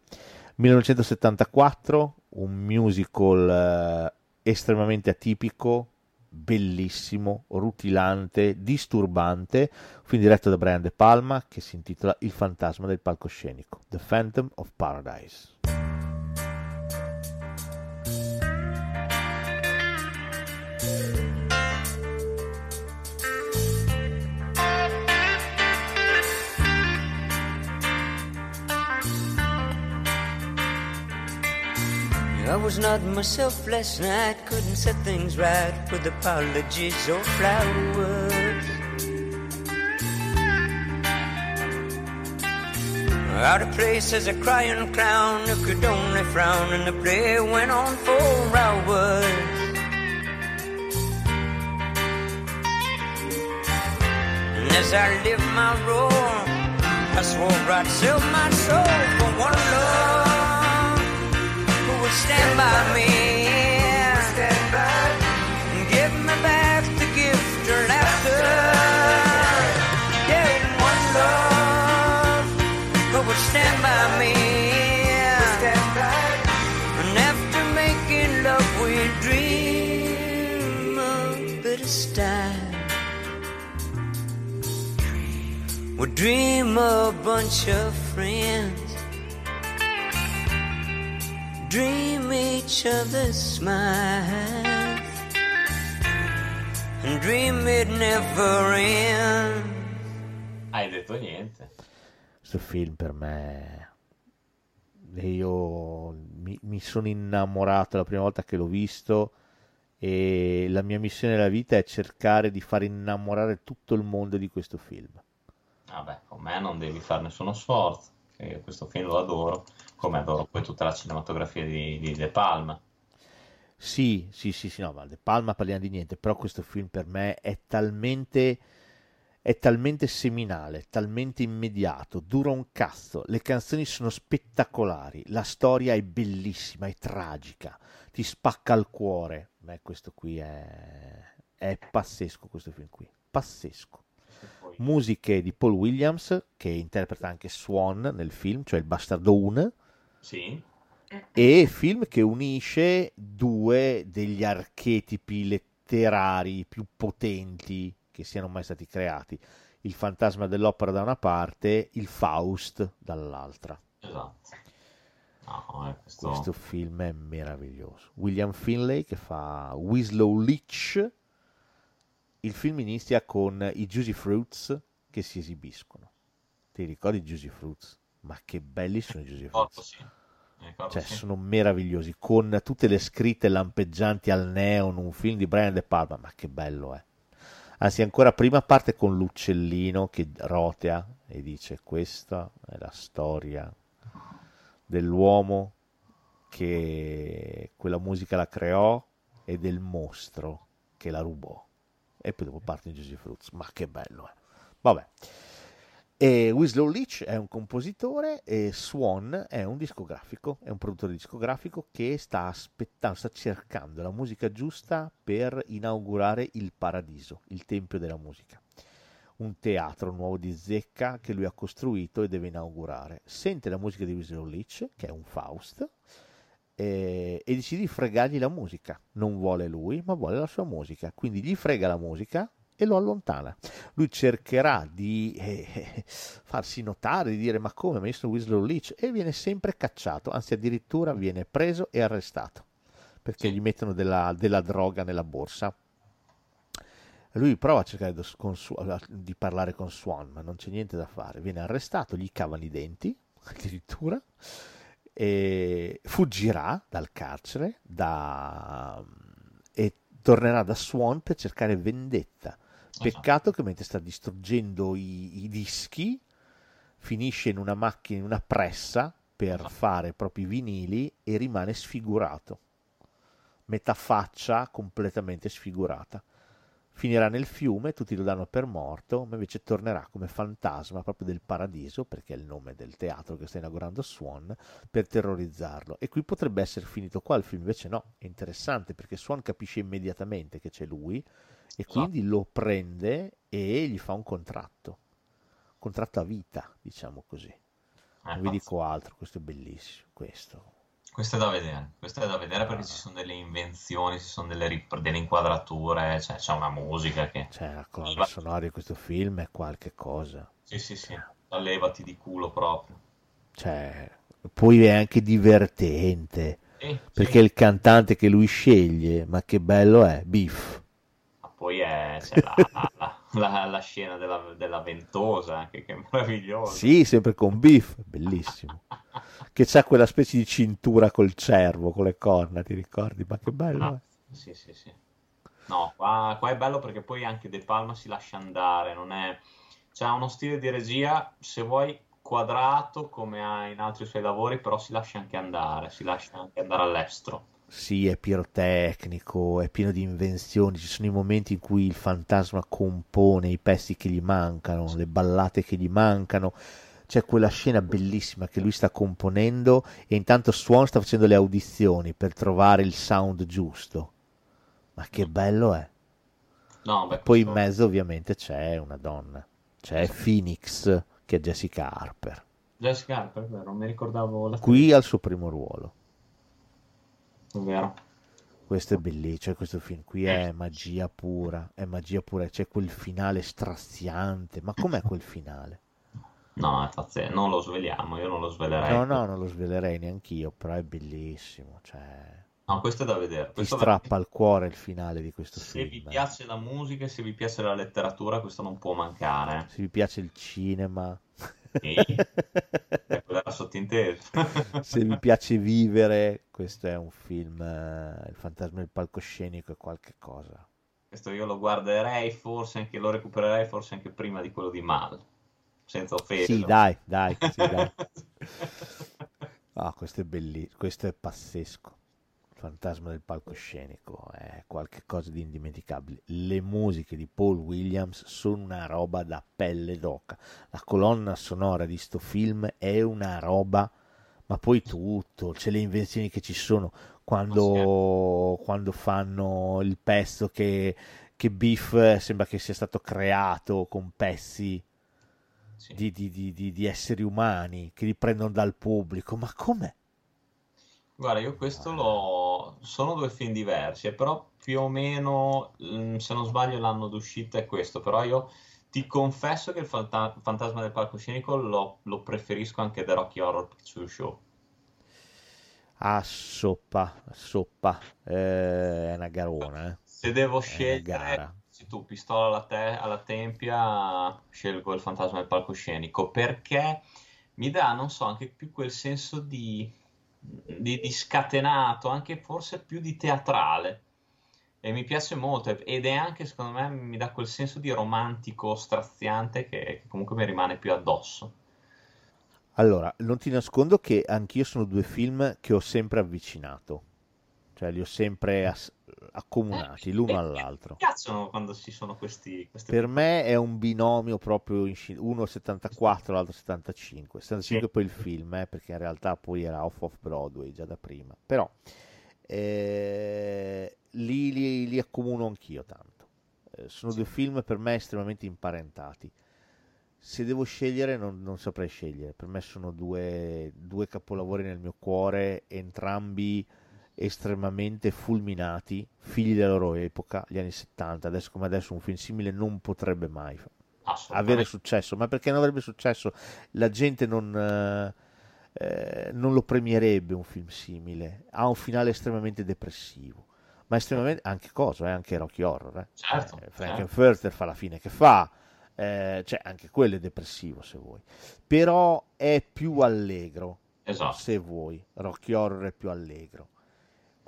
1974, un musical eh, estremamente atipico, bellissimo, rutilante, disturbante, un film diretto da Brian De Palma che si intitola Il fantasma del palcoscenico, The Phantom of Paradise. I was not myself last night, couldn't set things right with apologies or flowers. Out of place as a crying clown who could only frown, and the play went on for hours. And as I lived my role, I swore I'd sell my soul for one love who would stand by me. We dream a bunch of friends dream each other's smiles and dream it never ends. Hai detto niente. Questo film per me, io mi, mi sono innamorato la prima volta che l'ho visto e la mia missione nella vita è cercare di far innamorare tutto il mondo di questo film. Vabbè, con me non devi fare nessuno sforzo. Io questo film lo adoro, come adoro poi tutta la cinematografia di, di De Palma. Sì, sì, sì, sì, no, ma De Palma parliamo di niente, però questo film per me è talmente, è talmente seminale, talmente immediato, dura un cazzo, le canzoni sono spettacolari, la storia è bellissima, è tragica, ti spacca il cuore. Beh, questo qui è, è pazzesco, questo film qui, pazzesco. Musiche di Paul Williams, che interpreta anche Swan nel film, cioè il bastardo 1 Sì? e film che unisce due degli archetipi letterari più potenti che siano mai stati creati. Il fantasma dell'opera da una parte, il Faust dall'altra. Esatto. No, eh, questo... Questo film è meraviglioso. William Finlay che fa Winslow Leach. Il film inizia con i Juicy Fruits che si esibiscono. Ti ricordi i Juicy Fruits? Ma che belli sono i Juicy Fruits. sì. Mi ricordo, Cioè, sì. sono meravigliosi, con tutte le scritte lampeggianti al neon, un film di Brian De Palma, ma che bello è. Anzi, ancora prima parte con l'uccellino che rotea e dice questa è la storia dell'uomo che quella musica la creò e del mostro che la rubò. E poi dopo parte in Juicy Fruits, ma che bello è. Vabbè. E Winslow Leach è un compositore e Swan è un discografico, è un produttore discografico che sta aspettando, sta cercando la musica giusta per inaugurare il Paradiso, il Tempio della Musica. Un teatro nuovo di zecca che lui ha costruito e deve inaugurare. Sente la musica di Winslow Leach, che è un Faust, e, e decide di fregargli la musica. Non vuole lui, ma vuole la sua musica. Quindi gli frega la musica e lo allontana. Lui cercherà di eh, eh, <laughs> farsi notare, di dire ma come, ma io sono Winslow Leach e viene sempre cacciato, anzi addirittura viene preso e arrestato perché gli mettono della, della droga nella borsa. Lui prova a cercare di, di parlare con Swan, ma non c'è niente da fare. Viene arrestato, gli cavano i denti, <laughs> addirittura, e fuggirà dal carcere da- e tornerà da Swan per cercare vendetta. Peccato che mentre sta distruggendo i, i dischi, finisce in una macchina, in una pressa per fare proprio i vinili e rimane sfigurato. Metà faccia completamente sfigurata. Finirà nel fiume, tutti lo danno per morto, ma invece tornerà come fantasma proprio del paradiso, perché è il nome del teatro che sta inaugurando Swan, per terrorizzarlo. E qui potrebbe essere finito qua, il film invece no, è interessante perché Swan capisce immediatamente che c'è lui e quindi lo prende e gli fa un contratto. Contratto a vita, diciamo così. Non vi dico altro, questo è bellissimo. Questo. Questo è da vedere, questo è da vedere perché ci sono delle invenzioni, ci sono delle, rip- delle inquadrature, cioè c'è una musica che... Cioè, la colonna sonora di questo film è qualche cosa. Sì, sì, sì, levati di culo proprio. Cioè, poi è anche divertente. Sì, perché il cantante che lui sceglie, ma che bello è, Biff. Ma poi è, c'è <laughs> la, la- la- scena della, della ventosa, anche, che è meravigliosa. Sì, sempre con Biff, bellissimo. <laughs> che c'ha quella specie di cintura col cervo, con le corna, ti ricordi? Ma che bello No, è. Sì, sì, sì. No, qua, qua è bello perché poi anche De Palma si lascia andare, non è... C'ha uno stile di regia, se vuoi, quadrato come ha in altri suoi lavori, però si lascia anche andare, si lascia anche andare all'estero. Sì, è pirotecnico, è pieno di invenzioni, ci sono i momenti in cui il fantasma compone i pezzi che gli mancano, le ballate che gli mancano. C'è quella scena bellissima che lui sta componendo e intanto Swan sta facendo le audizioni per trovare il sound giusto. Ma che bello è! No, beh, poi in mezzo ovviamente c'è una donna, c'è Phoenix che è Jessica Harper. Jessica Harper, vero, non mi ricordavo la Qui al suo primo ruolo. Vero. Questo è bellissimo, cioè questo film qui è magia pura, è magia pura, c'è quel finale straziante, ma com'è quel finale? No, è pazzesco, non lo sveliamo, io non lo svelerei. No, no, non lo svelerei neanch'io, però è bellissimo, cioè No, questo è da vedere. ti Questo strappa al cuore il finale di questo Se vi film. eh. piace la musica e se vi piace la letteratura, questo non può mancare. Se vi piace il cinema, Sì. Quello <laughs> era sottinteso. se vi piace vivere, questo è un film, eh, il fantasma del palcoscenico è qualche cosa. Questo io lo guarderei, forse anche lo recupererei, forse anche prima di quello di Mal. Senza offesa. Sì, dai, dai, sì, dai. <laughs> Ah, questo è bellissimo, questo è pazzesco. Fantasma del palcoscenico è qualcosa di indimenticabile. Le musiche di Paul Williams sono una roba da pelle d'oca. La colonna sonora di sto film è una roba, ma poi tutto, c'è le invenzioni che ci sono quando, quando fanno il pezzo che, che Biff eh, sembra che sia stato creato con pezzi di, di- di- di- di esseri umani che li prendono dal pubblico. Ma com'è? Guarda, io questo l'ho... Sono due film diversi, eh, però più o meno, mm, se non sbaglio, l'anno d'uscita è questo. Però io ti confesso che il fanta- Fantasma del palcoscenico lo, lo preferisco anche da Rocky Horror Picture Show. Ah, soppa, soppa, eh, è una garona, eh. Se devo È scegliere, se tu pistola alla, te- alla tempia, scelgo il fantasma del palcoscenico perché mi dà, non so, anche più quel senso di, di, di scatenato, anche forse più di teatrale. E mi piace molto, ed è anche, secondo me, mi dà quel senso di romantico straziante che, che comunque mi rimane più addosso. Allora, non ti nascondo che anch'io sono due film che ho sempre avvicinato, cioè li ho sempre as- accomunati l'uno all'altro. Mi piacciono quando ci sono questi, queste Per me è un binomio proprio in sci- uno 74, l'altro 75. 75 poi il film, eh, perché in realtà poi era off off Broadway già da prima. Però eh, li, li- li accomuno anch'io tanto. Eh, sono due film per me estremamente imparentati. Se devo scegliere non, non saprei scegliere. Per me sono due, due capolavori nel mio cuore, entrambi estremamente fulminati, figli della loro epoca, gli anni 70. Adesso come adesso un film simile non potrebbe mai avere successo, ma perché non avrebbe successo? La gente non, eh, eh, non lo premierebbe un film simile. Ha un finale estremamente depressivo. Ma estremamente anche cosa, eh? anche Rocky Horror. Eh? Certo, Eh, Frankenfurter fa la fine che fa, eh, cioè anche quello è depressivo se vuoi, però è più allegro Esatto. se vuoi. Rocky Horror è più allegro.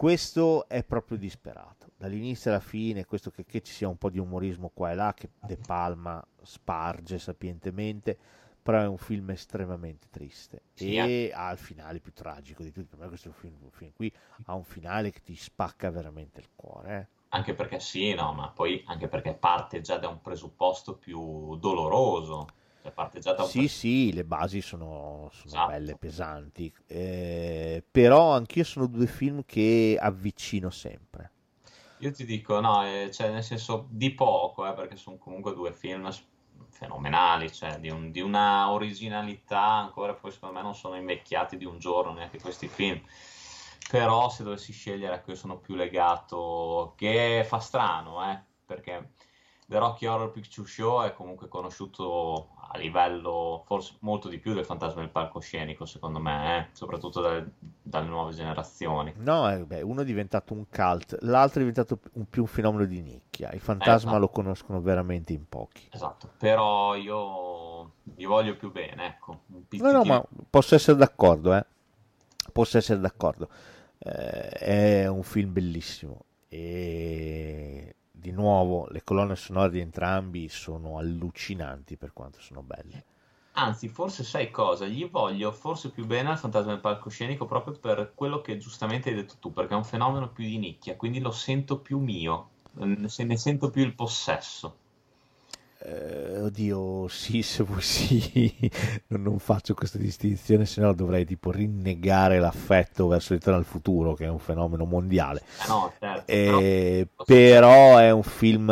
Questo è proprio disperato, dall'inizio alla fine, questo che, che ci sia un po' di umorismo qua e là, che De Palma sparge sapientemente, però è un film estremamente triste Sì, e ha il finale più tragico di tutti. Per me questo film, film qui ha un finale che ti spacca veramente il cuore. eh. Anche perché sì, no, ma poi anche perché parte già da un presupposto più doloroso. Cioè parte già da un Sì, sì, le basi sono, sono Esatto. belle, pesanti, eh, però anch'io sono due film che avvicino sempre. Io ti dico, no, eh, cioè, nel senso di poco, eh, perché sono comunque due film fenomenali, cioè di, un- di una originalità ancora, poi secondo me non sono invecchiati di un giorno neanche questi film. Però se dovessi scegliere, ecco, io sono più legato, che fa strano, eh, perché The Rocky Horror Picture Show è comunque conosciuto a livello forse molto di più del fantasma del palcoscenico, secondo me, eh, soprattutto dalle, dalle nuove generazioni. No, eh, beh, uno è diventato un cult, l'altro è diventato un- più un fenomeno di nicchia. Il fantasma esatto. lo conoscono veramente in pochi. Esatto, però io gli voglio più bene, ecco. No, no, ma posso essere d'accordo, eh. Posso essere d'accordo. Eh, è un film bellissimo e di nuovo le colonne sonore di entrambi sono allucinanti per quanto sono belle. Anzi, forse sai cosa? Gli voglio forse più bene al fantasma del palcoscenico proprio per quello che giustamente hai detto tu, perché è un fenomeno più di nicchia, quindi lo sento più mio, ne se ne sento più il possesso. Eh, oddio, sì, <laughs> se vuoi sì, non, non faccio questa distinzione, se no dovrei tipo rinnegare l'affetto verso Ritorno al futuro, che è un fenomeno mondiale. Eh no, certo, Eh, però- però è un film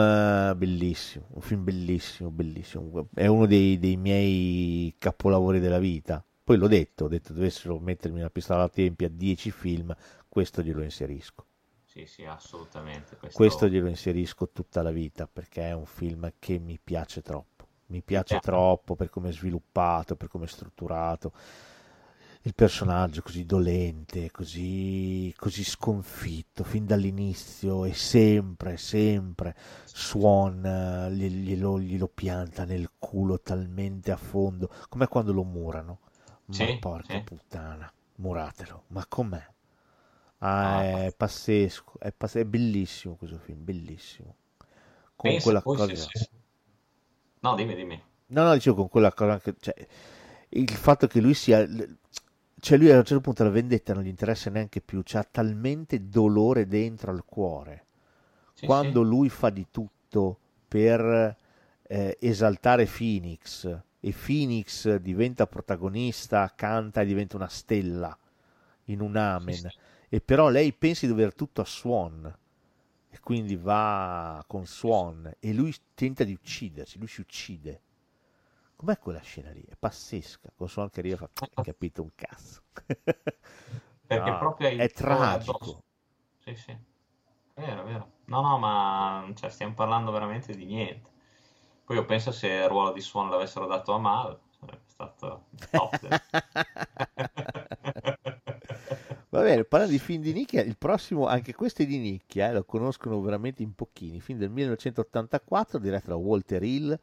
bellissimo, un film bellissimo, bellissimo. È uno dei, dei miei capolavori della vita. Poi l'ho detto, ho detto dovessero mettermi una pistola alla tempia a 10 film, questo glielo inserisco. Sì, sì, assolutamente. Questo... Questo glielo inserisco tutta la vita perché è un film che mi piace troppo. Mi piace piace. troppo per come è sviluppato, per come è strutturato. Il personaggio così dolente, così, così sconfitto fin dall'inizio e sempre, sempre Swan gli- glielo, glielo pianta nel culo talmente a fondo, come quando lo murano. Ma Sì, porca sì. puttana, muratelo. Ma com'è? Ah, è pazzesco, è, pass- è bellissimo questo film, bellissimo. Con Pensa quella cosa... se- No, dimmi, dimmi. No, no, dicevo con quella cosa anche... Cioè, il fatto che lui sia... Cioè lui a un certo punto la vendetta non gli interessa neanche più, c'ha talmente dolore dentro al cuore. Sì, Quando lui fa di tutto per eh, esaltare Phoenix e Phoenix diventa protagonista, canta e diventa una stella in un amen. E però lei pensa di dover tutto a Swan e quindi va con Swan e lui tenta di uccidersi, lui si uccide. Com'è quella scena lì? È pazzesca, con Swan che arriva fa, hai capito un cazzo. <laughs> Perché No, è cuore tragico. Sì, sì. Vero, vero. No, no, ma cioè, stiamo parlando veramente di niente. Poi io penso se il ruolo di Swan l'avessero dato a Mal, sarebbe stato top. <laughs> Va bene, parlando di film di nicchia, il prossimo, anche questo è di nicchia, eh, lo conoscono veramente in pochini. Film del 1984, diretto da Walter Hill,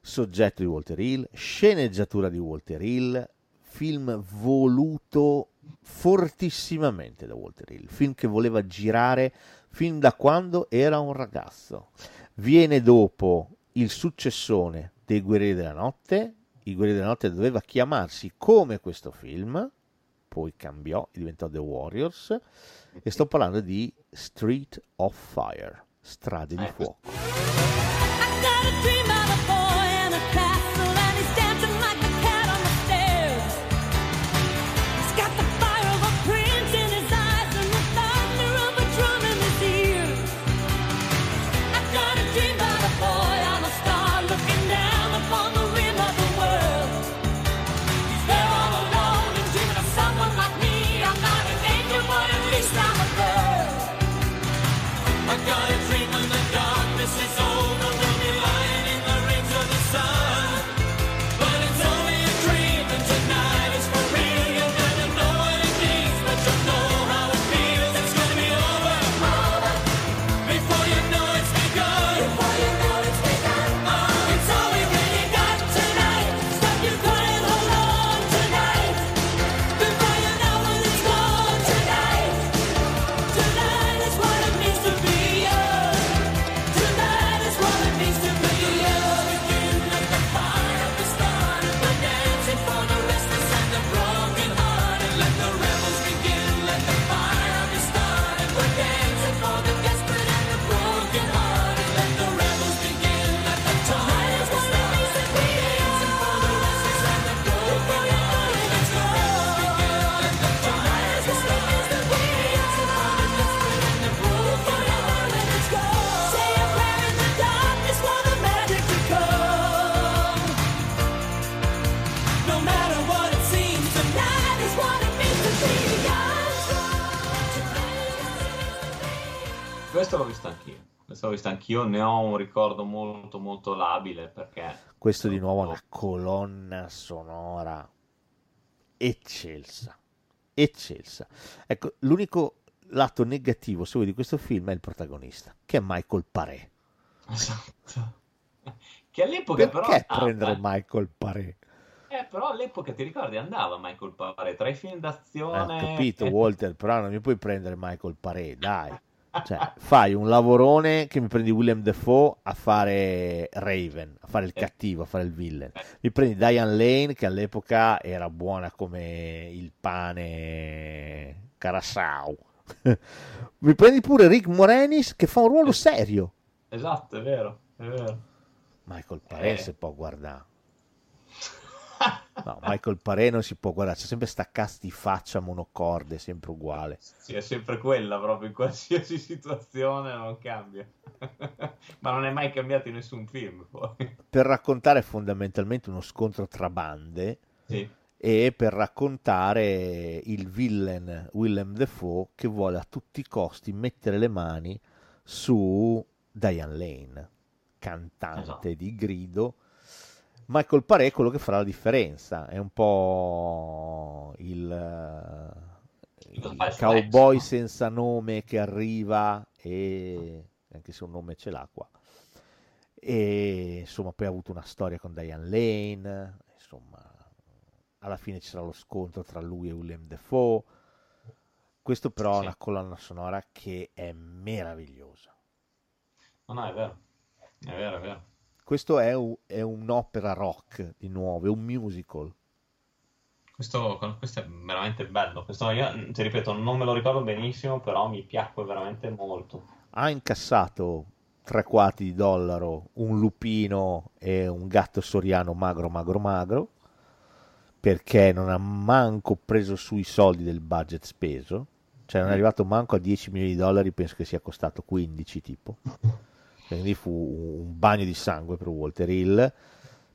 soggetto di Walter Hill, sceneggiatura di Walter Hill, film voluto fortissimamente da Walter Hill, film che voleva girare fin da quando era un ragazzo. Viene dopo il successone dei Guerrieri della Notte, i Guerrieri della Notte doveva chiamarsi come questo film, poi cambiò e diventò The Warriors, e sto parlando di Street of Fire, Strade di Fuoco. L'ho visto anch'io, ne ho un ricordo molto molto labile perché Questo di nuovo è una colonna sonora eccelsa, eccelsa. Ecco, l'unico lato negativo, se vuoi, di questo film è il protagonista, che è Michael Paré. Esatto. <laughs> che all'epoca però Perché andava, prendere eh. Michael Paré? Eh, però all'epoca ti ricordi andava Michael Paré tra i film Ho d'azione capito, e- Walter, però non mi puoi prendere Michael Paré, dai. Cioè, fai un lavorone che mi prendi William Defoe a fare Raven, a fare il cattivo, a fare il villain. Mi prendi Diane Lane che all'epoca era buona come il pane Carasau. <laughs> mi prendi pure Rick Moranis che fa un ruolo serio. Esatto, è vero, è vero. Michael Paré Eh. può guardare. No, Michael Paré non si può guardare, c'è sempre sta di faccia monocorde, sempre uguale. Sì, è sempre quella proprio in qualsiasi <laughs> situazione non cambia. <laughs> Ma non è mai cambiato in nessun film poi. per raccontare fondamentalmente uno scontro tra bande Sì. e per raccontare il villain Willem Dafoe che vuole a tutti i costi mettere le mani su Diane Lane, cantante Esatto. di grido. Michael Paré è quello che farà la differenza, è un po' il, eh, il cowboy ex, senza nome che arriva e anche se un nome ce l'ha qua. E insomma, poi ha avuto una storia con Diane Lane. Insomma, alla fine ci sarà lo scontro tra lui e William Defoe. Questo, però, è Sì. una colonna sonora che è meravigliosa. No, no, è vero. È vero, è vero. Questo è, un- è un'opera rock di nuovo, è un musical. Questo, questo è veramente bello. Questo io, ti ripeto, non me lo ricordo benissimo, però mi piacque veramente molto. Ha incassato tre quarti di dollaro, un lupino e un gatto soriano magro, magro, magro, perché non ha manco preso sui soldi del budget speso, cioè non è arrivato manco a 10 milioni di dollari, penso che sia costato 15 tipo. <laughs> Quindi fu un bagno di sangue per Walter Hill,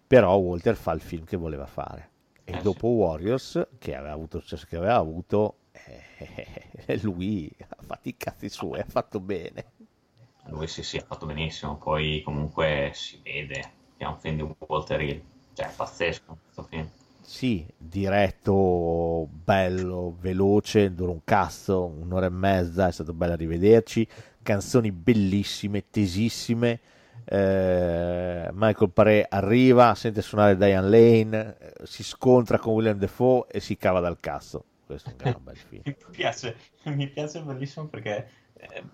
però Walter fa il film che voleva fare. E Eh, dopo Warriors, che aveva avuto il successo che aveva avuto, eh, <laughs> lui ha fatto i cazzi suoi, ha fatto bene. Lui sì, sì, ha fatto benissimo. Poi comunque si vede che è un film di Walter Hill. Cioè, è pazzesco questo film. Sì, diretto, bello, veloce, dura un cazzo, un'ora e mezza, è stato bello rivederci, canzoni bellissime, tesissime. eh, Michael Paré arriva, sente suonare Diane Lane, eh, si scontra con William Defoe e si cava dal cazzo. Questo è un gran bel film. <laughs> Mi piace, mi piace bellissimo perché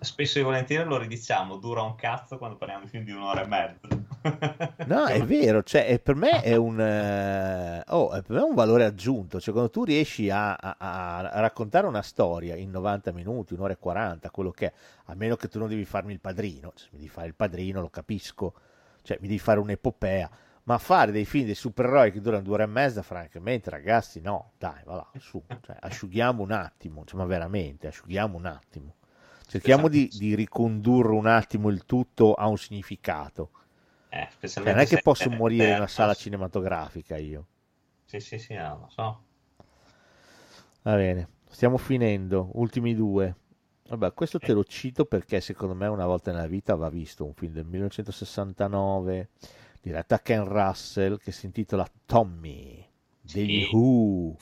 spesso e volentieri lo ridiciamo, dura un cazzo quando parliamo di film di un'ora e mezza. <laughs> No, è vero, cioè, per me è un, eh, oh, per me un valore aggiunto, cioè quando tu riesci a, a- a raccontare una storia in 90 minuti, un'ora e 40, quello che è, a meno che tu non devi farmi il padrino, cioè, se mi devi fare il padrino lo capisco, cioè mi devi fare un'epopea, ma fare dei film dei supereroi che durano due ore e mezza, francamente ragazzi, no, dai, va là, su, cioè, asciughiamo un attimo, cioè, ma veramente, asciughiamo un attimo, cerchiamo di, di ricondurre un attimo il tutto a un significato. Eh, Cioè, non è che posso morire in una sala cinematografica io. Sì, sì, sì, no, lo so. Va bene, stiamo finendo. Ultimi due. Vabbè, questo te lo cito perché secondo me una volta nella vita va visto un film del 1969 diretto a Ken Russell che si intitola Tommy degli Sì. Who.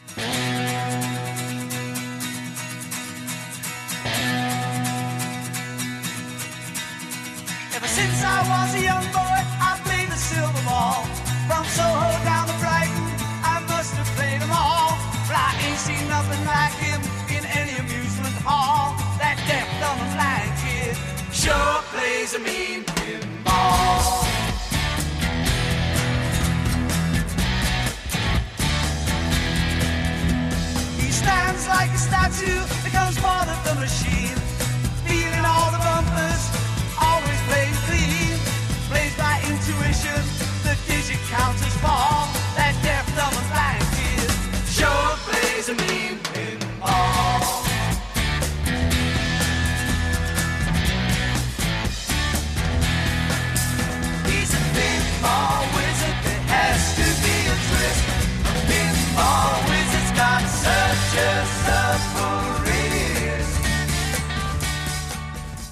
Since I was a young boy, I played the silver ball. From Soho down to Brighton, I must have played them all. But I ain't seen nothing like him in any amusement hall. That deaf, dumb, and blind kid sure plays a mean pinball. He stands like a statue, becomes part of the machine.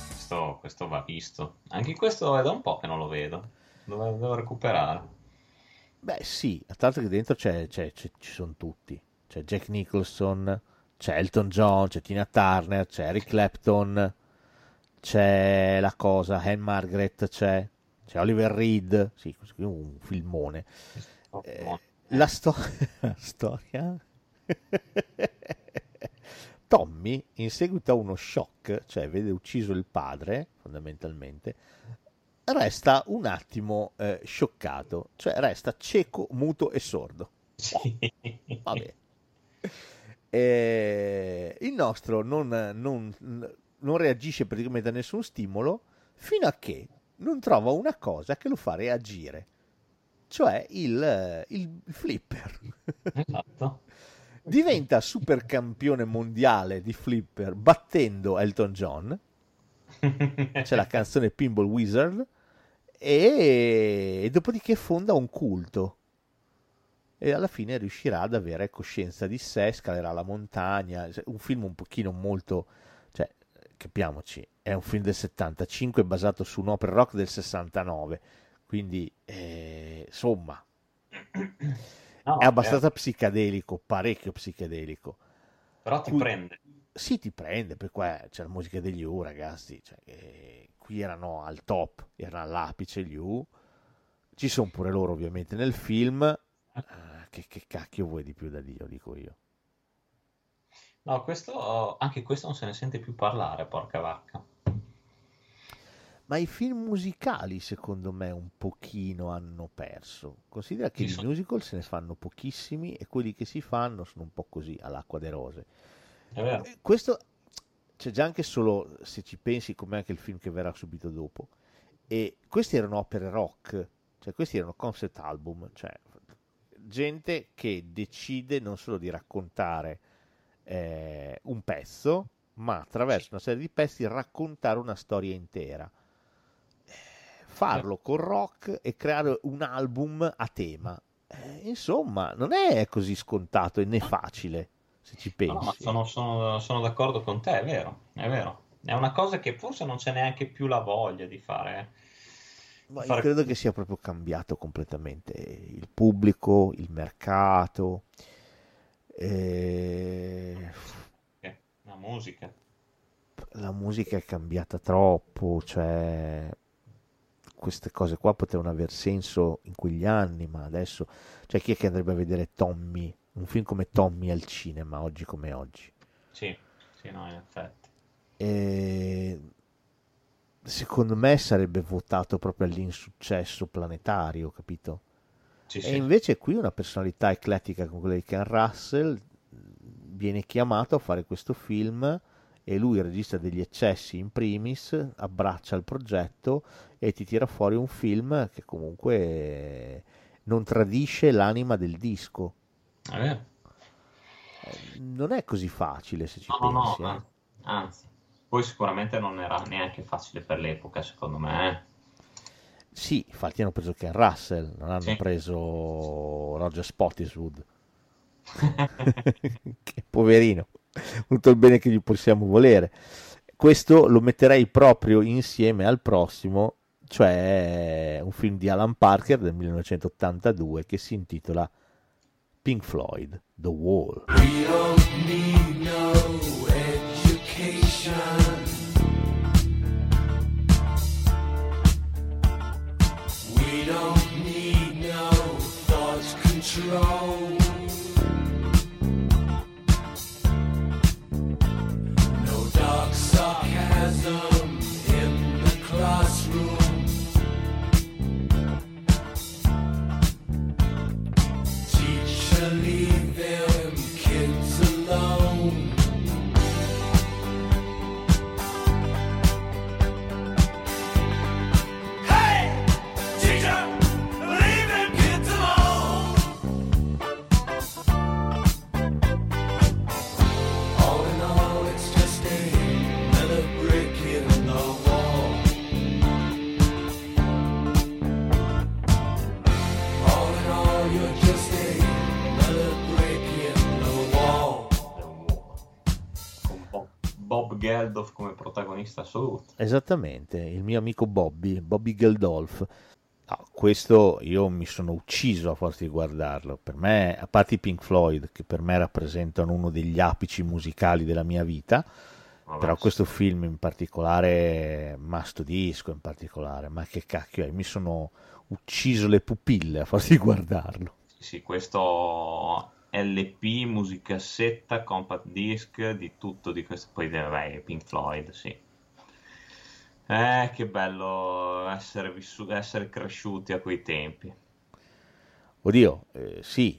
Questo, questo va visto. Anche questo è da un po' che non lo vedo. Devo, devo recuperare. Beh, sì, tra l'altro che dentro c'è, c'è- c'è- ci sono tutti. C'è Jack Nicholson, c'è Elton John, c'è Tina Turner, c'è Eric Clapton, c'è la cosa, Anne Margaret, c'è, c'è Oliver Reed, sì, un filmone. Eh, la, sto- <laughs> storia... <laughs> Tommy, in seguito a uno shock, cioè vede ucciso il padre, fondamentalmente, resta un attimo eh, scioccato, cioè resta cieco, muto e sordo. Vabbè. Eh, il nostro non, non- non reagisce praticamente a nessun stimolo fino a che non trova una cosa che lo fa reagire, cioè il, il flipper. Esatto. Diventa supercampione mondiale di flipper battendo Elton John. C'è la canzone Pinball Wizard e, dopodiché fonda un culto e alla fine riuscirà ad avere coscienza di sé, scalerà la montagna, un film un pochino molto, cioè, capiamoci, è un film del 75 basato su un'opera rock del 69, quindi eh, insomma No, è abbastanza certo. psichedelico, parecchio psichedelico. Però ti Qui- prende. Sì, ti prende, per qua c'è la musica degli U, ragazzi, cioè, che qui erano al top, erano all'apice gli U, ci sono pure loro ovviamente nel film, Eh, che, che cacchio vuoi di più da Dio, dico io. No, questo, anche questo non se ne sente più parlare, porca vacca. Ma i film musicali, secondo me, un pochino hanno perso. Considera che Sì, di so- musical se ne fanno pochissimi e quelli che si fanno sono un po' così, all'acqua de rose. È vero. Eh, Questo c'è già anche solo se ci pensi come anche il film che verrà subito dopo. E questi erano opere rock, cioè questi erano concept album, cioè gente che decide non solo di raccontare eh, un pezzo, ma attraverso una serie di pezzi raccontare una storia intera. Eh, Farlo col rock e creare un album a tema. Eh, insomma, non è così scontato e né facile, se ci pensi. No, ma sono, sono- sono d'accordo con te, è vero, è vero. È una cosa che forse non c'è neanche più la voglia di fare. Ma io fare- credo che sia proprio cambiato completamente il pubblico, il mercato. eh, Eh, La musica. la musica è cambiata troppo, cioè queste cose qua potevano aver senso in quegli anni, ma adesso, cioè chi è che andrebbe a vedere Tommy, un film come Tommy al cinema, oggi come oggi? Sì, sì, no, in effetti. E secondo me sarebbe votato proprio all'insuccesso planetario, capito? Sì, E sì. invece qui una personalità eclettica come quella di Ken Russell viene chiamato a fare questo film e lui registra degli eccessi in primis, abbraccia il progetto e ti tira fuori un film che comunque non tradisce l'anima del disco. È vero. Eh, Non è così facile se ci No, no, pensi. no, eh. anzi. Poi sicuramente non era neanche facile per l'epoca, secondo me. eh. Sì, infatti hanno preso Ken Russell, non hanno Sì. preso Roger Spottiswoode. <laughs> <laughs> che poverino, tutto il bene che gli possiamo volere. questo lo metterei proprio insieme al prossimo, cioè un film di Alan Parker del 1982 che si intitola Pink Floyd, The Wall. We Bob, Geldof come protagonista assoluto. Esattamente, il mio amico Bobby, Bobby Geldolf. No, questo io mi sono ucciso a forza di guardarlo. Per me, a parte i Pink Floyd, che per me rappresentano uno degli apici musicali della mia vita, Vabbè, però questo film in particolare, Masto Disco in particolare, ma che cacchio è? Mi sono ucciso le pupille a forza di guardarlo. Sì, questo LP, musicassetta, compact disc, di tutto di questo. Poi vabbè, Pink Floyd, sì. Eh, che bello essere, vissu- essere cresciuti a quei tempi. Oddio, eh, sì,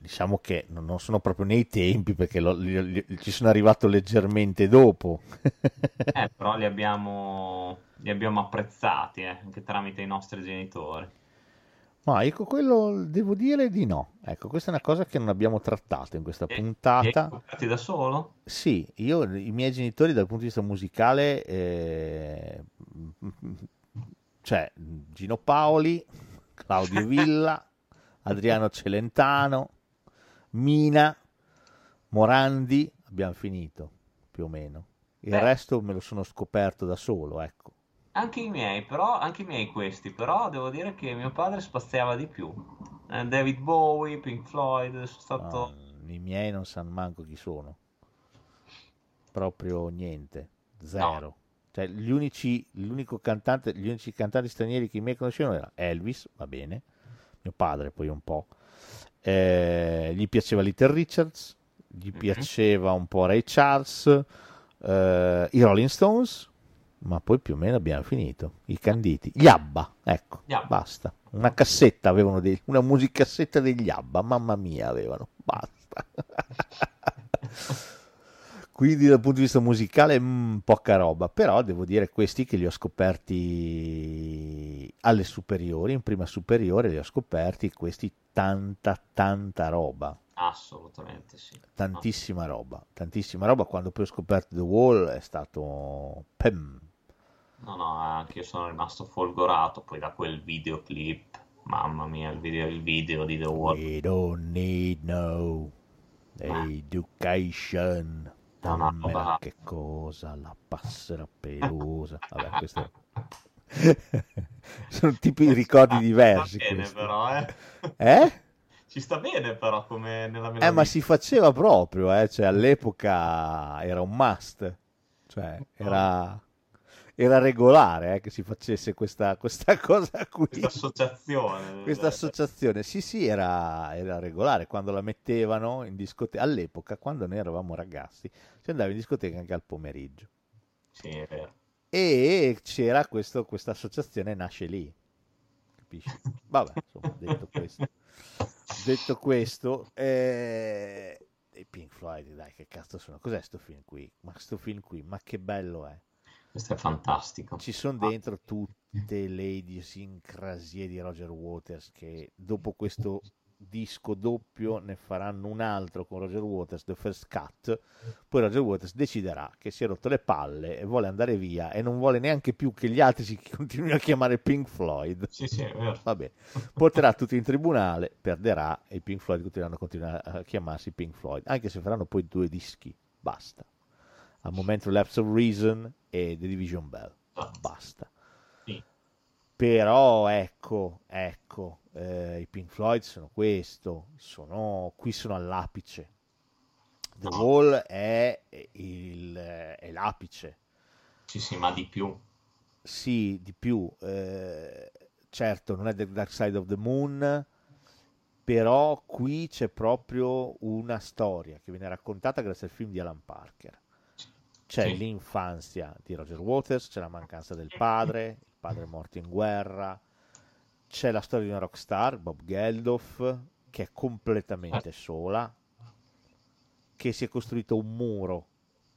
diciamo che non non sono proprio nei tempi perché lo- li- li- ci sono arrivato leggermente dopo. Eh, però li abbiamo, li abbiamo apprezzati, eh, anche tramite i nostri genitori. Ma ecco, quello devo dire di no. Ecco, questa è una cosa che non abbiamo trattato in questa hai puntata. scoperti da solo? Sì, io, i miei genitori dal punto di vista musicale, eh, cioè Gino Paoli, Claudio <laughs> Villa, Adriano Celentano, Mina, Morandi, abbiamo finito più o meno. Il Beh. resto me lo sono scoperto da solo, ecco. Anche i miei, però, anche i miei questi, però devo dire che mio padre spaziava di più. Eh, David Bowie, Pink Floyd, sono stato... Ah, I miei non sanno manco chi sono. Proprio niente, zero. Cioè, gli unici, l'unico cantante, gli unici cantanti stranieri che i miei conoscevano era Elvis, va bene, mio padre poi un po'. Eh, gli piaceva Little Richards, gli piaceva un po' Ray Charles, eh, i Rolling Stones, ma poi più o meno abbiamo finito. I Canditi, gli Abba, ecco, Abba. basta. Una cassetta avevano, dei- una musicassetta degli Abba, mamma mia avevano, basta. <laughs> Quindi dal punto di vista musicale mm, poca roba, però devo dire questi che li ho scoperti alle superiori, in prima superiore li ho scoperti, questi tanta tanta roba, Assolutamente sì. tantissima roba, tantissima roba, quando poi ho scoperto The Wall è stato pem. No, no, anche io sono rimasto folgorato poi da quel videoclip. Mamma mia, il video, il video di The Wall. We don't need no education. No, no, roba- che cosa, la passera pelosa. <laughs> Vabbè, questo... <laughs> Sono tipi di ricordi diversi. Sta bene però, eh. Eh? Ci sta bene però come nella Eh, ma si faceva proprio, eh, cioè all'epoca era un must, cioè era, era regolare eh, che si facesse questa, questa <laughs> cosa qui. Questa associazione. Questa associazione, sì, sì, era, era regolare quando la mettevano in discoteca. All'epoca, quando noi eravamo ragazzi, si andava in discoteca anche al pomeriggio. Sì, è vero. E c'era questo, questa associazione, nasce lì. Capisci? Vabbè, insomma, detto questo, detto questo eh, Pink Floyd, dai, che cazzo sono? Cos'è sto film qui? Ma sto film qui, ma che bello è! Questo è fantastico. Ci sono dentro tutte le idiosincrasie di Roger Waters che dopo questo disco doppio ne faranno un altro con Roger Waters, The First Cut. Poi Roger Waters deciderà che si è rotto le palle e vuole andare via e non vuole neanche più che gli altri si <laughs> continuino a chiamare Pink Floyd. Sì, sì, è vero. Va bene. Porterà tutti in tribunale, perderà e i Pink Floyd continueranno a continuare a chiamarsi Pink Floyd, anche se faranno poi due dischi. Basta. Al momento Lapse of Reason e The Division Bell. Basta. Sì. Però ecco, ecco, eh, i Pink Floyd sono questo, sono, qui sono all'apice. The Wall è, il, è l'apice. Sì, sì, ma di più. Sì, di più. eh, certo, non è The Dark Side of the Moon, però qui c'è proprio una storia che viene raccontata grazie al film di Alan Parker. C'è Sì. l'infanzia di Roger Waters, c'è la mancanza del padre, il padre è morto in guerra, c'è la storia di una rockstar, Bob Geldof, che è completamente sola, che si è costruito un muro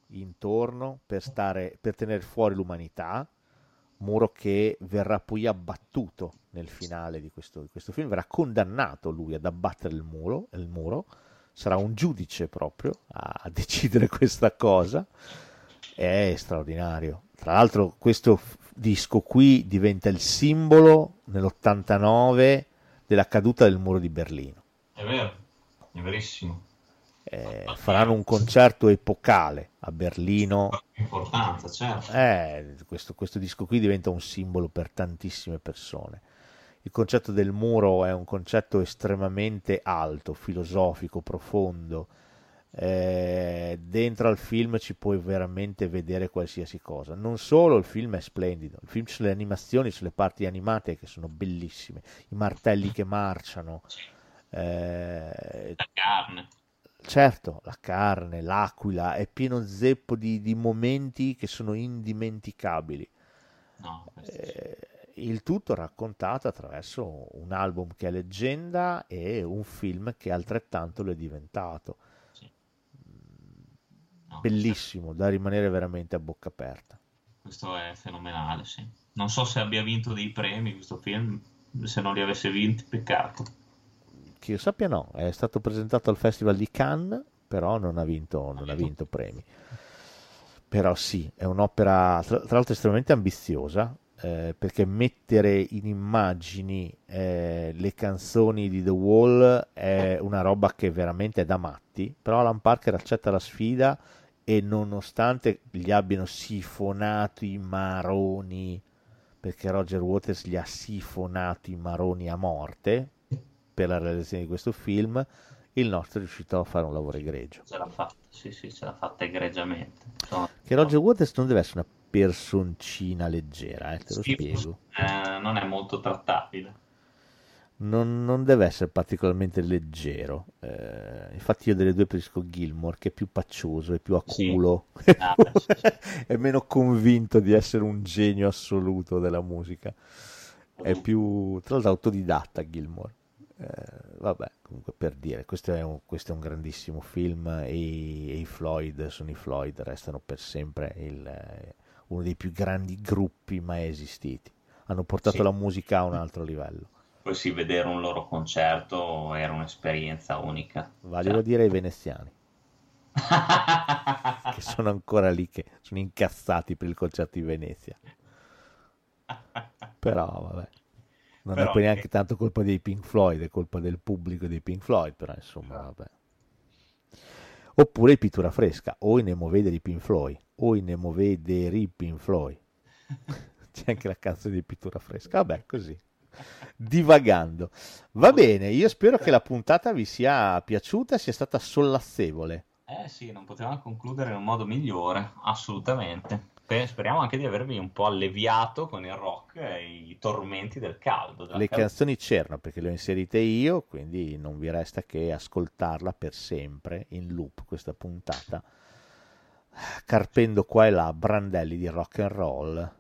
intorno per, stare, per tenere fuori l'umanità, muro che verrà poi abbattuto nel finale di questo, di questo film, verrà condannato lui ad abbattere il muro, il muro, sarà un giudice proprio a decidere <laughs> questa cosa, è straordinario. Tra l'altro questo f- disco qui diventa il simbolo nell'89 della caduta del muro di Berlino. È vero, è verissimo. Eh, faranno un concerto epocale a Berlino. Importanza, certo. Eh, questo, questo disco qui diventa un simbolo per tantissime persone. Il concetto del muro è un concetto estremamente alto, filosofico, profondo. Eh, dentro al film ci puoi veramente vedere qualsiasi cosa. Non solo il film è splendido, il film sulle animazioni, sulle parti animate che sono bellissime, i martelli che marciano. eh, La carne. Certo, la carne, l'aquila, è pieno zeppo di, di momenti che sono indimenticabili. No. Eh, il tutto raccontato attraverso un album che è leggenda e un film che altrettanto lo è diventato. Bellissimo, da rimanere veramente a bocca aperta. Questo è fenomenale, sì. Non so se abbia vinto dei premi questo film, se non li avesse vinti, peccato. Che io sappia no, è stato presentato al Festival di Cannes, però non ha vinto, non ha vinto premi. Però sì, è un'opera tra, tra l'altro estremamente ambiziosa, eh, perché mettere in immagini eh, le canzoni di The Wall è una roba che veramente è da matti, però Alan Parker accetta la sfida e nonostante gli abbiano sifonato i maroni, perché Roger Waters gli ha sifonato i maroni a morte per la realizzazione di questo film, il nostro è riuscito a fare un lavoro egregio. Ce l'ha fatta, sì, sì, ce l'ha fatta egregiamente. Sono- Che Roger Waters non deve essere una personcina leggera, eh, te lo Sì, spiego. eh, non è molto trattabile. Non, non deve essere particolarmente leggero. Eh, infatti, io delle due preferisco Gilmore, che è più paccioso, è più a culo, Ah, <laughs> sì, è meno convinto di essere un genio assoluto della musica. È più, tra l'altro, autodidatta Gilmore. Eh, vabbè, comunque per dire, questo è un, questo è un grandissimo film e, e i Floyd sono i Floyd, restano per sempre il, uno dei più grandi gruppi mai esistiti. Hanno portato Sì. la musica a un altro livello. Poi sì, vedere un loro concerto era un'esperienza unica. Voglio dire ai veneziani, <laughs> che sono ancora lì, che sono incazzati per il concerto di Venezia. Però, vabbè, non Però è poi che- neanche tanto colpa dei Pink Floyd, è colpa del pubblico dei Pink Floyd, però insomma, vabbè. Oppure pittura fresca, o in Emovede Pink Floyd, o in Emovede Pink Floyd. <laughs> C'è anche la canzone di pittura fresca, vabbè, così. Divagando. Va bene, io spero che la puntata vi sia piaciuta, sia stata sollazzevole. Eh sì, non potevamo concludere in un modo migliore, assolutamente. Speriamo anche di avervi un po' alleviato con il rock e i tormenti del caldo. Le calda- canzoni c'erano perché le ho inserite io, quindi non vi resta che ascoltarla per sempre in loop questa puntata, carpendo qua e là brandelli di rock and roll.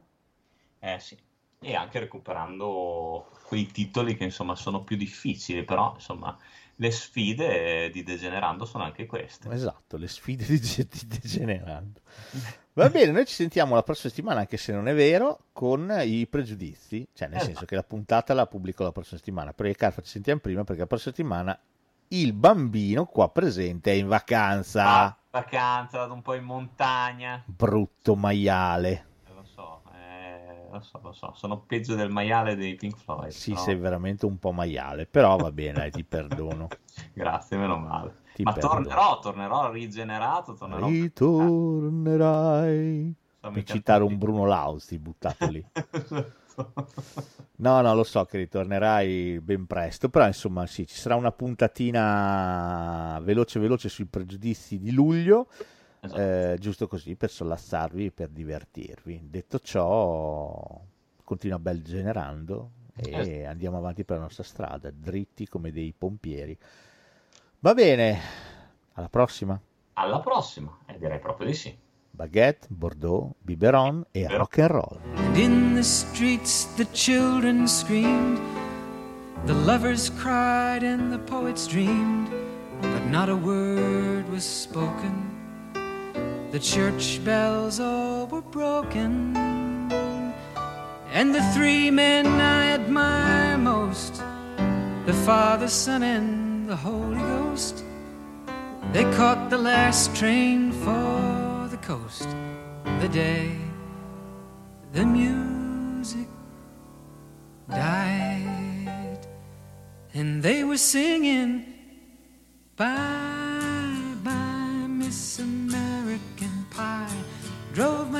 Eh sì, e anche recuperando quei titoli che insomma sono più difficili, però insomma le sfide di Degenerando sono anche queste. Esatto, le sfide di, di Degenerando. Va bene, noi ci sentiamo la prossima settimana, anche se non è vero, con i pregiudizi, cioè nel Esatto. senso che la puntata la pubblico la prossima settimana, però i Carfa ci sentiamo prima perché la prossima settimana il bambino qua presente è in vacanza, Ah, vacanza, vado un po' in montagna, brutto maiale. Lo so, lo so, sono peggio del maiale dei Pink Floyd. Sì, però- sei veramente un po' maiale, però va bene, dai, ti perdono. <laughs> Grazie, meno male. Ti Ma perdono. tornerò, tornerò rigenerato, tornerò... Ritornerai. Fammi Per citare un Bruno Lauzi buttato lì. <laughs> No, no, lo so che ritornerai ben presto, però insomma sì, ci sarà una puntatina veloce veloce sui pregiudizi di luglio, Esatto. eh, giusto così per sollazzarvi e per divertirvi. Detto ciò, continua bel generando e Esatto. andiamo avanti per la nostra strada, dritti come dei pompieri. Va bene, alla prossima. Alla prossima, e direi proprio di sì. Baguette, Bordeaux, Biberon e rock and roll. And in the streets the children screamed, the lovers cried, and the poets dreamed, but not a word was spoken. The church bells all were broken, and the three men I admire most the Father, Son, and the Holy Ghost. They caught the last train for the coast the day the music died, and they were singing Bye bye, Miss.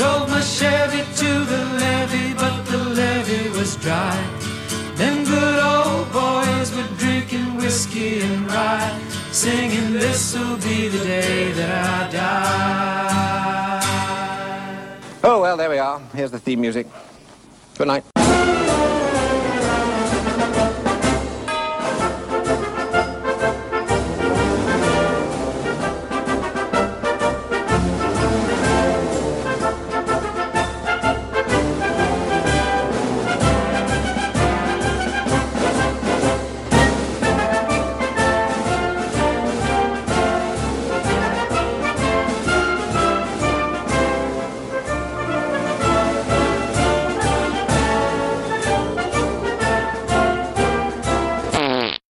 Drove my Chevy to the levee, but the levee was dry. Them good old boys were drinking whiskey and rye, singing, This'll be the day that I die. Oh, well, there we are. Here's the theme music. Good night.